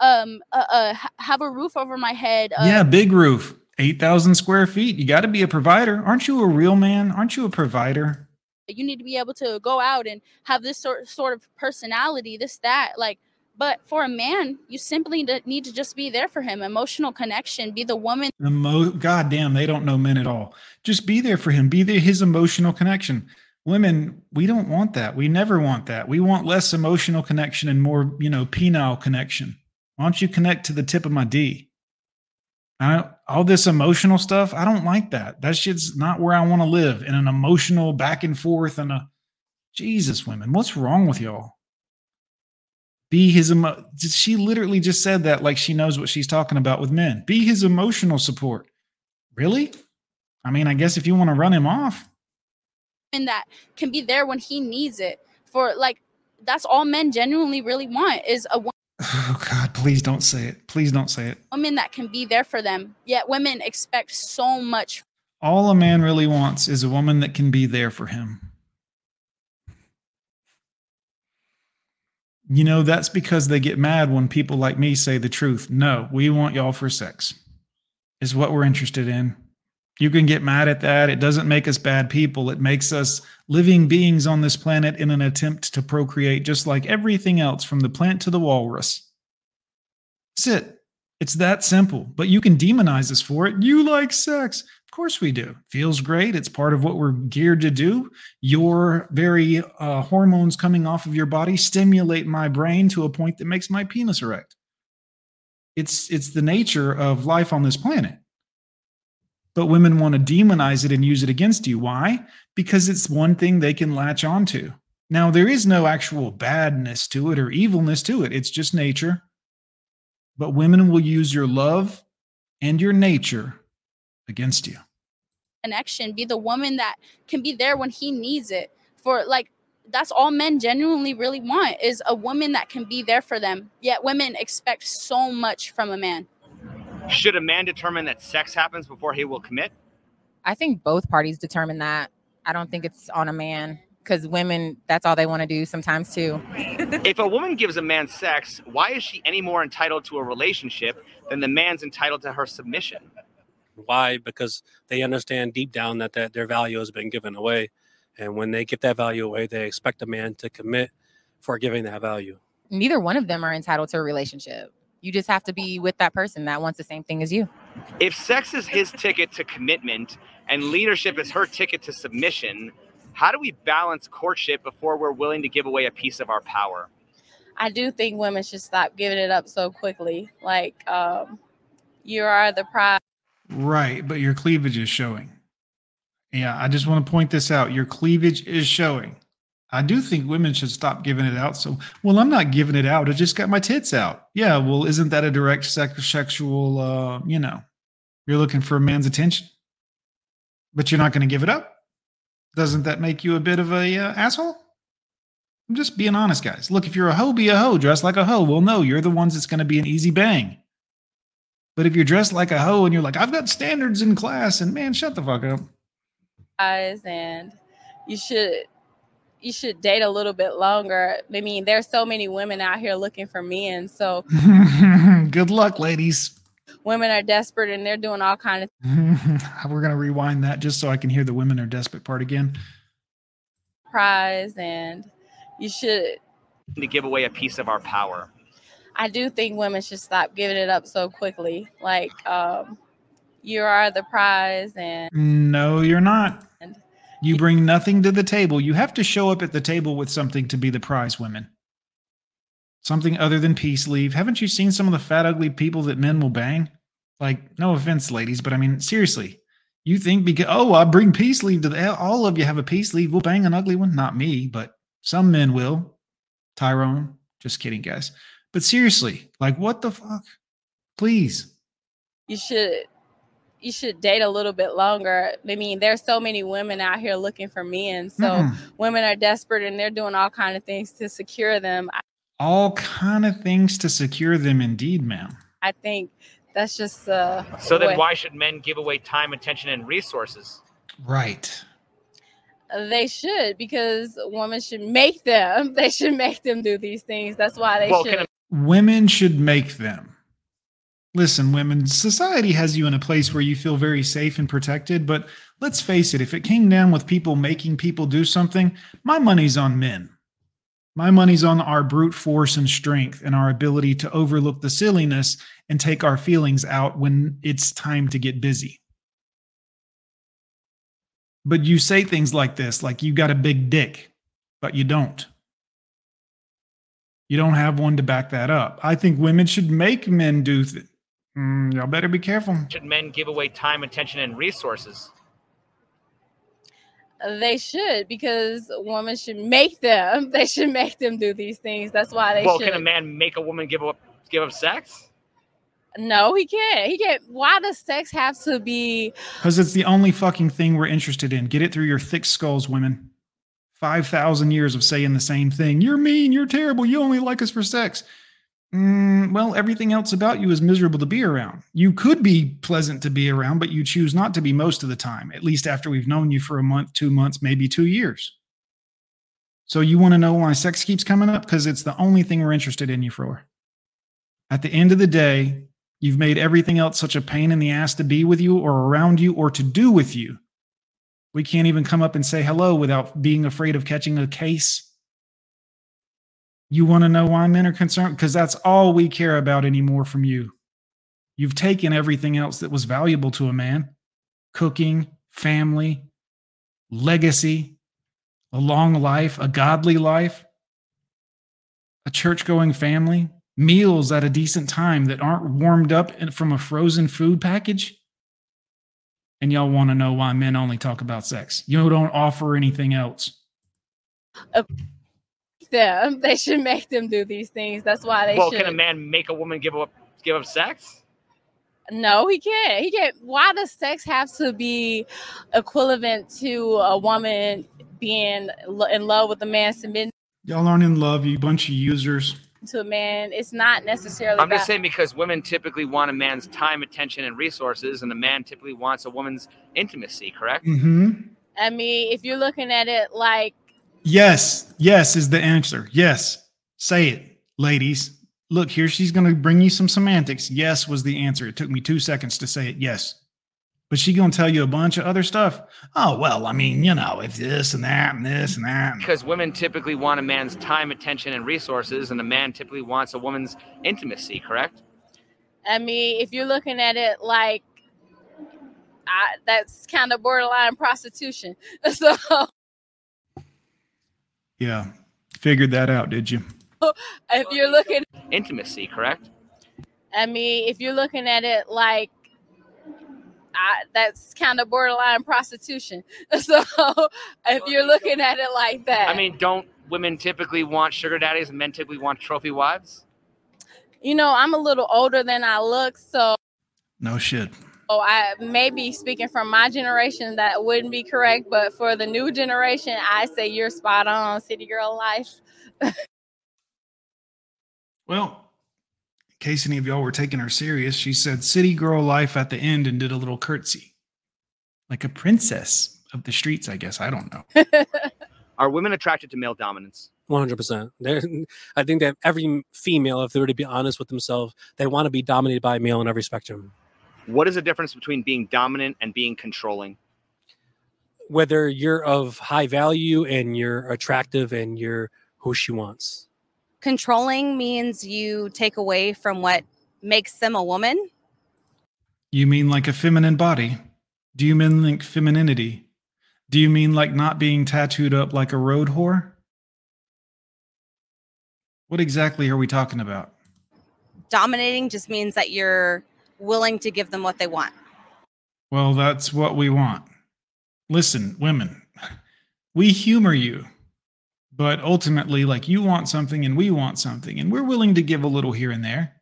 Um, uh, uh, have a roof over my head. Uh, yeah, big roof, 8,000 square feet. You got to be a provider. Aren't you a real man? Aren't you a provider? you need to be able to go out and have this sort sort of personality, this that like. But for a man, you simply need to just be there for him, emotional connection, be the woman. Emo- God damn, they don't know men at all. Just be there for him. Be there, his emotional connection. Women, we don't want that. We never want that. We want less emotional connection and more, you know, penile connection. Why don't you connect to the tip of my D? I, all this emotional stuff, I don't like that. That shit's not where I want to live in an emotional back and forth and a Jesus, women, what's wrong with y'all? Be his emo- she literally just said that like she knows what she's talking about with men. Be his emotional support. Really? I mean, I guess if you want to run him off, and that can be there when he needs it. For like, that's all men genuinely really want is a wo- oh God, please don't say it. Please don't say it. Women that can be there for them. Yet women expect so much. All a man really wants is a woman that can be there for him. You know, that's because they get mad when people like me say the truth. No, we want y'all for sex, is what we're interested in. You can get mad at that. It doesn't make us bad people. It makes us living beings on this planet in an attempt to procreate, just like everything else from the plant to the walrus. That's it. It's that simple. But you can demonize us for it. You like sex. Of course we do. Feels great. It's part of what we're geared to do. Your very uh, hormones coming off of your body stimulate my brain to a point that makes my penis erect. It's it's the nature of life on this planet. But women want to demonize it and use it against you. Why? Because it's one thing they can latch onto. Now, there is no actual badness to it or evilness to it. It's just nature. But women will use your love and your nature against you. connection, be the woman that can be there when he needs it. For like that's all men genuinely really want is a woman that can be there for them. Yet women expect so much from a man. Should a man determine that sex happens before he will commit? I think both parties determine that. I don't think it's on a man because women, that's all they want to do sometimes too. if a woman gives a man sex, why is she any more entitled to a relationship than the man's entitled to her submission? Why? Because they understand deep down that, that their value has been given away. And when they give that value away, they expect a man to commit for giving that value. Neither one of them are entitled to a relationship. You just have to be with that person that wants the same thing as you. If sex is his ticket to commitment and leadership is her ticket to submission, how do we balance courtship before we're willing to give away a piece of our power? I do think women should stop giving it up so quickly. Like, um, you are the prize. Right, but your cleavage is showing. Yeah, I just want to point this out. Your cleavage is showing. I do think women should stop giving it out. So, well, I'm not giving it out. I just got my tits out. Yeah, well, isn't that a direct sex- sexual, uh, you know, you're looking for a man's attention, but you're not going to give it up? Doesn't that make you a bit of a uh, asshole? I'm just being honest, guys. Look, if you're a hoe, be a hoe. Dress like a hoe. Well, no, you're the ones that's going to be an easy bang. But if you're dressed like a hoe and you're like, I've got standards in class, and man, shut the fuck up. Guys, and you should you should date a little bit longer. I mean, there's so many women out here looking for men, so Good luck, ladies. women are desperate and they're doing all kind of We're gonna rewind that just so I can hear the women are desperate part again. prize and you should To give away a piece of our power. I do think women should stop giving it up so quickly. Like um you are the prize and No, you're not. You bring nothing to the table. You have to show up at the table with something to be the prize, women. Something other than peace leave. Haven't you seen some of the fat, ugly people that men will bang? Like, no offense, ladies, but I mean, seriously. You think because, oh, I bring peace leave to the, all of you have a peace leave. We'll bang an ugly one. Not me, but some men will. Tyrone, just kidding, guys. But seriously, like, what the fuck? Please. you should you should date a little bit longer. I mean, there's so many women out here looking for men. So Mm-mm. women are desperate and they're doing all kind of things to secure them. All kind of things to secure them, indeed, ma'am. I think that's just uh So way- then why should men give away time, attention, and resources? Right. they should because women should make them. They should make them do these things. That's why they Well, should. can Women should make them. Listen, women, society has you in a place where you feel very safe and protected, but let's face it, if it came down with people making people do something, my money's on men. My money's on our brute force and strength and our ability to overlook the silliness and take our feelings out when it's time to get busy. But you say things like this, like you got a big dick, but you don't. You don't have one to back that up. I think women should make men do. Th- Mm, y'all better be careful. should men give away time, attention, and resources? They should because women should make them. They should make them do these things. That's why they well, should. can a man make a woman give up give up sex? no, he can't. He can't. Why does sex have to be? Because it's the only fucking thing we're interested in. Get it through your thick skulls, women. 5,000 years of saying the same thing. You're mean. You're terrible. You only like us for sex. Mm, well, everything else about you is miserable to be around. You could be pleasant to be around, but you choose not to be most of the time, at least after we've known you for a month, two months, maybe two years. So you want to know why sex keeps coming up? Because it's the only thing we're interested in you for. At the end of the day, you've made everything else such a pain in the ass to be with you or around you or to do with you. We can't even come up and say hello without being afraid of catching a case. You want to know why men are concerned? Because that's all we care about anymore from you. You've taken everything else that was valuable to a man cooking, family, legacy, a long life, a godly life, a church going family, meals at a decent time that aren't warmed up from a frozen food package. And y'all want to know why men only talk about sex. You don't offer anything else. Them. They should make them do these things. That's why they well, should. can a man make a woman give up give up sex? No, he can't. He can't. Why does sex have to be equivalent to a woman being in love with a man, submitting Y'all aren't in love, you bunch of users. to a man? It's not necessarily. I'm just saying because women typically want a man's time, attention, and resources, and a man typically wants a woman's intimacy. Correct? Mm-hmm. I mean, if you're looking at it like Yes, yes is the answer. Yes. Say it, ladies. Look, here she's going to bring you some semantics. Yes was the answer. It took me two seconds to say it. Yes. But she going to tell you a bunch of other stuff. Oh, well, I mean, you know, if this and that and this and that. Because women typically want a man's time, attention, and resources, and a man typically wants a woman's intimacy. Correct? I mean, if you're looking at it like I, that's kind of borderline prostitution. So Yeah. Figured that out, did you? if you're looking, Intimacy. Correct? I mean, if you're looking at it like I, that's kind of borderline prostitution. So if you're looking at it like that, I mean, don't women typically want sugar daddies, and men typically want trophy wives? you know, I'm a little older than I look, so No shit. Oh, I may be speaking from my generation that wouldn't be correct, but for the new generation, I say you're spot on, city girl life. Well, in case any of y'all were taking her serious, she said city girl life at the end and did a little curtsy. Like a princess of the streets, I guess. I don't know. Are women attracted to male dominance? One hundred percent. I think that every female, if they were to be honest with themselves, they want to be dominated by a male in every spectrum. What is the difference between being dominant and being controlling? Whether you're of high value and you're attractive and you're who she wants. Controlling means you take away from what makes them a woman. You mean like a feminine body? Do you mean like femininity? Do you mean like not being tattooed up like a road whore? What exactly are we talking about? Dominating just means that you're willing to give them what they want. Well, that's what we want. Listen, women, we humor you, but ultimately, like you want something and we want something, and we're willing to give a little here and there,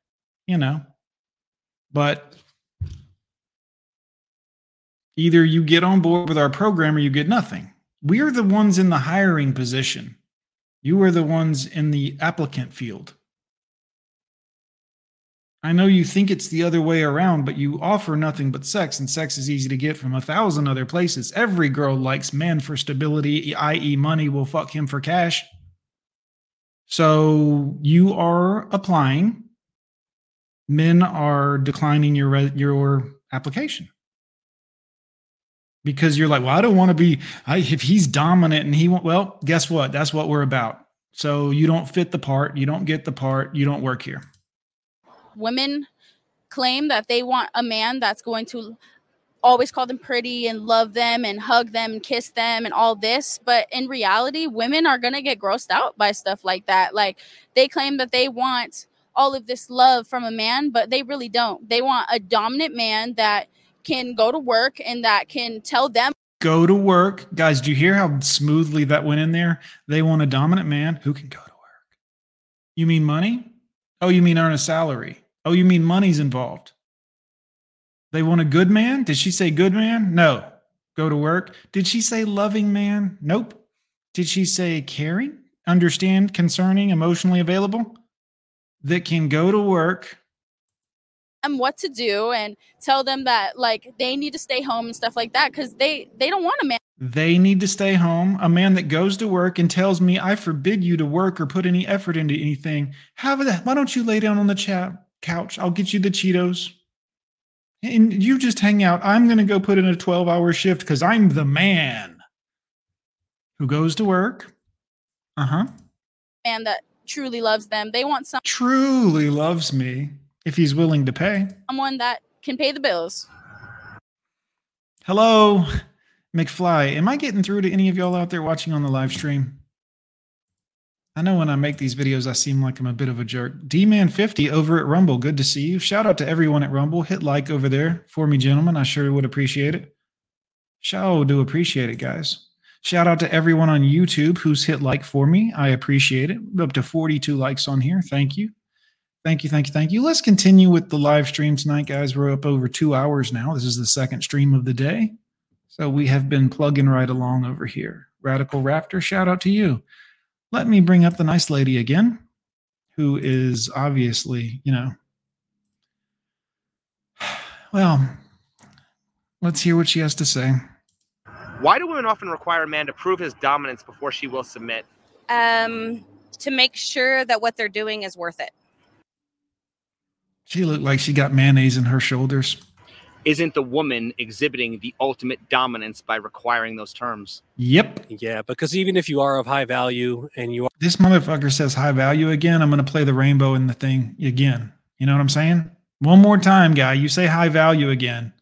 you know. But either you get on board with our program or you get nothing. We're the ones in the hiring position. You are the ones in the applicant field. I know you think it's the other way around, but you offer nothing but sex, and sex is easy to get from a thousand other places. Every girl likes man for stability, i.e., money will fuck him for cash. So you are applying. Men are declining your your application because you're like, well, I don't want to be. I, if he's dominant and he won't, well, guess what? That's what we're about. So you don't fit the part. You don't get the part. You don't work here women claim that they want a man that's going to always call them pretty and love them and hug them and kiss them and all this but in reality women are going to get grossed out by stuff like that. Like they claim that they want all of this love from a man but they really don't. They want a dominant man that can go to work and that can tell them go to work. Guys do you hear how smoothly that went in there? They want a dominant man who can go to work. You mean money? Oh you mean earn a salary Oh, you mean money's involved? They want a good man? Did she say good man? No. Go to work. Did she say loving man? Nope. Did she say caring, understand, concerning, emotionally available? That can go to work. And what to do and tell them that like they need to stay home and stuff like that because they they don't want a man they need to stay home. A man that goes to work and tells me, I forbid you to work or put any effort into anything. How why don't you lay down on the chat? Couch. I'll get you the Cheetos. And you just hang out. I'm going to go put in a 12 hour shift because I'm the man who goes to work. Uh huh. Man that truly loves them. They want some truly loves me if he's willing to pay. Someone that can pay the bills. Hello, McFly. Am I getting through to any of y'all out there watching on the live stream? I know when I make these videos, I seem like I'm a bit of a jerk. D Man 50 over at Rumble. Good to see you. Shout out to everyone at Rumble. Hit like over there for me, gentlemen. I sure would appreciate it. Shall do appreciate it, guys. Shout out to everyone on YouTube who's hit like for me. I appreciate it. Up to 42 likes on here. Thank you. Thank you. Thank you. Thank you. Let's continue with the live stream tonight, guys. We're up over two hours now. This is the second stream of the day. So we have been plugging right along over here. Radical Raptor, shout out to you let me bring up the nice lady again, who is obviously, you know, well, let's hear what she has to say. Why do women often require a man to prove his dominance before she will submit? Um, to make sure that what they're doing is worth it. She looked like she got mayonnaise in her shoulders isn't the woman exhibiting the ultimate dominance by requiring those terms? Yep. Yeah, because even if you are of high value and you are this motherfucker says high value again, I'm gonna play the rainbow in the thing again. You know what I'm saying? One more time, guy. You say high value again.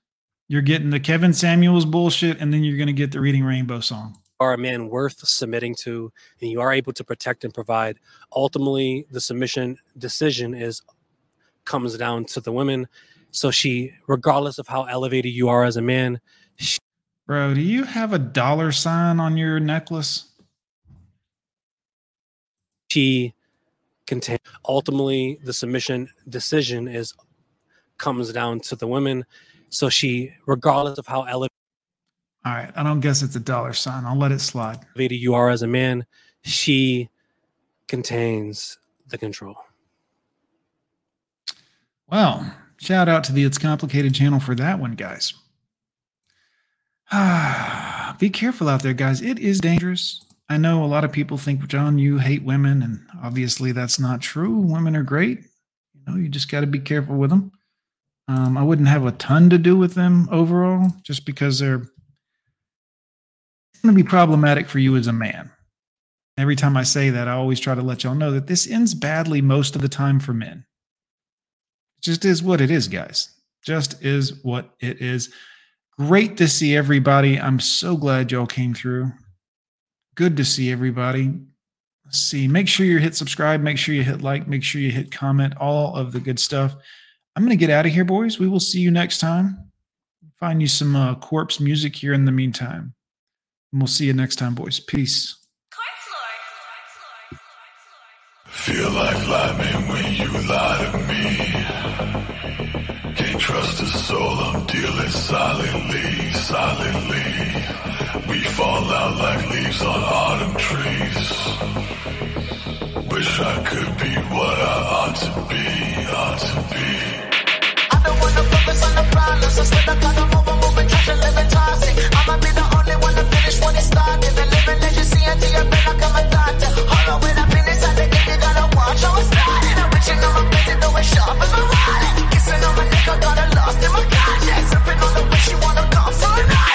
You're getting the Kevin Samuels bullshit, and then you're gonna get the reading rainbow song. Are a man worth submitting to, and you are able to protect and provide. Ultimately, the submission decision is comes down to the women so she, regardless of how elevated you are as a man, she, bro, do you have a dollar sign on your necklace? She contain ultimately the submission decision is comes down to the women. So she, regardless of how elevated. All right, I don't guess it's a dollar sign. I'll let it slide. Elevated you are as a man, she contains the control. Well, Shout out to the It's Complicated channel for that one, guys. Ah, be careful out there, guys. It is dangerous. I know a lot of people think, Jon, you hate women, and obviously that's not true. Women are great. You know, you just got to be careful with them. Um, I wouldn't have a ton to do with them overall, just because they're going to be problematic for you as a man. Every time I say that, I always try to let y'all know that this ends badly most of the time for men. It just is what it is, guys. Just is what it is. Great to see everybody. I'm so glad y'all came through. Good to see everybody. Let's see. Make sure you hit subscribe. Make sure you hit like. Make sure you hit comment. All of the good stuff. I'm going to get out of here, boys. We will see you next time. Find you some uh, corpse music here in the meantime. And we'll see you next time, boys. Peace. Feel like lying when you lie trust a soul, I'm dealing silently, silently. We fall out like leaves on autumn trees. Wish I could be what I ought to be, ought to be. I don't wanna focus on the problems, instead I gotta move on, moving, try to live and toxic. I'ma be the only one to finish what it started. The living legacy until your brain like I'm a doctor. Hold on, when I've been inside the game, you gotta watch how it started. Kissing on my neck, I got a lost in my conscience. Sipping on the way she wanna come. For the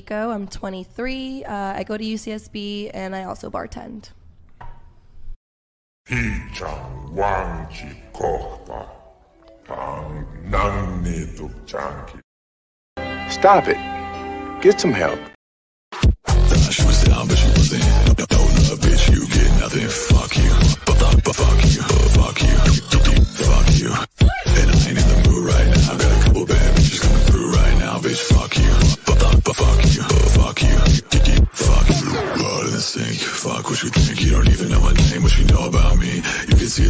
Rico. I'm 23. Uh, I go to UCSB and I also bartend. Stop it. Get some help. She was down, but she wasn't. Bitch, you get nothing. Fuck you. Fuck, you. Fuck you. Fuck you. And I ain't in the mood right now. Got a couple bad bitches coming through right now, bitch. Fuck you fuck you, fuck you, fuck you. Blood in the sink, fuck what you think. You don't even know my name, what you know about me. You can see it